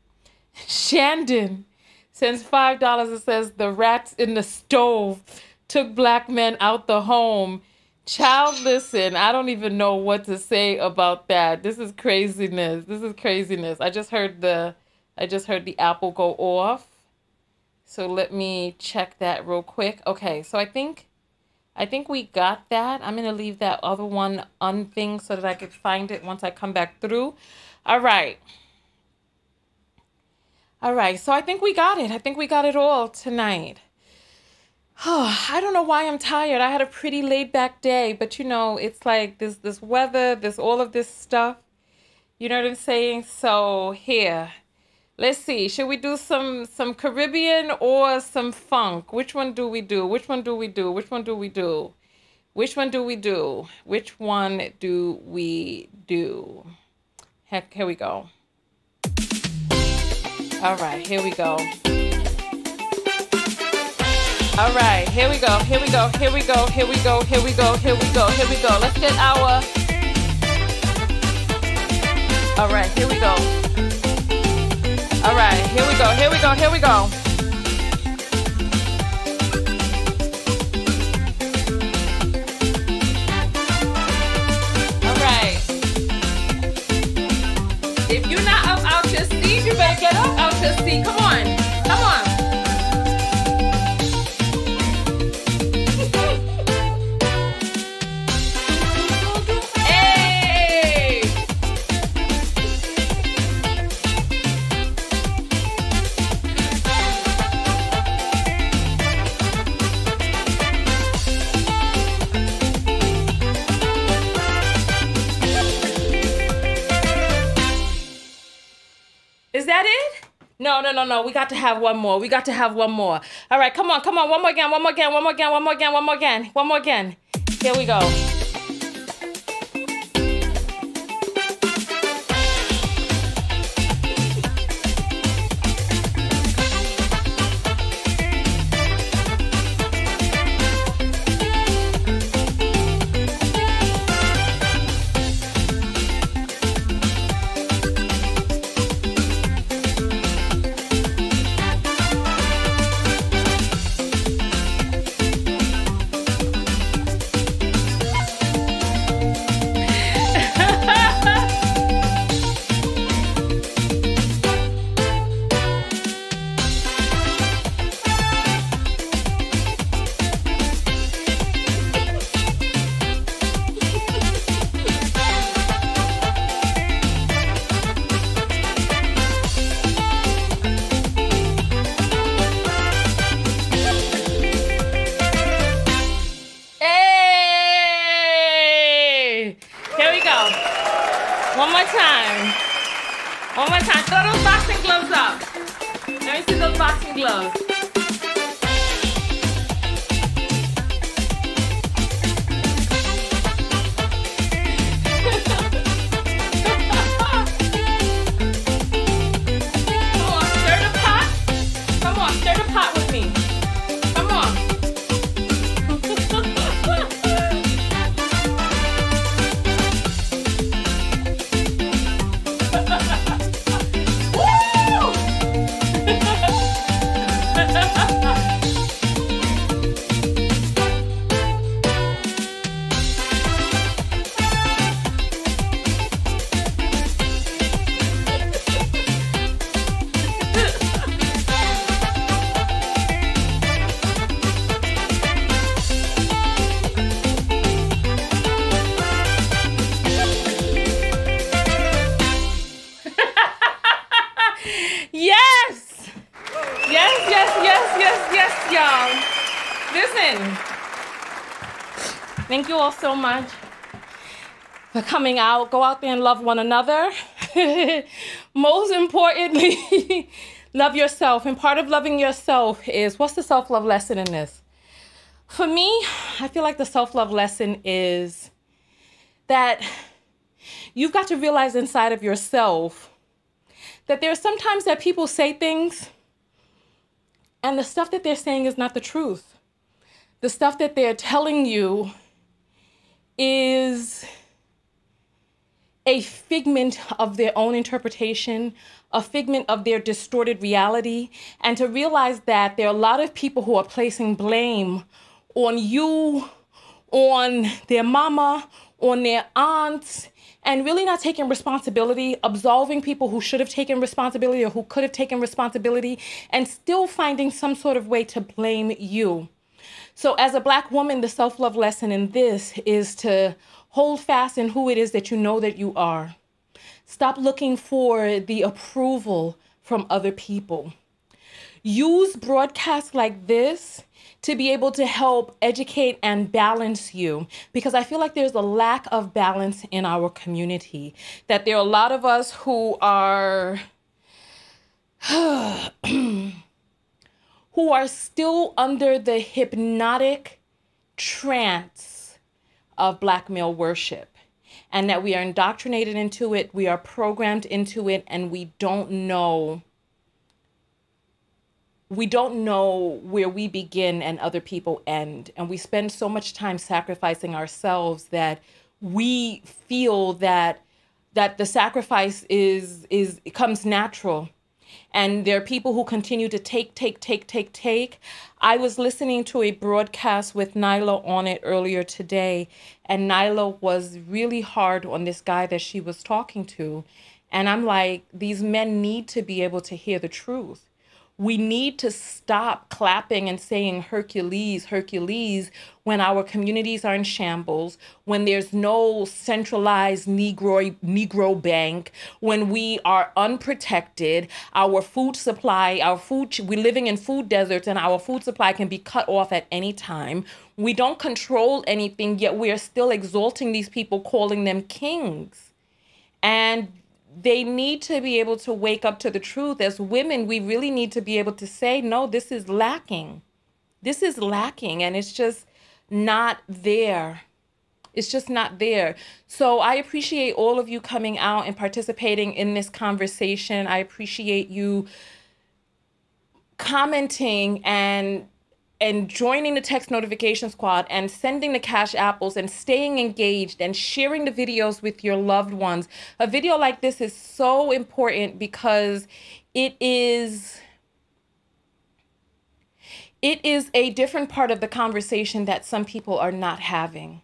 Shandon sends $5 and says, The rats in the stove took black men out the home. Child, listen, I don't even know what to say about that. This is craziness. This is craziness. I just heard the I just heard the apple go off. So let me check that real quick. Okay, so I think I think we got that. I'm gonna leave that other one unthing so that I can find it once I come back through. All right. All right, so I think we got it. I think we got it all tonight. Oh, I don't know why I'm tired. I had a pretty laid back day, but you know, it's like this this weather, this all of this stuff. You know what I'm saying? So here, Let's see. Should we do some some Caribbean or some funk? Which one do we do? Which one do we do? Which one do we do? Which one do we do? Which one do we do? Heck, here we go. All right, here we go. All right, here we go. Here we go. Here we go. Here we go. Here we go. Here we go. Here we go. Let's get our All right, here we go. Right, here we go, here we go, here we go. All right. If you're not up out your seat, you better get up out your seat. Come on. Have one more. We got to have one more. All right, come on, come on. One more again, one more again, one more again, one more again, one more again, one more again. Here we go. All so much for coming out. Go out there and love one another. Most importantly, love yourself. And part of loving yourself is what's the self love lesson in this? For me, I feel like the self love lesson is that you've got to realize inside of yourself that there are sometimes that people say things and the stuff that they're saying is not the truth. The stuff that they're telling you is a figment of their own interpretation, a figment of their distorted reality, and to realize that there are a lot of people who are placing blame on you, on their mama, on their aunts, and really not taking responsibility, absolving people who should have taken responsibility or who could have taken responsibility, and still finding some sort of way to blame you. So, as a Black woman, the self love lesson in this is to hold fast in who it is that you know that you are. Stop looking for the approval from other people. Use broadcasts like this to be able to help educate and balance you because I feel like there's a lack of balance in our community. That there are a lot of us who are who are still under the hypnotic trance of black male worship and that we are indoctrinated into it, we are programmed into it and we don't know we don't know where we begin and other people end. And we spend so much time sacrificing ourselves that we feel that that the sacrifice is is comes natural and there are people who continue to take take take take take. I was listening to a broadcast with Nylah on it earlier today and Nylah was really hard on this guy that she was talking to. And i'm like these men need to be able to hear the truth we need to stop clapping and saying Hercules, Hercules when our communities are in shambles, when there's no centralized Negro, Negro bank, when we are unprotected, our food supply, our food, we're living in food deserts and our food supply can be cut off at any time. We don't control anything, yet we are still exalting these people, calling them kings. And they need to be able to wake up to the truth. As women, we really need to be able to say, no, this is lacking. This is lacking, and it's just not there. It's just not there. So I appreciate all of you coming out and participating in this conversation. I appreciate you commenting and and joining the text notification squad and sending the cash apples and staying engaged and sharing the videos with your loved ones. A video like this is so important because it is it is a different part of the conversation that some people are not having.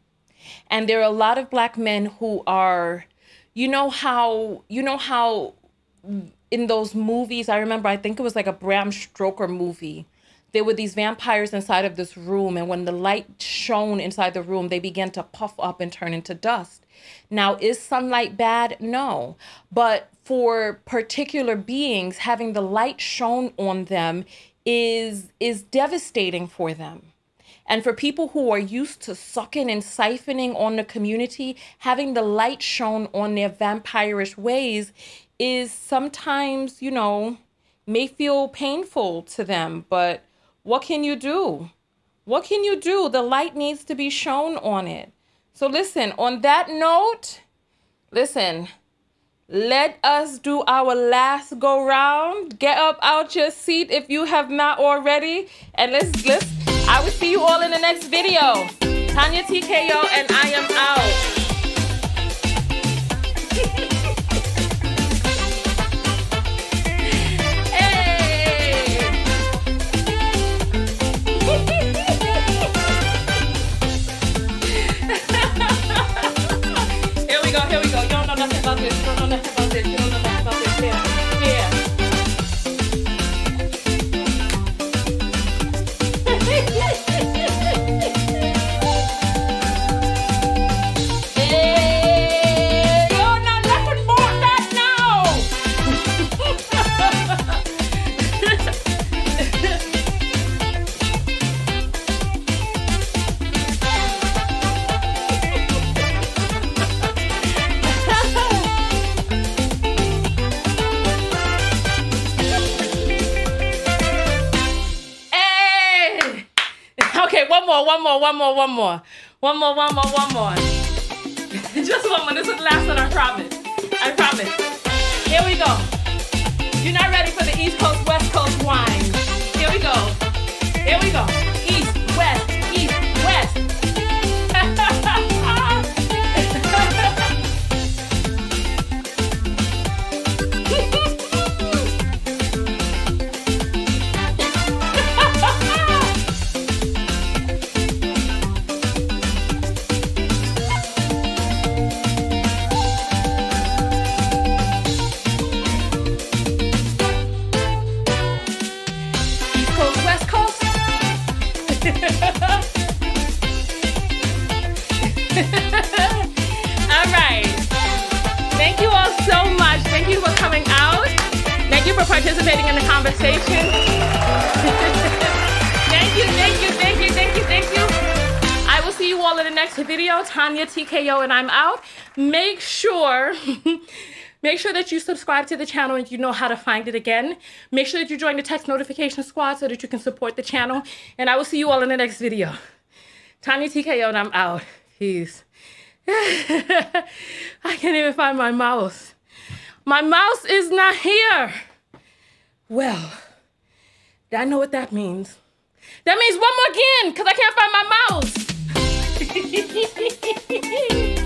And there are a lot of black men who are you know how you know how in those movies I remember I think it was like a Bram Stoker movie there were these vampires inside of this room, and when the light shone inside the room, they began to puff up and turn into dust. Now, is sunlight bad? No. But for particular beings, having the light shone on them is is devastating for them. And for people who are used to sucking and siphoning on the community, having the light shone on their vampirish ways is sometimes, you know, may feel painful to them, but what can you do? What can you do? The light needs to be shown on it. So, listen, on that note, listen, let us do our last go round. Get up out your seat if you have not already. And let's, let's, I will see you all in the next video. Tonya TKO, and I am out. one more, one more, one more. One more, one more, one more. Just one more. This is the last one, I promise. I promise. Here we go. You're not ready for the East Coast, West Coast wine. Here we go. Here we go. Make sure that you subscribe to the channel and you know how to find it again. Make sure that you join the text notification squad so that you can support the channel. And I will see you all in the next video. Tonya TKO and I'm out. Peace. I can't even find my mouse. My mouse is not here. Well, I know what that means. That means one more again, because I can't find my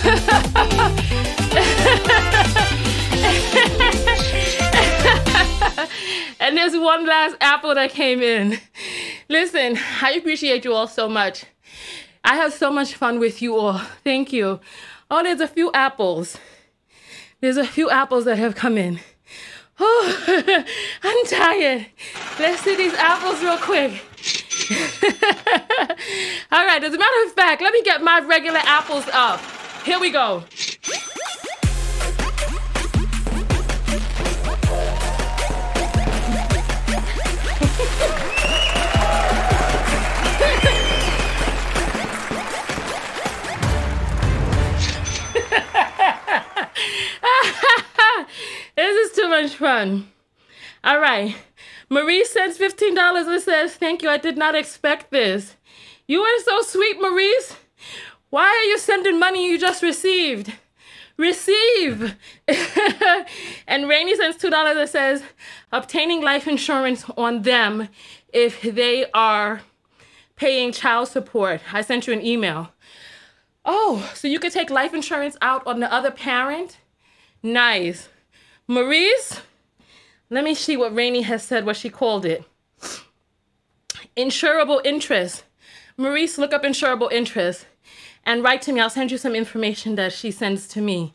and there's one last apple that came in. Listen, I appreciate you all so much. I have so much fun with you all. Thank you. Oh, there's a few apples. There's a few apples that have come in. Oh, I'm tired. Let's see these apples real quick. All right, as a matter of fact, let me get my regular apples up. Here we go. this is too much fun. All right. Marie sends $15 and says, Thank you. I did not expect this. You are so sweet, Maurice. Why are you sending money you just received? Receive. and Rainey sends $2 and says, Obtaining life insurance on them if they are paying child support. I sent you an email. Oh, so you could take life insurance out on the other parent? Nice. Maurice, let me see what Rainey has said, what she called it. Insurable interest. Maurice, look up insurable interest and write to me. I'll send you some information that she sends to me.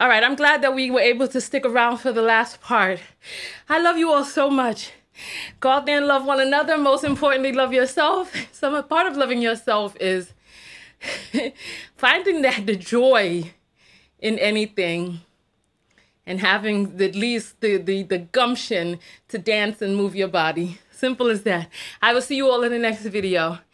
All right, I'm glad that we were able to stick around for the last part. I love you all so much. Go out there and love one another. Most importantly, love yourself. Some part of loving yourself is finding that the joy in anything and having at least the, the, the gumption to dance and move your body. Simple as that. I will see you all in the next video.